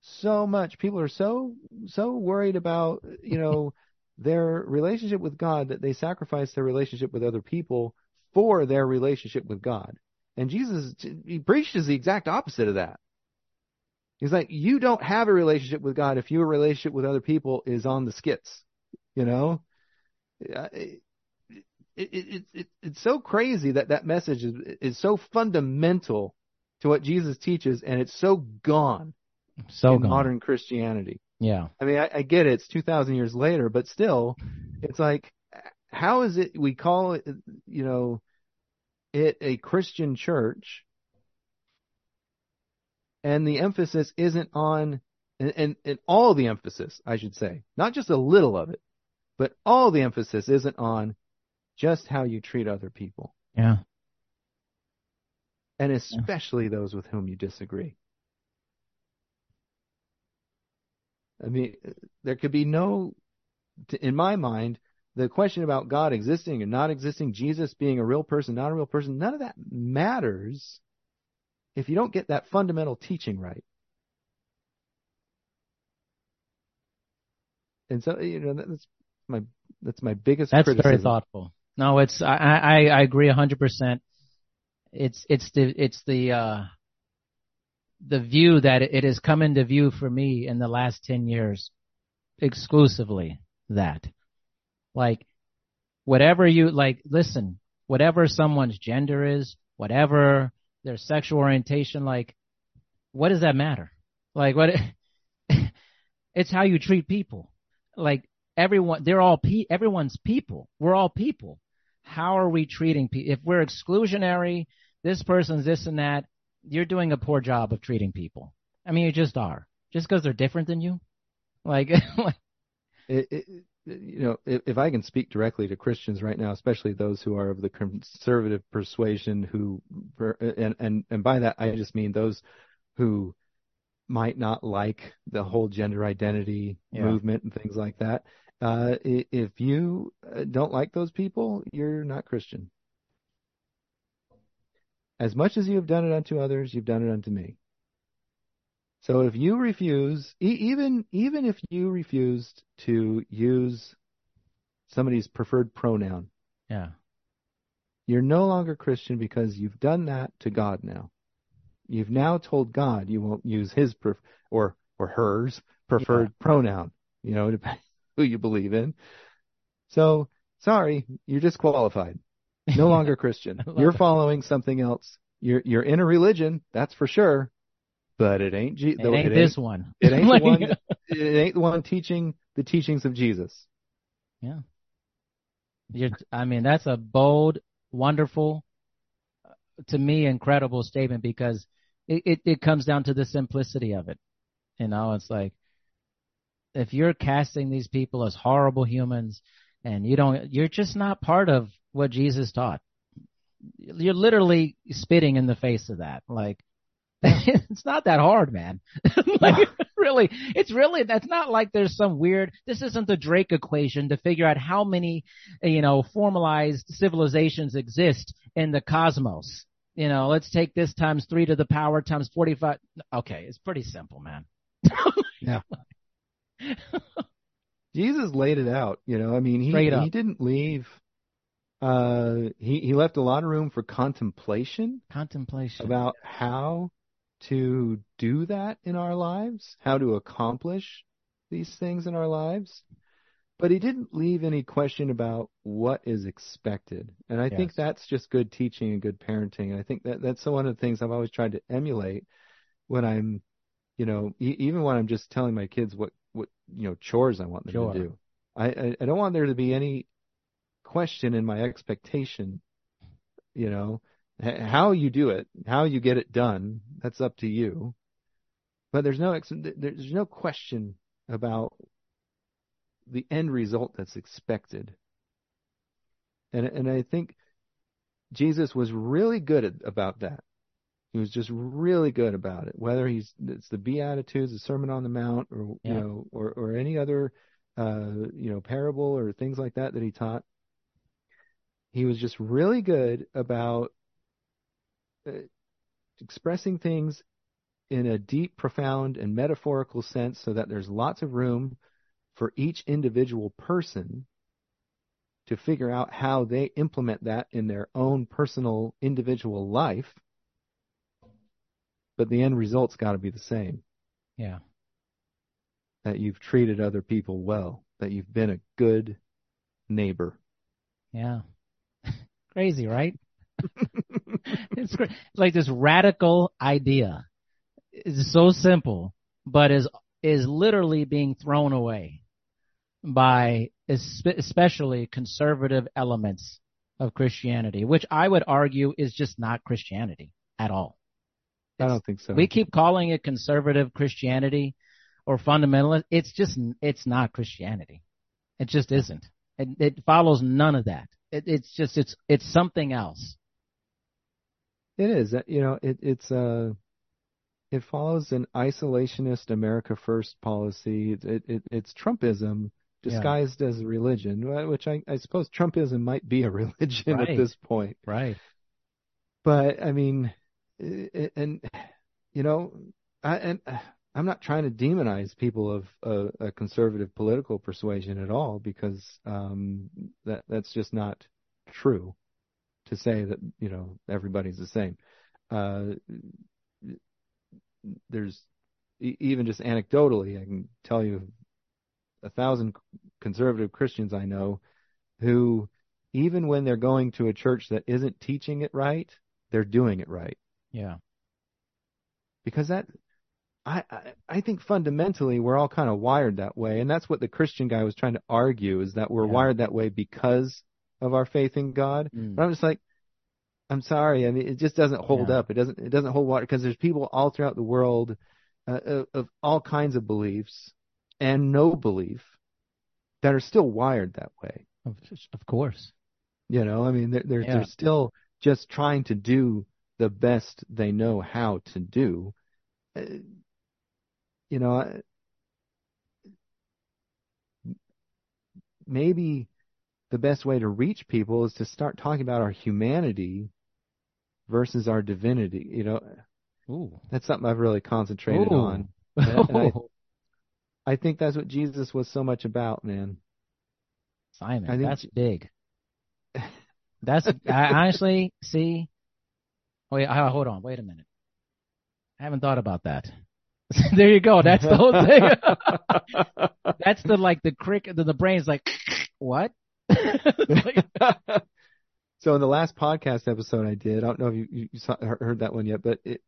[SPEAKER 2] so much. People are so so worried about you know their relationship with God that they sacrifice their relationship with other people for their relationship with God. And Jesus he preaches the exact opposite of that. He's like, you don't have a relationship with God if your relationship with other people is on the skits. You know, it, it, it, it, it's so crazy that that message is, is so fundamental to what Jesus teaches, and it's so gone
[SPEAKER 1] so
[SPEAKER 2] in
[SPEAKER 1] gone.
[SPEAKER 2] modern Christianity.
[SPEAKER 1] Yeah.
[SPEAKER 2] I mean, I, I get it; it's two thousand years later, but still, it's like, how is it we call it, you know, it a Christian church, and the emphasis isn't on, and, and, and all the emphasis, I should say, not just a little of it, but all the emphasis isn't on just how you treat other people.
[SPEAKER 1] Yeah.
[SPEAKER 2] And especially yeah. those with whom you disagree. I mean, there could be no, in my mind, the question about God existing or not existing, Jesus being a real person, not a real person, none of that matters if you don't get that fundamental teaching right. And so, you know, that's my that's my biggest.
[SPEAKER 1] That's
[SPEAKER 2] criticism.
[SPEAKER 1] very thoughtful. No, it's I I, I agree hundred percent. It's it's the it's the uh the view that it has come into view for me in the last ten years, exclusively that, like, whatever you like. Listen, whatever someone's gender is, whatever their sexual orientation, like, what does that matter? Like, what? it's how you treat people. Like, everyone, they're all, pe- everyone's people. We're all people. How are we treating people? If we're exclusionary, this person's this and that, you're doing a poor job of treating people. I mean, you just are. Just because they're different than you. Like, like
[SPEAKER 2] it, it, you know, if, if I can speak directly to Christians right now, especially those who are of the conservative persuasion, who, and and and by that I just mean those who might not like the whole gender identity yeah. movement and things like that. Uh, if you don't like those people, you're not Christian. As much as you have done it unto others, you've done it unto me. So if you refuse, even even if you refused to use somebody's preferred pronoun,
[SPEAKER 1] yeah,
[SPEAKER 2] you're no longer Christian because you've done that to God now. You've now told God you won't use his pref- or or hers preferred yeah. pronoun. You know, depending who you believe in. So sorry, you're disqualified. No longer Christian. You're
[SPEAKER 1] that.
[SPEAKER 2] following something else. You're you're in a religion, that's for sure. But it ain't, G-
[SPEAKER 1] it ain't
[SPEAKER 2] it
[SPEAKER 1] this
[SPEAKER 2] ain't,
[SPEAKER 1] one.
[SPEAKER 2] It ain't the one. It ain't the one teaching the teachings of Jesus.
[SPEAKER 1] Yeah. You're, I mean, that's a bold, wonderful, uh, to me, incredible statement because it, it, it comes down to the simplicity of it. You know, it's like if you're casting these people as horrible humans and you don't, you're just not part of what Jesus taught. You're literally spitting in the face of that. Like, it's not that hard, man. like, really, it's really, that's not like there's some weird, this isn't the Drake equation to figure out how many, you know, formalized civilizations exist in the cosmos. You know, let's take this times three to the power times 45. Okay, it's pretty simple, man.
[SPEAKER 2] yeah. Jesus laid it out, you know, I mean, he, he didn't leave, uh, he, he left a lot of room for contemplation.
[SPEAKER 1] Contemplation.
[SPEAKER 2] About how to do that in our lives, how to accomplish these things in our lives. But he didn't leave any question about what is expected. And I
[SPEAKER 1] Yes.
[SPEAKER 2] think that's just good teaching and good parenting. And I think that that's one of the things I've always tried to emulate when I'm, you know, e- even when I'm just telling my kids what, what, you know, chores I want them
[SPEAKER 1] Sure.
[SPEAKER 2] to do. I, I, I don't want there to be any question in my expectation, you know, How you do it, how you get it done, that's up to you. But there's no there's no question about the end result that's expected. And and I think Jesus was really good at, about that. He was just really good about it. Whether he's it's the Beatitudes, the Sermon on the Mount, or yeah. you know, or or any other uh, you know parable or things like that that he taught. He was just really good about Uh, expressing things in a deep, profound, and metaphorical sense, so that there's lots of room for each individual person to figure out how they implement that in their own personal individual life. But the end result's got to be the same.
[SPEAKER 1] Yeah.
[SPEAKER 2] That you've treated other people well, that you've been a good neighbor.
[SPEAKER 1] Yeah. Crazy, right? it's, it's like this radical idea. is so simple, but is is literally being thrown away by especially conservative elements of Christianity, which I would argue is just not Christianity at all.
[SPEAKER 2] It's, I don't think so.
[SPEAKER 1] We keep calling it conservative Christianity or fundamentalist. It's just, it's not Christianity. It just isn't. It, it follows none of that. It, it's just, it's, it's something else.
[SPEAKER 2] It is. You know, it, it's, uh, it follows an isolationist America First policy. It, it, it's Trumpism disguised yeah. as a religion, which I, I, suppose Trumpism might be a religion right. at this point.
[SPEAKER 1] Right.
[SPEAKER 2] But I mean, and you know, I and I'm not trying to demonize people of a, a conservative political persuasion at all because um, that that's just not true to say that you know everybody's the same. Uh, there's even just anecdotally, I can tell you a thousand conservative Christians I know who, even when they're going to a church that isn't teaching it right, they're doing it right.
[SPEAKER 1] Yeah.
[SPEAKER 2] Because that, I, I, I think fundamentally we're all kind of wired that way, and that's what the Christian guy was trying to argue is that we're yeah. wired that way because of our faith in God. Mm. But I'm just like, I'm sorry. I mean, it just doesn't hold yeah. up. It doesn't. It doesn't hold water because there's people all throughout the world uh, of, of all kinds of beliefs and no belief that are still wired that way.
[SPEAKER 1] Of, of course.
[SPEAKER 2] You know, I mean, they're they're, yeah. they're still just trying to do the best they know how to do. Uh, you know, maybe the best way to reach people is to start talking about our humanity versus our divinity. You know,
[SPEAKER 1] Ooh.
[SPEAKER 2] that's something I've really concentrated
[SPEAKER 1] Ooh.
[SPEAKER 2] on. I, I think that's what Jesus was so much about, man.
[SPEAKER 1] Simon, think, that's big. That's I honestly see. Wait, hold on. Wait a minute. I haven't thought about that. there you go. That's the whole thing. that's the like the crick. The, the brain's like, what?
[SPEAKER 2] so in the last podcast episode I did, I don't know if you, you saw, heard that one yet, but it,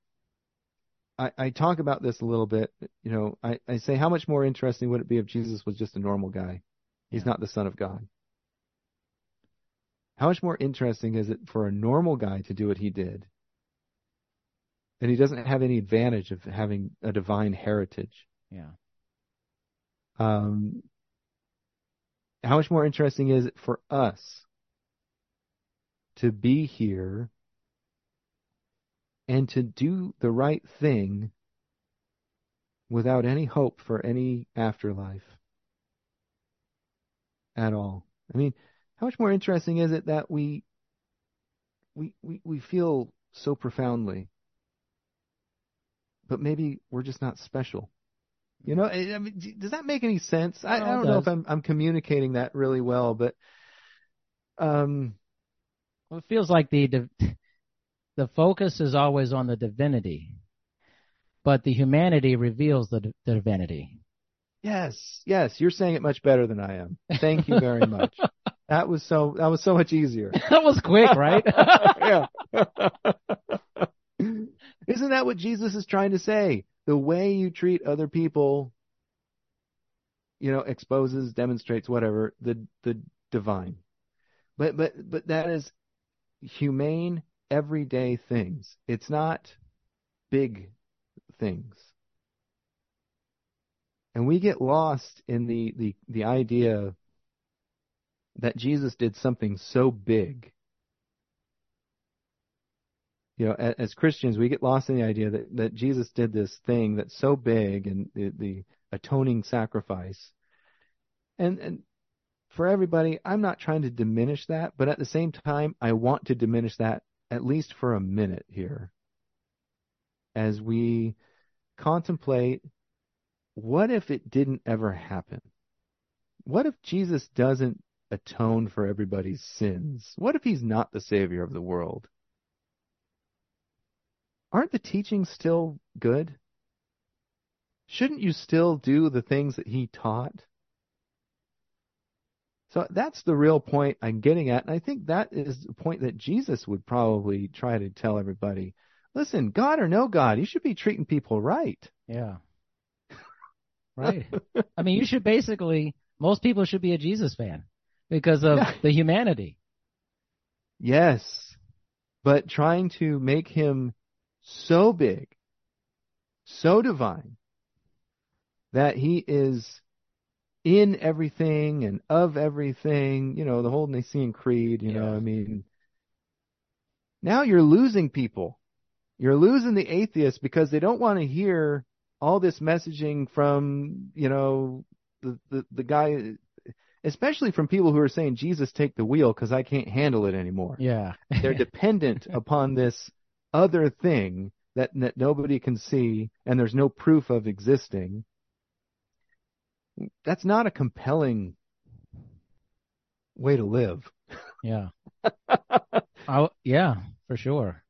[SPEAKER 2] I, I talk about this a little bit. You know, I, I say how much more interesting would it be if Jesus was just a normal guy? He's yeah. not the Son of God. How much more interesting is it for a normal guy to do what he did? And he doesn't have any advantage of having a divine heritage.
[SPEAKER 1] Yeah.
[SPEAKER 2] Um, how much more interesting is it for us to be here and to do the right thing without any hope for any afterlife at all. I mean, how much more interesting is it that we we we, we feel so profoundly, but maybe we're just not special. You know, I mean, does that make any sense? I, I don't know if I'm I'm communicating that really well, but um,
[SPEAKER 1] well, it feels like the the focus is always on the divinity, but the humanity reveals the, the divinity.
[SPEAKER 2] Yes, yes, you're saying it much better than I am. Thank you very much. that was so that was so much easier.
[SPEAKER 1] that was quick, right?
[SPEAKER 2] yeah. Isn't that what Jesus is trying to say? The way you treat other people, you know, exposes, demonstrates whatever the the divine. But but but that is humane everyday things. It's not big things. And we get lost in the, the, the idea that Jesus did something so big. You know, as, as Christians, we get lost in the idea that, that Jesus did this thing that's so big and the, the atoning sacrifice. And, and for everybody, I'm not trying to diminish that, but at the same time, I want to diminish that at least for a minute here as we contemplate what if it didn't ever happen? What if Jesus doesn't atone for everybody's sins? What if he's not the savior of the world? Aren't the teachings still good? Shouldn't you still do the things that he taught? So that's the real point I'm getting at. And I think that is the point that Jesus would probably try to tell everybody. Listen, God or no God, you should be treating people right.
[SPEAKER 1] Yeah. Right. I mean, you should basically, most people should be a Jesus fan because of
[SPEAKER 2] Yeah.
[SPEAKER 1] the humanity.
[SPEAKER 2] Yes. But trying to make him so big, so divine, that he is in everything and of everything, you know, the whole Nicene Creed, you know, I mean, now you're losing people. You're losing the atheists because they don't want to hear all this messaging from, you know, the, the, the guy, especially from people who are saying, Jesus, take the wheel because I can't handle it anymore.
[SPEAKER 1] Yeah.
[SPEAKER 2] They're dependent upon this other thing that, that nobody can see and there's no proof of existing. That's not a compelling way to live.
[SPEAKER 1] yeah. Oh, yeah, for sure.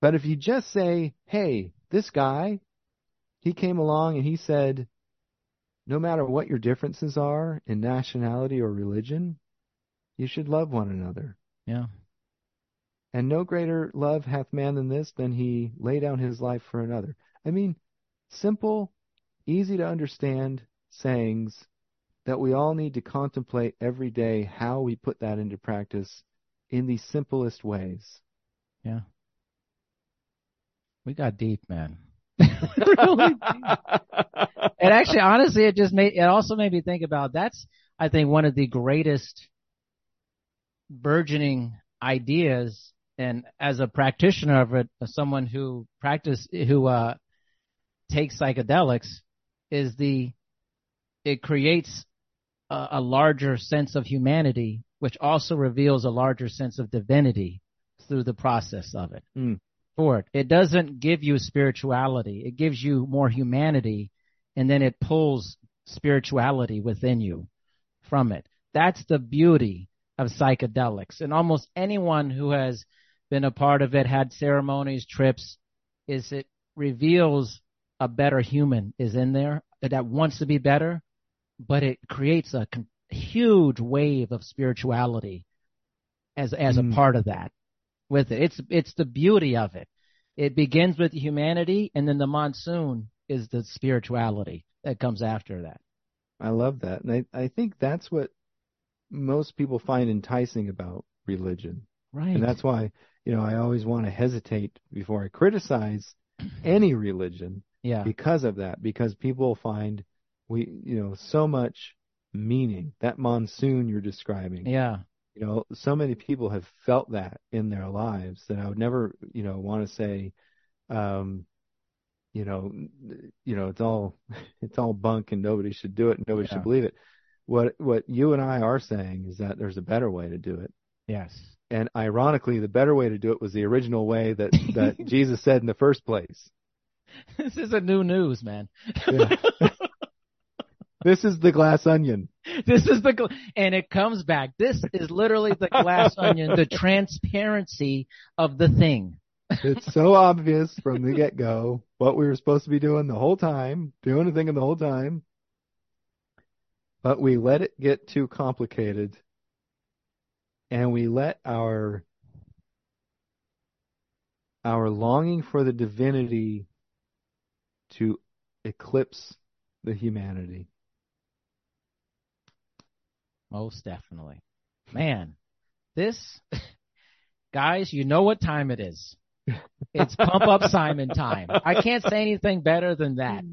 [SPEAKER 2] But if you just say, hey, this guy, he came along and he said, no matter what your differences are in nationality or religion, you should love one another.
[SPEAKER 1] Yeah.
[SPEAKER 2] And no greater love hath man than this, than he lay down his life for another. I mean, simple, easy to understand sayings that we all need to contemplate every day how we put that into practice in the simplest ways.
[SPEAKER 1] Yeah. We got deep, man. really. And actually, honestly, it just made, it also made me think about that's, I think, one of the greatest burgeoning ideas. And as a practitioner of it, as someone who practice, who, uh, takes psychedelics is the, it creates a, a larger sense of humanity, which also reveals a larger sense of divinity through the process of it.
[SPEAKER 2] Mm.
[SPEAKER 1] For it, it doesn't give you spirituality; it gives you more humanity, and then it pulls spirituality within you from it. That's the beauty of psychedelics, and almost anyone who has been a part of it, had ceremonies, trips, is it reveals a better human is in there that wants to be better, but it creates a con- huge wave of spirituality as as
[SPEAKER 2] Mm.
[SPEAKER 1] a part of that with it. It's it's the beauty of it. It begins with humanity, and then the monsoon is the spirituality that comes after that.
[SPEAKER 2] I love that. And I, I think that's what most people find enticing about religion.
[SPEAKER 1] Right.
[SPEAKER 2] And that's why, you know, I always want to hesitate before I criticize any religion
[SPEAKER 1] yeah.
[SPEAKER 2] because of that, because people find we, you know, so much meaning. That monsoon you're describing,
[SPEAKER 1] Yeah.
[SPEAKER 2] you know, so many people have felt that in their lives that I would never, you know, want to say, um, you know, you know, it's all, it's all bunk and nobody should do it and nobody
[SPEAKER 1] Yeah.
[SPEAKER 2] should believe it. What, what you and I are saying is that there's a better way to do it.
[SPEAKER 1] Yes.
[SPEAKER 2] And ironically, the better way to do it was the original way that, that Jesus said in the first place.
[SPEAKER 1] this is a new news, man.
[SPEAKER 2] Yeah. This is the glass onion.
[SPEAKER 1] this is the gl- and it comes back. This is literally the glass onion, the transparency of the thing.
[SPEAKER 2] It's so obvious from the get go what we were supposed to be doing the whole time, doing the thing the whole time. But we let it get too complicated and we let our our longing for the divinity to eclipse the humanity.
[SPEAKER 1] Most definitely. Man, this guys, you know what time it is. It's pump up Simon time. I can't say anything better than that.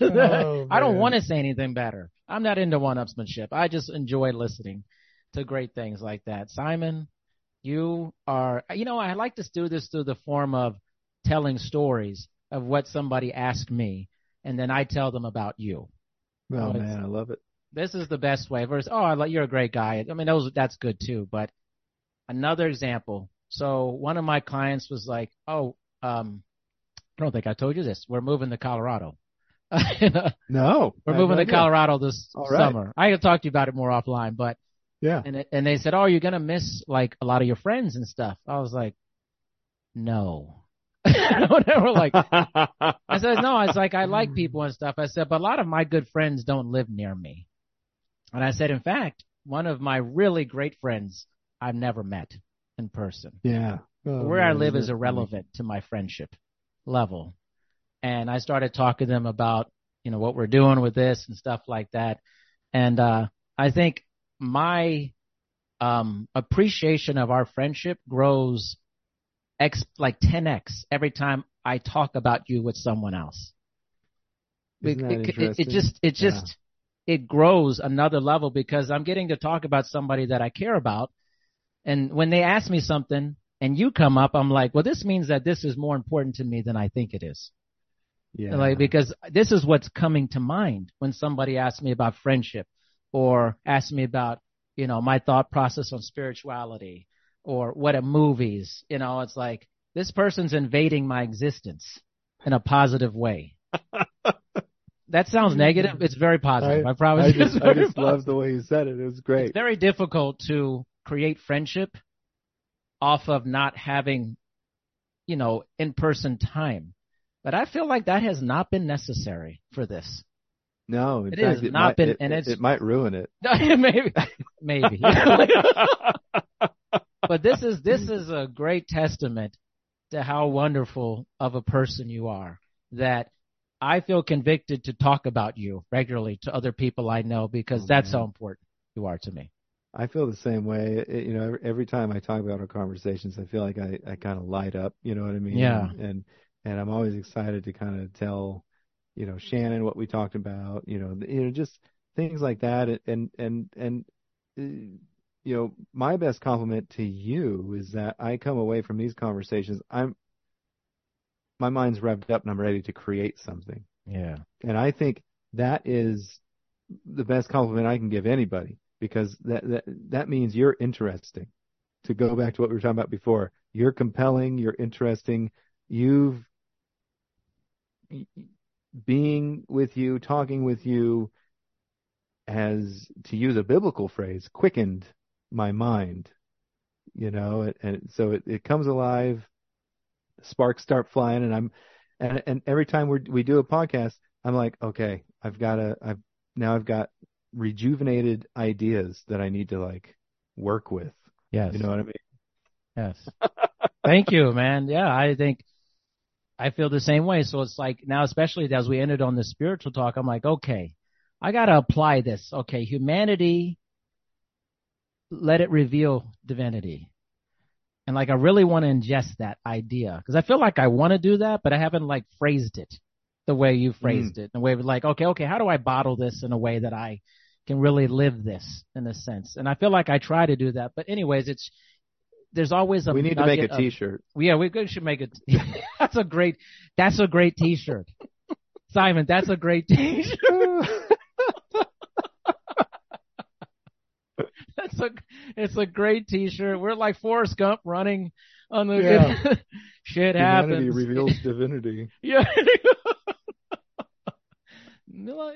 [SPEAKER 2] Oh,
[SPEAKER 1] I don't
[SPEAKER 2] oh,
[SPEAKER 1] want to say anything better. I'm not into one upsmanship. I just enjoy listening to great things like that. Simon, you are, you know, I like to do this through the form of telling stories of what somebody asked me, and then I tell them about you.
[SPEAKER 2] Oh
[SPEAKER 1] it's-
[SPEAKER 2] man, I love it.
[SPEAKER 1] This is the best way. Versus, oh, I like you're a great guy. I mean, those that's good too. But another example. So one of my clients was like, oh, um, I don't think I told you this. We're moving to Colorado. No, we're
[SPEAKER 2] No, I have
[SPEAKER 1] moving to. Colorado this
[SPEAKER 2] right.
[SPEAKER 1] summer. I can talk to you about it more offline, but
[SPEAKER 2] Yeah.
[SPEAKER 1] and and they said, "Oh, you're gonna miss like a lot of your friends and stuff." I was like, "No." they were Like I said, "No." I was like, "I like people and stuff." I said, "But a lot of my good friends don't live near me." And I said, "In fact, one of my really great friends I've never met in person.
[SPEAKER 2] Yeah. Oh,
[SPEAKER 1] Where I live is irrelevant to my friendship level." And I started talking to them about, you know, what we're doing with this and stuff like that. And uh I think my um appreciation of our friendship grows x like 10x every time I talk about you with someone else. It, it, it just it just it grows another level because I'm getting to talk about somebody that I care about and when they ask me something and you come up I'm like, well this means that this is more important to me than I think it is.
[SPEAKER 2] Yeah.
[SPEAKER 1] Like because this is what's coming to mind when somebody asks me about friendship or asks me about, you know, my thought process on spirituality or what are movies, you know, it's like this person's invading my existence in a positive way. that sounds negative. It's very positive. I, promise
[SPEAKER 2] I just, I just love the way you said it. It was great.
[SPEAKER 1] it's very difficult to create friendship off of not having, you know, in-person time. But I feel like that has not been necessary for this.
[SPEAKER 2] No, in
[SPEAKER 1] It
[SPEAKER 2] fact,
[SPEAKER 1] has
[SPEAKER 2] it
[SPEAKER 1] not
[SPEAKER 2] might,
[SPEAKER 1] been-
[SPEAKER 2] it,
[SPEAKER 1] and
[SPEAKER 2] it-
[SPEAKER 1] it's-
[SPEAKER 2] it might ruin it.
[SPEAKER 1] maybe, maybe. but this is this is a great testament to how wonderful of a person you are. That I feel convicted to talk about you regularly to other people I know because
[SPEAKER 2] Oh,
[SPEAKER 1] that's
[SPEAKER 2] man.
[SPEAKER 1] how important you are to me.
[SPEAKER 2] I feel the same way. It- you know, every, every time I talk about our conversations, I feel like I, I kind of light up. You know what I mean?
[SPEAKER 1] Yeah.
[SPEAKER 2] And and I'm always excited to kind of tell, you know, Shannon what we talked about. You know, you know, just things like that. And and and uh, you know, my best compliment to you is that I come away from these conversations. I'm my mind's revved up and I'm ready to create something.
[SPEAKER 1] Yeah.
[SPEAKER 2] And I think that is the best compliment I can give anybody because that, that, that means you're interesting. To go back to what we were talking about before, you're compelling, you're interesting. You've, being with you, talking with you has, to use a biblical phrase, quickened my mind, you know, and, and so it, it comes alive. Sparks start flying and I'm, and, and every time we we do a podcast, I'm like, okay, I've got to, I've now I've got rejuvenated ideas that I need to like work with.
[SPEAKER 1] Yes.
[SPEAKER 2] You know what I mean?
[SPEAKER 1] Yes. Thank you, man. Yeah, I think I feel the same way. So it's like now, especially as we ended on the spiritual talk, I'm like, okay, I got to apply this. Okay, humanity, let it reveal divinity. And like, I really want to ingest that idea because I feel like I want to do that, but I haven't like phrased it the way you phrased mm. it. The way of like, okay, okay, how do I bottle this in a way that I can really live this in a sense? And I feel like I try to do that. But anyways, it's, there's always a
[SPEAKER 2] We need to make a
[SPEAKER 1] nugget of-
[SPEAKER 2] T-shirt.
[SPEAKER 1] yeah, we should make it. that's a great. That's a great T-shirt, Simon. That's a great T-shirt. That's a. It's a great T-shirt. We're like Forrest Gump running on the.
[SPEAKER 2] Yeah.
[SPEAKER 1] Shit
[SPEAKER 2] Humanity
[SPEAKER 1] happens.
[SPEAKER 2] reveals divinity.
[SPEAKER 1] Yeah. No,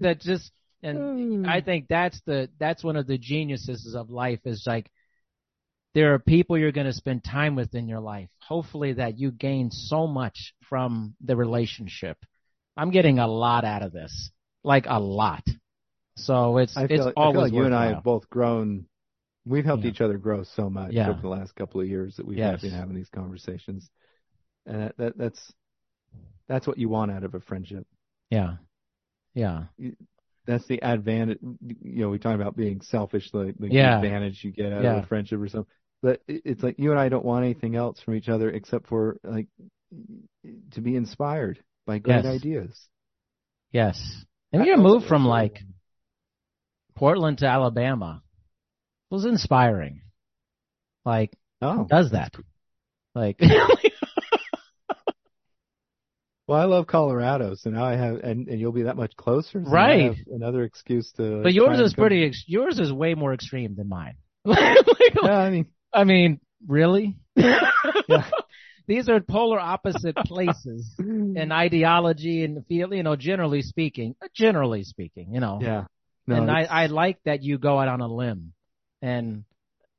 [SPEAKER 1] that just and hmm. I think that's the that's one of the geniuses of life is like there are people you're going to spend time with in your life. Hopefully that you gain so much from the relationship. I'm getting a lot out of this, like a lot. So it's
[SPEAKER 2] I
[SPEAKER 1] it's
[SPEAKER 2] feel, I feel
[SPEAKER 1] always
[SPEAKER 2] like you and I have both grown. We've helped
[SPEAKER 1] Yeah.
[SPEAKER 2] each other grow so much
[SPEAKER 1] Yeah.
[SPEAKER 2] over the last couple of years that we've
[SPEAKER 1] Yes.
[SPEAKER 2] been having these conversations, and that, that that's that's what you want out of a friendship.
[SPEAKER 1] Yeah, yeah,
[SPEAKER 2] That's the advantage. You know, we talk about being selfish, the, the
[SPEAKER 1] Yeah.
[SPEAKER 2] advantage you get out
[SPEAKER 1] Yeah.
[SPEAKER 2] of a friendship or something. But it's like you and I don't want anything else from each other except for like to be inspired by great
[SPEAKER 1] Yes.
[SPEAKER 2] ideas.
[SPEAKER 1] Yes. And your move from like Portland to Alabama it was inspiring. Like,
[SPEAKER 2] oh,
[SPEAKER 1] who does that? Like,
[SPEAKER 2] well, I love Colorado, so now I have, and, and you'll be that much closer. so
[SPEAKER 1] Right.
[SPEAKER 2] another excuse to.
[SPEAKER 1] but yours is pretty, ex- yours is way more extreme than mine. Like,
[SPEAKER 2] Yeah, I mean,
[SPEAKER 1] I mean, really?
[SPEAKER 2] Yeah.
[SPEAKER 1] These are polar opposite places in ideology and feel, you know, generally speaking, generally speaking, you know.
[SPEAKER 2] yeah. No,
[SPEAKER 1] and I, I like that you go out on a limb. And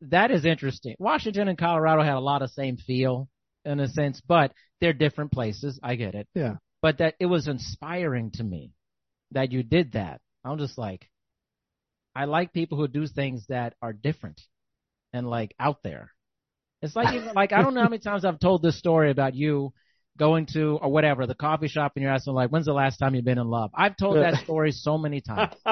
[SPEAKER 1] that is interesting. Washington and Colorado had a lot of same feel in a sense, but they're different places. I get it.
[SPEAKER 2] yeah.
[SPEAKER 1] But that it was inspiring to me that you did that. I'm just like, I like people who do things that are different and like out there. It's like, even, like, I don't know how many times I've told this story about you going to or whatever, the coffee shop and you're asking like, when's the last time you've been in love? I've told that story so many times.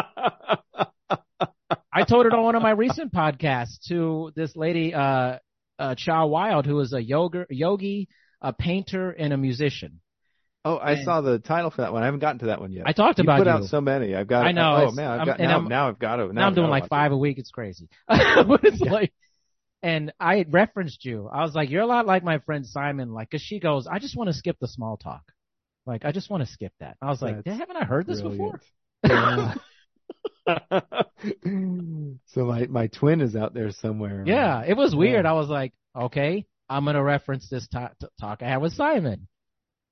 [SPEAKER 1] I told it on one of my recent podcasts to this lady, uh, uh, Cha Wild, who is a yoga, yogi, a painter, and a musician.
[SPEAKER 2] Oh, I
[SPEAKER 1] And-
[SPEAKER 2] saw the title for that one. I haven't gotten to that one yet.
[SPEAKER 1] I talked
[SPEAKER 2] you
[SPEAKER 1] about
[SPEAKER 2] put
[SPEAKER 1] you.
[SPEAKER 2] Put out so many. I've got.
[SPEAKER 1] I know,
[SPEAKER 2] Oh man, I've got now. Now I've got to.
[SPEAKER 1] now I'm doing like five
[SPEAKER 2] it.
[SPEAKER 1] a week. It's crazy. but it's
[SPEAKER 2] Yeah.
[SPEAKER 1] like, and I referenced you. I was like, you're a lot like my friend Simon, like, cause she goes, I just want to skip the small talk. Like, I just want to skip that. I was like, haven't I heard this before?
[SPEAKER 2] Yeah. so my my twin is out there somewhere.
[SPEAKER 1] Yeah, it was weird.
[SPEAKER 2] Yeah.
[SPEAKER 1] I was like, okay, I'm gonna reference this ta- t- talk I had with Simon.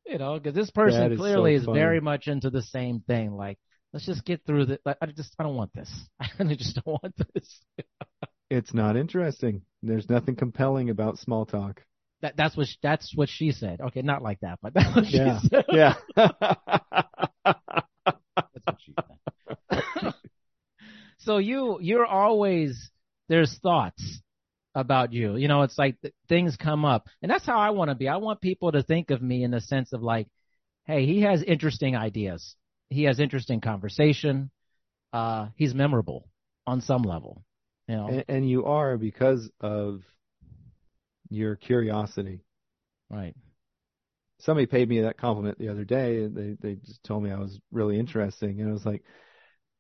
[SPEAKER 1] You know, because this person
[SPEAKER 2] is
[SPEAKER 1] clearly
[SPEAKER 2] so
[SPEAKER 1] is
[SPEAKER 2] funny.
[SPEAKER 1] very much into the same thing. Like, let's just get through the. Like, I just, I don't want this. I really just don't want this.
[SPEAKER 2] It's not interesting. There's nothing compelling about small talk.
[SPEAKER 1] That, that's what, sh- that's what she said. Okay, not like that, but that's what
[SPEAKER 2] Yeah.
[SPEAKER 1] she said.
[SPEAKER 2] Yeah.
[SPEAKER 1] That's what she said. so you, you're always there's thoughts about you. You know, it's like th- things come up, and that's how I want to be. I want people to think of me in the sense of like, hey, he has interesting ideas. He has interesting conversation. Uh, he's memorable on some level. You know,
[SPEAKER 2] and, and you are because of your curiosity.
[SPEAKER 1] right?
[SPEAKER 2] Somebody paid me that compliment the other day, and they they just told me I was really interesting, and I was like,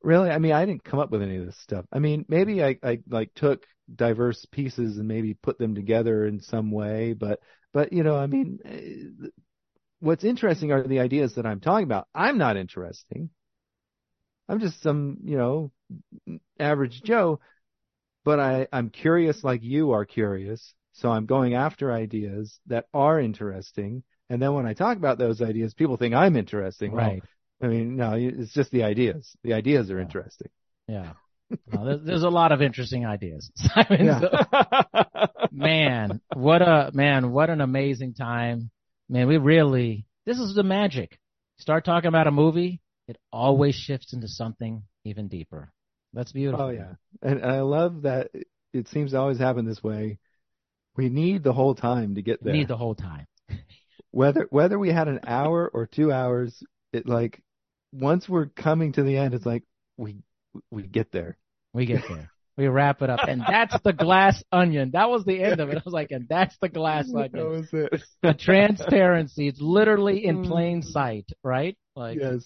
[SPEAKER 2] really? I mean, I didn't come up with any of this stuff. I mean, maybe I I like took diverse pieces and maybe put them together in some way, but but you know, I mean, eh, what's interesting are the ideas that I'm talking about. I'm not interesting. I'm just some, you know, average Joe, but I, I'm curious like you are curious. So I'm going after ideas that are interesting. And then when I talk about those ideas, people think I'm interesting. Well,
[SPEAKER 1] Right.
[SPEAKER 2] I mean, no, it's just the ideas. The ideas are
[SPEAKER 1] Yeah.
[SPEAKER 2] interesting.
[SPEAKER 1] Yeah. No, there's, there's a lot of interesting ideas, Simon. So- man, what a man, what an amazing time. Man, we really this is the magic. Start talking about a movie, it always shifts into something even deeper. That's oh, beautiful.
[SPEAKER 2] Oh yeah. And, and I love that it seems to always happen this way. We need the whole time to get
[SPEAKER 1] We
[SPEAKER 2] there.
[SPEAKER 1] need the whole time.
[SPEAKER 2] whether whether we had an hour or two hours, it like once we're coming to the end, it's like we we get there.
[SPEAKER 1] We get there. We wrap it up. And that's the glass onion. That was the end of it. I was like, and that's the glass onion.
[SPEAKER 2] That was it.
[SPEAKER 1] The transparency. It's literally in mm. plain sight, right? Like
[SPEAKER 2] yes.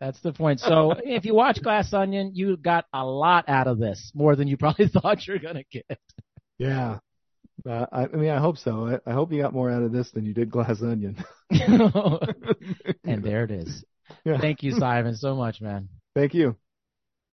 [SPEAKER 1] That's the point. So if you watch Glass Onion, you got a lot out of this, more than you probably thought you're gonna get.
[SPEAKER 2] Yeah. Uh, I, I mean, I hope so. I, I hope you got more out of this than you did Glass Onion.
[SPEAKER 1] and there it is.
[SPEAKER 2] Yeah.
[SPEAKER 1] Thank you, Simon, so much, man.
[SPEAKER 2] Thank you.